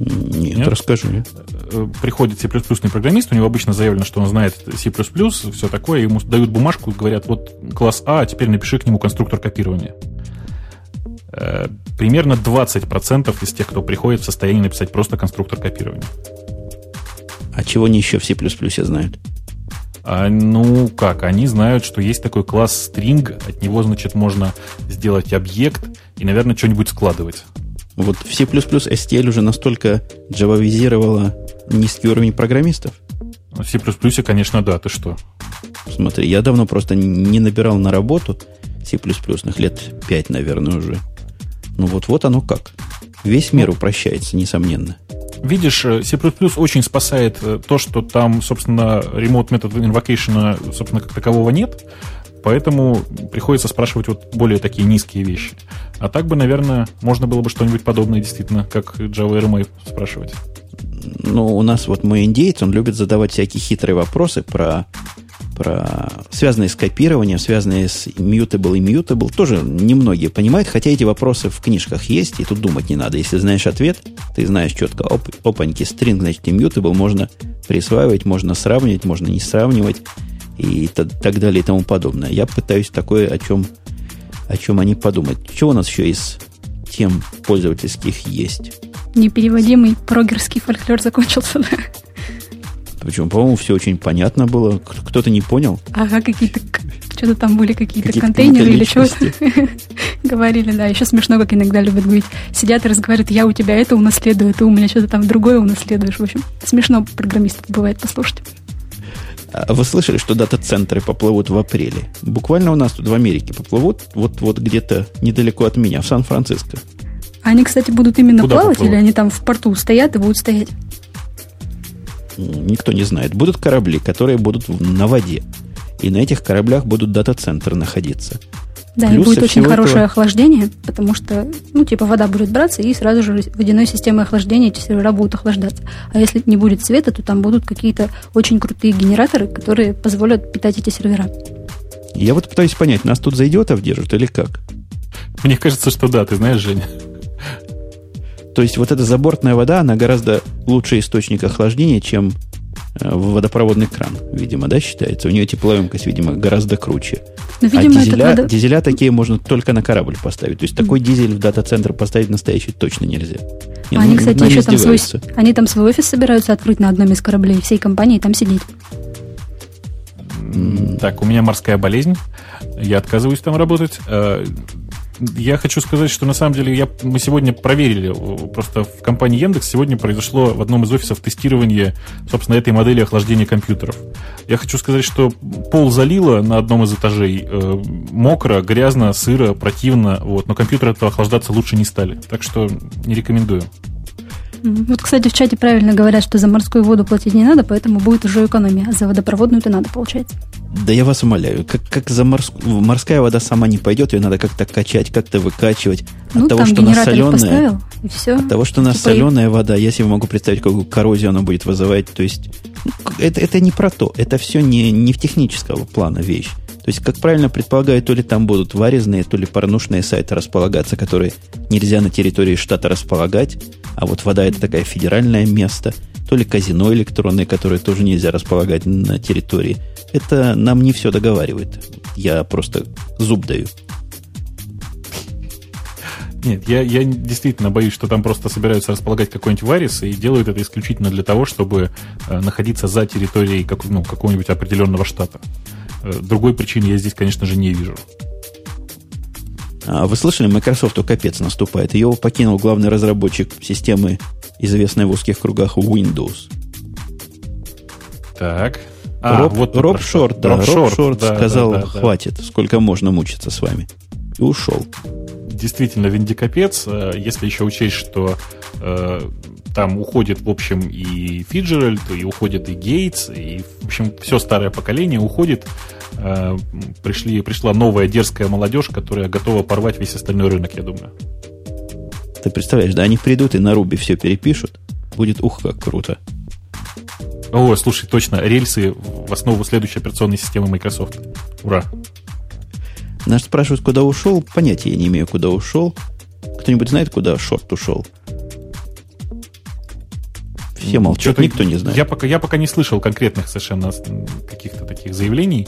Нет, Нет? расскажи. Э, приходит C++ программист, у него обычно заявлено, что он знает C++, все такое, ему дают бумажку, говорят, вот класс А, теперь напиши к нему конструктор копирования. Э, примерно 20% из тех, кто приходит в состоянии написать просто конструктор копирования. А чего они еще в C++ знают? А, ну, как? Они знают, что есть такой класс string, от него, значит, можно сделать объект и, наверное, что-нибудь складывать. Вот в C++ STL уже настолько джававизировала низкий уровень программистов? В C++, конечно, да, ты что? Смотри, я давно просто не набирал на работу C++, лет 5, наверное, уже. Ну вот-вот оно как. Весь мир упрощается, несомненно. Видишь, э, C++ очень спасает э, то, что там, собственно, remote метод invocation, собственно, как такового нет, поэтому приходится спрашивать вот более такие низкие вещи. А так бы, наверное, можно было бы что-нибудь подобное действительно, как Java RMA спрашивать. Ну, у нас вот мой индейец, он любит задавать всякие хитрые вопросы про про связанные с копированием, связанные с mutable и mutable, тоже немногие понимают, хотя эти вопросы в книжках есть, и тут думать не надо. Если знаешь ответ, ты знаешь четко, оп, опаньки, string, значит, immutable, можно присваивать, можно сравнивать, можно не сравнивать, и так далее и тому подобное. Я пытаюсь такое, о чем, о чем они подумать. Что у нас еще из тем пользовательских есть? Непереводимый прогерский фольклор закончился, да? Почему? По-моему, все очень понятно было. Кто-то не понял. Ага, какие-то что-то там были какие-то какие контейнеры или что-то. Говорили, да. Еще смешно, как иногда любят говорить. Сидят и разговаривают, я у тебя это унаследую, ты у меня что-то там другое унаследуешь. В общем, смешно программистов бывает послушать. А вы слышали, что дата-центры поплывут в апреле? Буквально у нас тут в Америке поплывут, вот, вот где-то недалеко от меня, в Сан-Франциско. Они, кстати, будут именно Куда плавать поплывут? или они там в порту стоят и будут стоять? Никто не знает. Будут корабли, которые будут на воде. И на этих кораблях будут дата-центры находиться. Да, Плюс и будет очень хорошее этого... охлаждение, потому что, ну, типа, вода будет браться, и сразу же водяной системой охлаждения эти сервера будут охлаждаться. А если не будет света, то там будут какие-то очень крутые генераторы, которые позволят питать эти сервера. Я вот пытаюсь понять, нас тут за идиотов держат или как? Мне кажется, что да, ты знаешь, Женя. То есть вот эта забортная вода, она гораздо лучший источник охлаждения, чем э, водопроводный кран, видимо, да, считается. У нее теплоемкость, видимо, гораздо круче. Но, ну, видимо, а дизеля, надо... дизеля такие можно только на корабль поставить. То есть mm. такой дизель в дата-центр поставить настоящий точно нельзя. Не, они, ну, кстати, еще там свой, они там свой офис собираются открыть на одном из кораблей, всей компании там сидеть. Так, у меня морская болезнь. Я отказываюсь там работать. Я хочу сказать, что на самом деле я, мы сегодня проверили, просто в компании Яндекс сегодня произошло в одном из офисов тестирование, собственно, этой модели охлаждения компьютеров. Я хочу сказать, что пол залило на одном из этажей, э, мокро, грязно, сыро, противно, вот, но компьютеры этого охлаждаться лучше не стали. Так что не рекомендую. Вот, кстати, в чате правильно говорят, что за морскую воду платить не надо, поэтому будет уже экономия. А за водопроводную-то надо, получается. Да я вас умоляю, как, как за морскую... Морская вода сама не пойдет, ее надо как-то качать, как-то выкачивать. Ну, от того, что она соленая, поставил, и все. От того, что она типа соленая вода, я себе могу представить, какую коррозию она будет вызывать. То есть, ну, это, это не про то. Это все не, не в технического плана вещь. То есть, как правильно предполагаю, то ли там будут варезные, то ли порнушные сайты располагаться, которые нельзя на территории штата располагать, а вот вода это такая федеральное место, то ли казино электронное, которое тоже нельзя располагать на территории. Это нам не все договаривает. Я просто зуб даю. Нет, я, я действительно боюсь, что там просто собираются располагать какой-нибудь варис и делают это исключительно для того, чтобы э, находиться за территорией как, ну, какого-нибудь определенного штата. Э, другой причины я здесь, конечно же, не вижу. А вы слышали, Microsoft капец наступает. Его покинул главный разработчик системы, известной в узких кругах Windows. Так. А, Роб, вот Роб Шорт, да, Роб Шорт, Шорт да, сказал, да, да, хватит, да. сколько можно мучиться с вами. И ушел. Действительно, виндикапец, э, если еще учесть, что э, там уходит, в общем, и Фиджеральд, и уходит и Гейтс, и, в общем, все старое поколение уходит. Э, пришли, пришла новая дерзкая молодежь, которая готова порвать весь остальной рынок, я думаю. Ты представляешь, да, они придут и на Руби все перепишут. Будет ух, как круто. О, слушай, точно, рельсы в основу следующей операционной системы Microsoft. Ура! Нас спрашивают, куда ушел. Понятия я не имею, куда ушел. Кто-нибудь знает, куда шорт ушел? Все молчат, никто не знает. Я пока, я пока не слышал конкретных совершенно каких-то таких заявлений.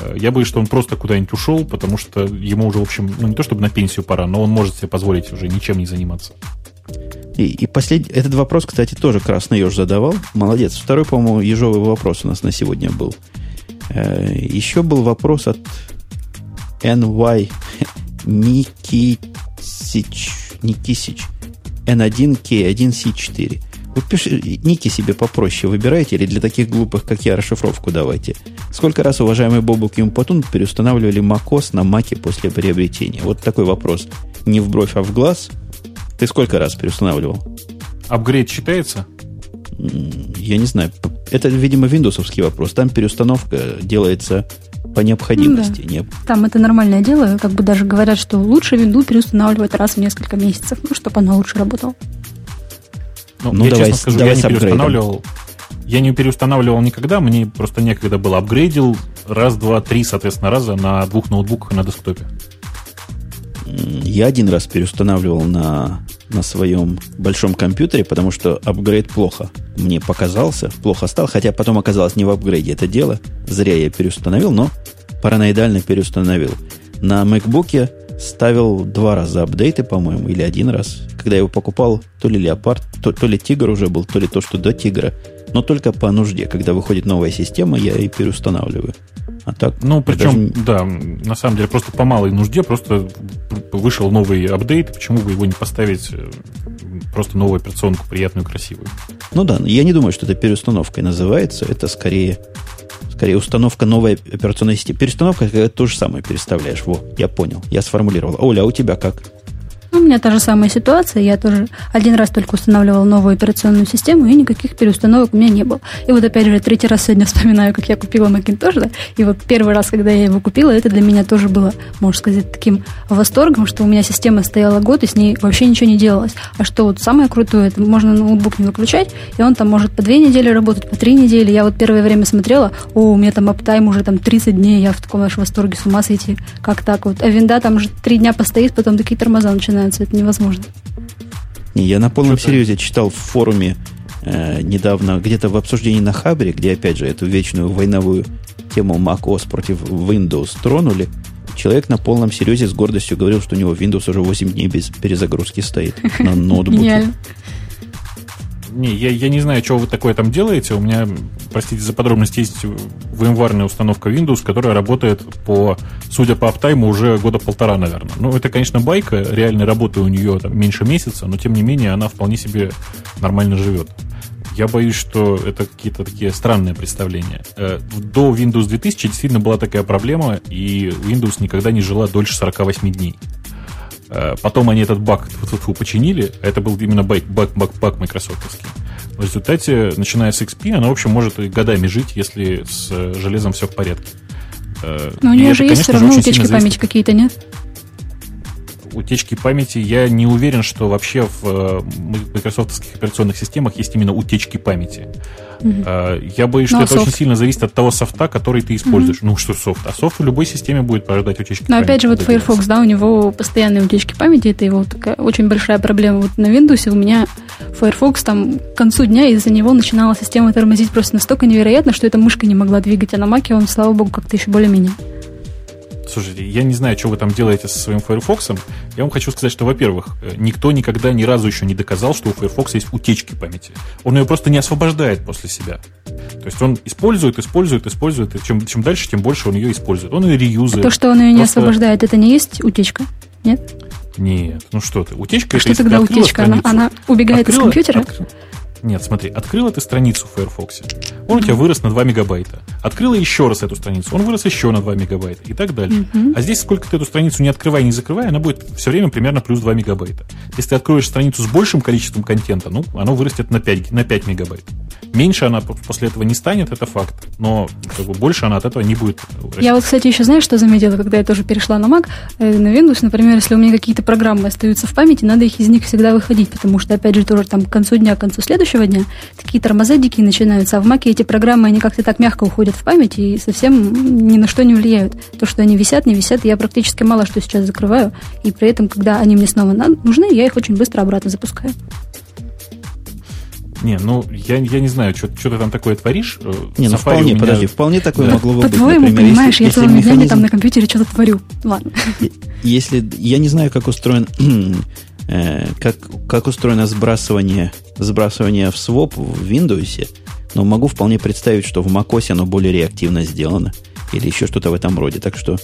Э, я боюсь, что он просто куда-нибудь ушел, потому что ему уже, в общем, ну не то чтобы на пенсию пора, но он может себе позволить уже ничем не заниматься. И, и последний, этот вопрос, кстати, тоже Красный Еж задавал. Молодец. Второй, по-моему, ежовый вопрос у нас на сегодня был. Э, еще был вопрос от NY Никисич. Никисич. N1K1C4. Вы пишите, ники себе попроще выбирайте или для таких глупых, как я, расшифровку давайте. Сколько раз, уважаемый Бобук Юмпатун, переустанавливали macOS на маке после приобретения? Вот такой вопрос. Не в бровь, а в глаз. Ты сколько раз переустанавливал? Апгрейд считается? Я не знаю. Это, видимо, виндосовский вопрос. Там переустановка делается по необходимости. Ну, да. Там это нормальное дело. Как бы даже говорят, что лучше винду переустанавливать раз в несколько месяцев, ну, чтобы она лучше работала. Ну, ну я давай, честно скажу, давай я не переустанавливал. Я не переустанавливал никогда, мне просто некогда было. Апгрейдил раз, два, три, соответственно, раза на двух ноутбуках и на десктопе. Я один раз переустанавливал на, на своем большом компьютере, потому что апгрейд плохо мне показался, плохо стал, хотя потом оказалось не в апгрейде это дело. Зря я переустановил, но параноидально переустановил. На MacBook ставил два раза апдейты, по-моему, или один раз. Когда я его покупал, то ли леопард, то, то ли тигр уже был, то ли то, что до тигра. Но только по нужде. Когда выходит новая система, я и переустанавливаю. А так, ну, причем, даже... да, на самом деле, просто по малой нужде, просто вышел новый апдейт, почему бы его не поставить э, просто новую операционку, приятную, красивую? Ну да, я не думаю, что это переустановкой называется, это скорее, скорее установка новой операционной системы. Перестановка, когда то же самое переставляешь. Во, я понял, я сформулировал. Оля, а у тебя как? Ну, у меня та же самая ситуация. Я тоже один раз только устанавливала новую операционную систему, и никаких переустановок у меня не было. И вот опять же, третий раз сегодня вспоминаю, как я купила Macintosh, да, и вот первый раз, когда я его купила, это для меня тоже было, можно сказать, таким восторгом, что у меня система стояла год, и с ней вообще ничего не делалось. А что вот самое крутое, это можно ноутбук не выключать, и он там может по две недели работать, по три недели. Я вот первое время смотрела, о, у меня там аптайм уже там 30 дней, я в таком аж восторге с ума сойти. Как так вот? А винда там уже три дня постоит, потом такие тормоза начинают начинаются, это невозможно. Не, я на полном Что-то... серьезе читал в форуме э, недавно, где-то в обсуждении на Хабре, где, опять же, эту вечную войновую тему macOS против Windows тронули, человек на полном серьезе с гордостью говорил, что у него Windows уже 8 дней без перезагрузки стоит на ноутбуке. Не, я, я не знаю, что вы такое там делаете. У меня, простите за подробности, есть VMware установка Windows, которая работает по, судя по аптайму, уже года полтора, наверное. Ну, это, конечно, байка. Реальной работы у нее там меньше месяца, но, тем не менее, она вполне себе нормально живет. Я боюсь, что это какие-то такие странные представления. Э, до Windows 2000 действительно была такая проблема, и Windows никогда не жила дольше 48 дней. Э, потом они этот баг починили, это был именно баг, баг, баг, баг майкрософтовский. В результате, начиная с XP, она, в общем, может и годами жить, если с железом все в порядке. Э, Но у нее же есть все равно утечки памяти какие-то, нет? Утечки памяти, я не уверен, что вообще в э, майкрософтовских операционных системах есть именно утечки памяти. Угу. Я боюсь, что ну, а это софт? очень сильно зависит от того софта, который ты используешь. Угу. Ну, что софт? А софт в любой системе будет порождать утечки Но памяти. Но опять же, вот Firefox, да, у него постоянные утечки памяти, это его такая очень большая проблема. Вот на Windows у меня Firefox там к концу дня из-за него начинала система тормозить просто настолько невероятно, что эта мышка не могла двигать, а на Маке он, слава богу, как-то еще более-менее. Слушайте, я не знаю, что вы там делаете со своим Firefox. Я вам хочу сказать, что, во-первых, э, никто никогда ни разу еще не доказал, что у Firefox есть утечки памяти. Он ее просто не освобождает после себя. То есть он использует, использует, использует, и чем, чем дальше, тем больше он ее использует. Он ее реюзает. А то, что он ее не просто... освобождает, это не есть утечка? Нет? Нет, ну что ты, утечка а это что тогда утечка? Она, она убегает открыла, из компьютера? Открыла, нет, смотри, открыл ты страницу в Firefox. Он у тебя вырос на 2 мегабайта. Открыла еще раз эту страницу, он вырос еще на 2 мегабайта и так дальше. Mm-hmm. А здесь, сколько ты эту страницу не открывай, не закрывай, она будет все время примерно плюс 2 мегабайта. Если ты откроешь страницу с большим количеством контента, ну, оно вырастет на 5, на 5 мегабайт. Меньше она после этого не станет, это факт. Но как бы, больше она от этого не будет. Расти. Я вот, кстати, еще знаешь, что заметила, когда я тоже перешла на Mac, э, на Windows, например, если у меня какие-то программы остаются в памяти, надо их из них всегда выходить, потому что, опять же, тоже там к концу дня, к концу следующего дня такие тормоза дикие начинаются, а в Маке эти программы, они как-то так мягко уходят в память и совсем ни на что не влияют. То, что они висят, не висят, я практически мало что сейчас закрываю, и при этом, когда они мне снова нужны, я их очень быстро обратно запускаю. Не, ну, я, я не знаю, что, что ты там такое творишь. Э, не, ну вполне, меня... подожди, вполне такое да. могло бы быть. По-твоему, понимаешь, если, я целыми механизм... днями там на компьютере что-то творю. Ладно. Если, я не знаю, как устроен э, как, как устроено сбрасывание, сбрасывание в своп в Windows, но могу вполне представить, что в macOS оно более реактивно сделано. Или еще что-то в этом роде. Так что,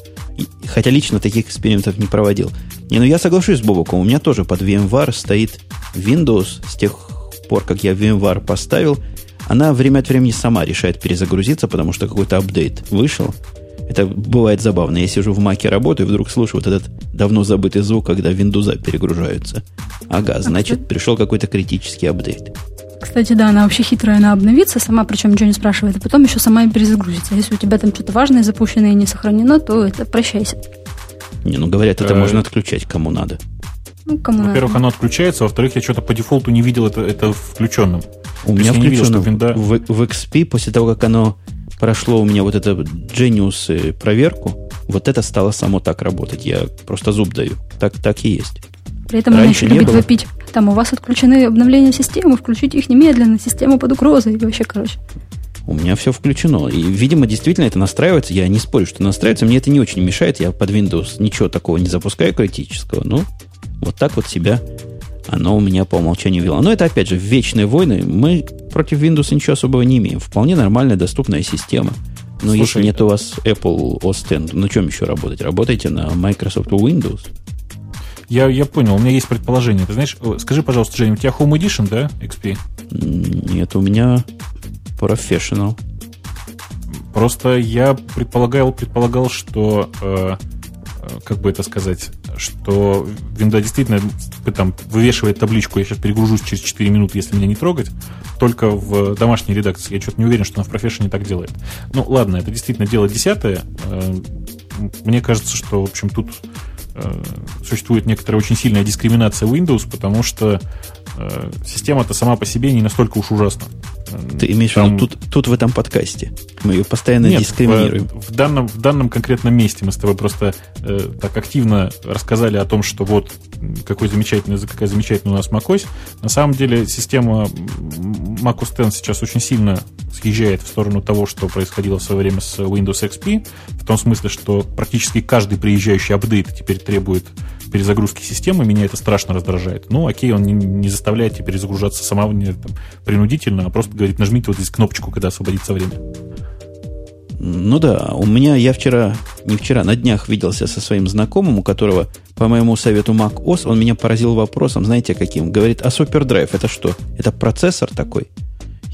хотя лично таких экспериментов не проводил. Не, ну я соглашусь с Бобоком. У меня тоже под VMware стоит Windows с тех пор, как я VMware поставил. Она время от времени сама решает перезагрузиться, потому что какой-то апдейт вышел. Это бывает забавно. Я сижу в маке работаю, и вдруг слышу вот этот давно забытый звук, когда виндуза перегружаются. Ага, значит, пришел какой-то критический апдейт. Кстати, да, она вообще хитрая, она обновится сама, причем ничего не спрашивает, а потом еще сама и перезагрузится. Если у тебя там что-то важное запущено и не сохранено, то это прощайся. Не, ну говорят, это э, можно отключать кому надо. Ну, кому Во-первых, оно отключается, во-вторых, я что-то по дефолту не видел это, это включенным. У меня включено видел, в, в XP после того, как оно прошло у меня вот это Genius проверку, вот это стало само так работать. Я просто зуб даю. Так, так и есть. При этом Раньше она еще любит было. вопить. Там у вас отключены обновления системы, включите их немедленно, система под угрозой. И вообще, короче. У меня все включено. И, видимо, действительно это настраивается. Я не спорю, что настраивается. Мне это не очень мешает. Я под Windows ничего такого не запускаю критического. Ну, вот так вот себя оно у меня по умолчанию вело. Но это, опять же, вечные войны. Мы против Windows ничего особого не имеем. Вполне нормальная, доступная система. Но Слушай, если нет у вас Apple OS X, на чем еще работать? Работайте на Microsoft Windows. Я, я понял, у меня есть предположение. Ты знаешь, скажи, пожалуйста, Женя, у тебя Home Edition, да, XP? Нет, у меня Professional. Просто я предполагал, предполагал, что э, как бы это сказать, что винда действительно там вывешивает табличку, я сейчас перегружусь через 4 минуты, если меня не трогать, только в домашней редакции. Я что-то не уверен, что она в профессионе так делает. Ну, ладно, это действительно дело десятое. Э, мне кажется, что, в общем, тут существует некоторая очень сильная дискриминация Windows, потому что э, система-то сама по себе не настолько уж ужасна. Ты имеешь Там... в виду тут, тут в этом подкасте? Мы ее постоянно Нет, дискриминируем. В, в, данном, в данном конкретном месте мы с тобой просто э, так активно рассказали о том, что вот какой замечательный, какая замечательная у нас macOS. На самом деле система macOS X сейчас очень сильно съезжает в сторону того, что происходило в свое время с Windows XP, в том смысле, что практически каждый приезжающий апдейт теперь требует перезагрузки системы, меня это страшно раздражает. Ну, окей, он не, не заставляет тебя перезагружаться сама там, принудительно, а просто говорит, нажмите вот здесь кнопочку, когда освободится время. Ну да, у меня, я вчера, не вчера, на днях виделся со своим знакомым, у которого, по моему совету Mac OS, он меня поразил вопросом, знаете каким? Говорит, а SuperDrive это что? Это процессор такой?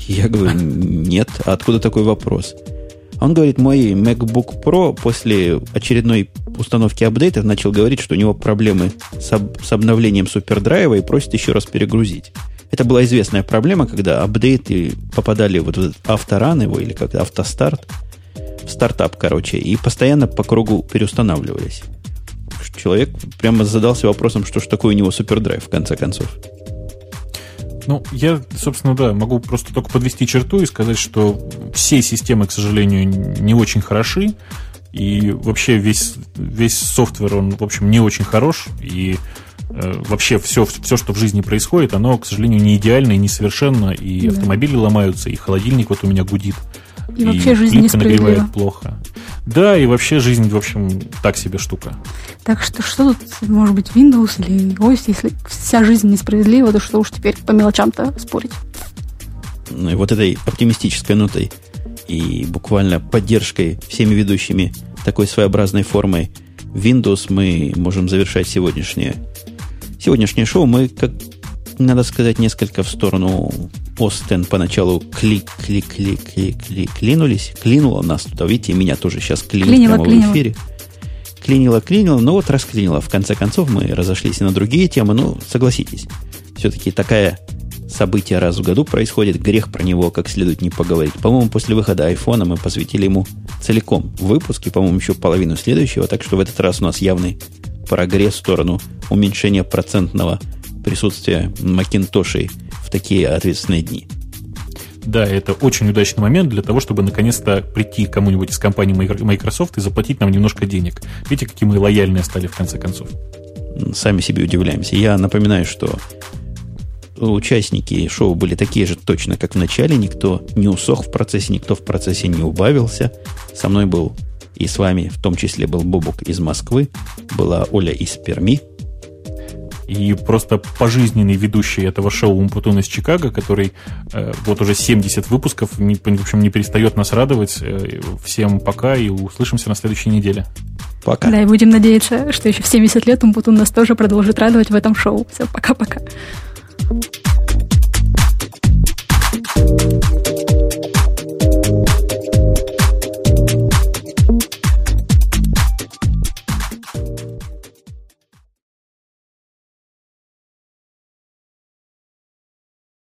Я говорю, нет. А откуда такой вопрос? Он говорит, мой MacBook Pro после очередной установки апдейтов начал говорить, что у него проблемы с, об, с обновлением супердрайва и просит еще раз перегрузить. Это была известная проблема, когда апдейты попадали вот в авторан его, или как автостарт, стартап, короче, и постоянно по кругу переустанавливались. Человек прямо задался вопросом, что ж такое у него супердрайв, в конце концов. Ну, я, собственно, да, могу просто только подвести черту и сказать, что все системы, к сожалению, не очень хороши. И вообще весь, весь софтвер, он, в общем, не очень хорош. И э, вообще все, все, что в жизни происходит, оно, к сожалению, не идеально и несовершенно. И да. автомобили ломаются, и холодильник вот у меня гудит. И, и вообще жизнь несправедлива. плохо. Да, и вообще жизнь, в общем, так себе штука. Так что что тут, может быть, Windows или OS, если вся жизнь несправедлива, то что уж теперь по мелочам-то спорить? Ну и вот этой оптимистической нотой и буквально поддержкой всеми ведущими такой своеобразной формой Windows мы можем завершать сегодняшнее, сегодняшнее шоу. Мы, как надо сказать, несколько в сторону Остен поначалу клик, клик, клик, клик, клик, клинулись. Клинуло нас туда, видите, меня тоже сейчас клинит клинило, прямо клинило. в эфире. Клинило, клинило, но вот расклинило. В конце концов мы разошлись и на другие темы. Ну, согласитесь, все-таки такая событие раз в году происходит, грех про него как следует не поговорить. По-моему, после выхода айфона мы посвятили ему целиком выпуск, и, по-моему, еще половину следующего, так что в этот раз у нас явный прогресс в сторону уменьшения процентного присутствия Макинтошей в такие ответственные дни. Да, это очень удачный момент для того, чтобы наконец-то прийти кому-нибудь из компании Microsoft и заплатить нам немножко денег. Видите, какие мы лояльные стали в конце концов. Сами себе удивляемся. Я напоминаю, что участники шоу были такие же точно, как в начале. Никто не усох в процессе, никто в процессе не убавился. Со мной был и с вами, в том числе был Бобук из Москвы, была Оля из Перми, и просто пожизненный ведущий этого шоу Умпутун из Чикаго, который э, вот уже 70 выпусков, не, в общем, не перестает нас радовать. Э, всем пока и услышимся на следующей неделе. Пока. Да, и будем надеяться, что еще в 70 лет Умпутун нас тоже продолжит радовать в этом шоу. Все, пока-пока.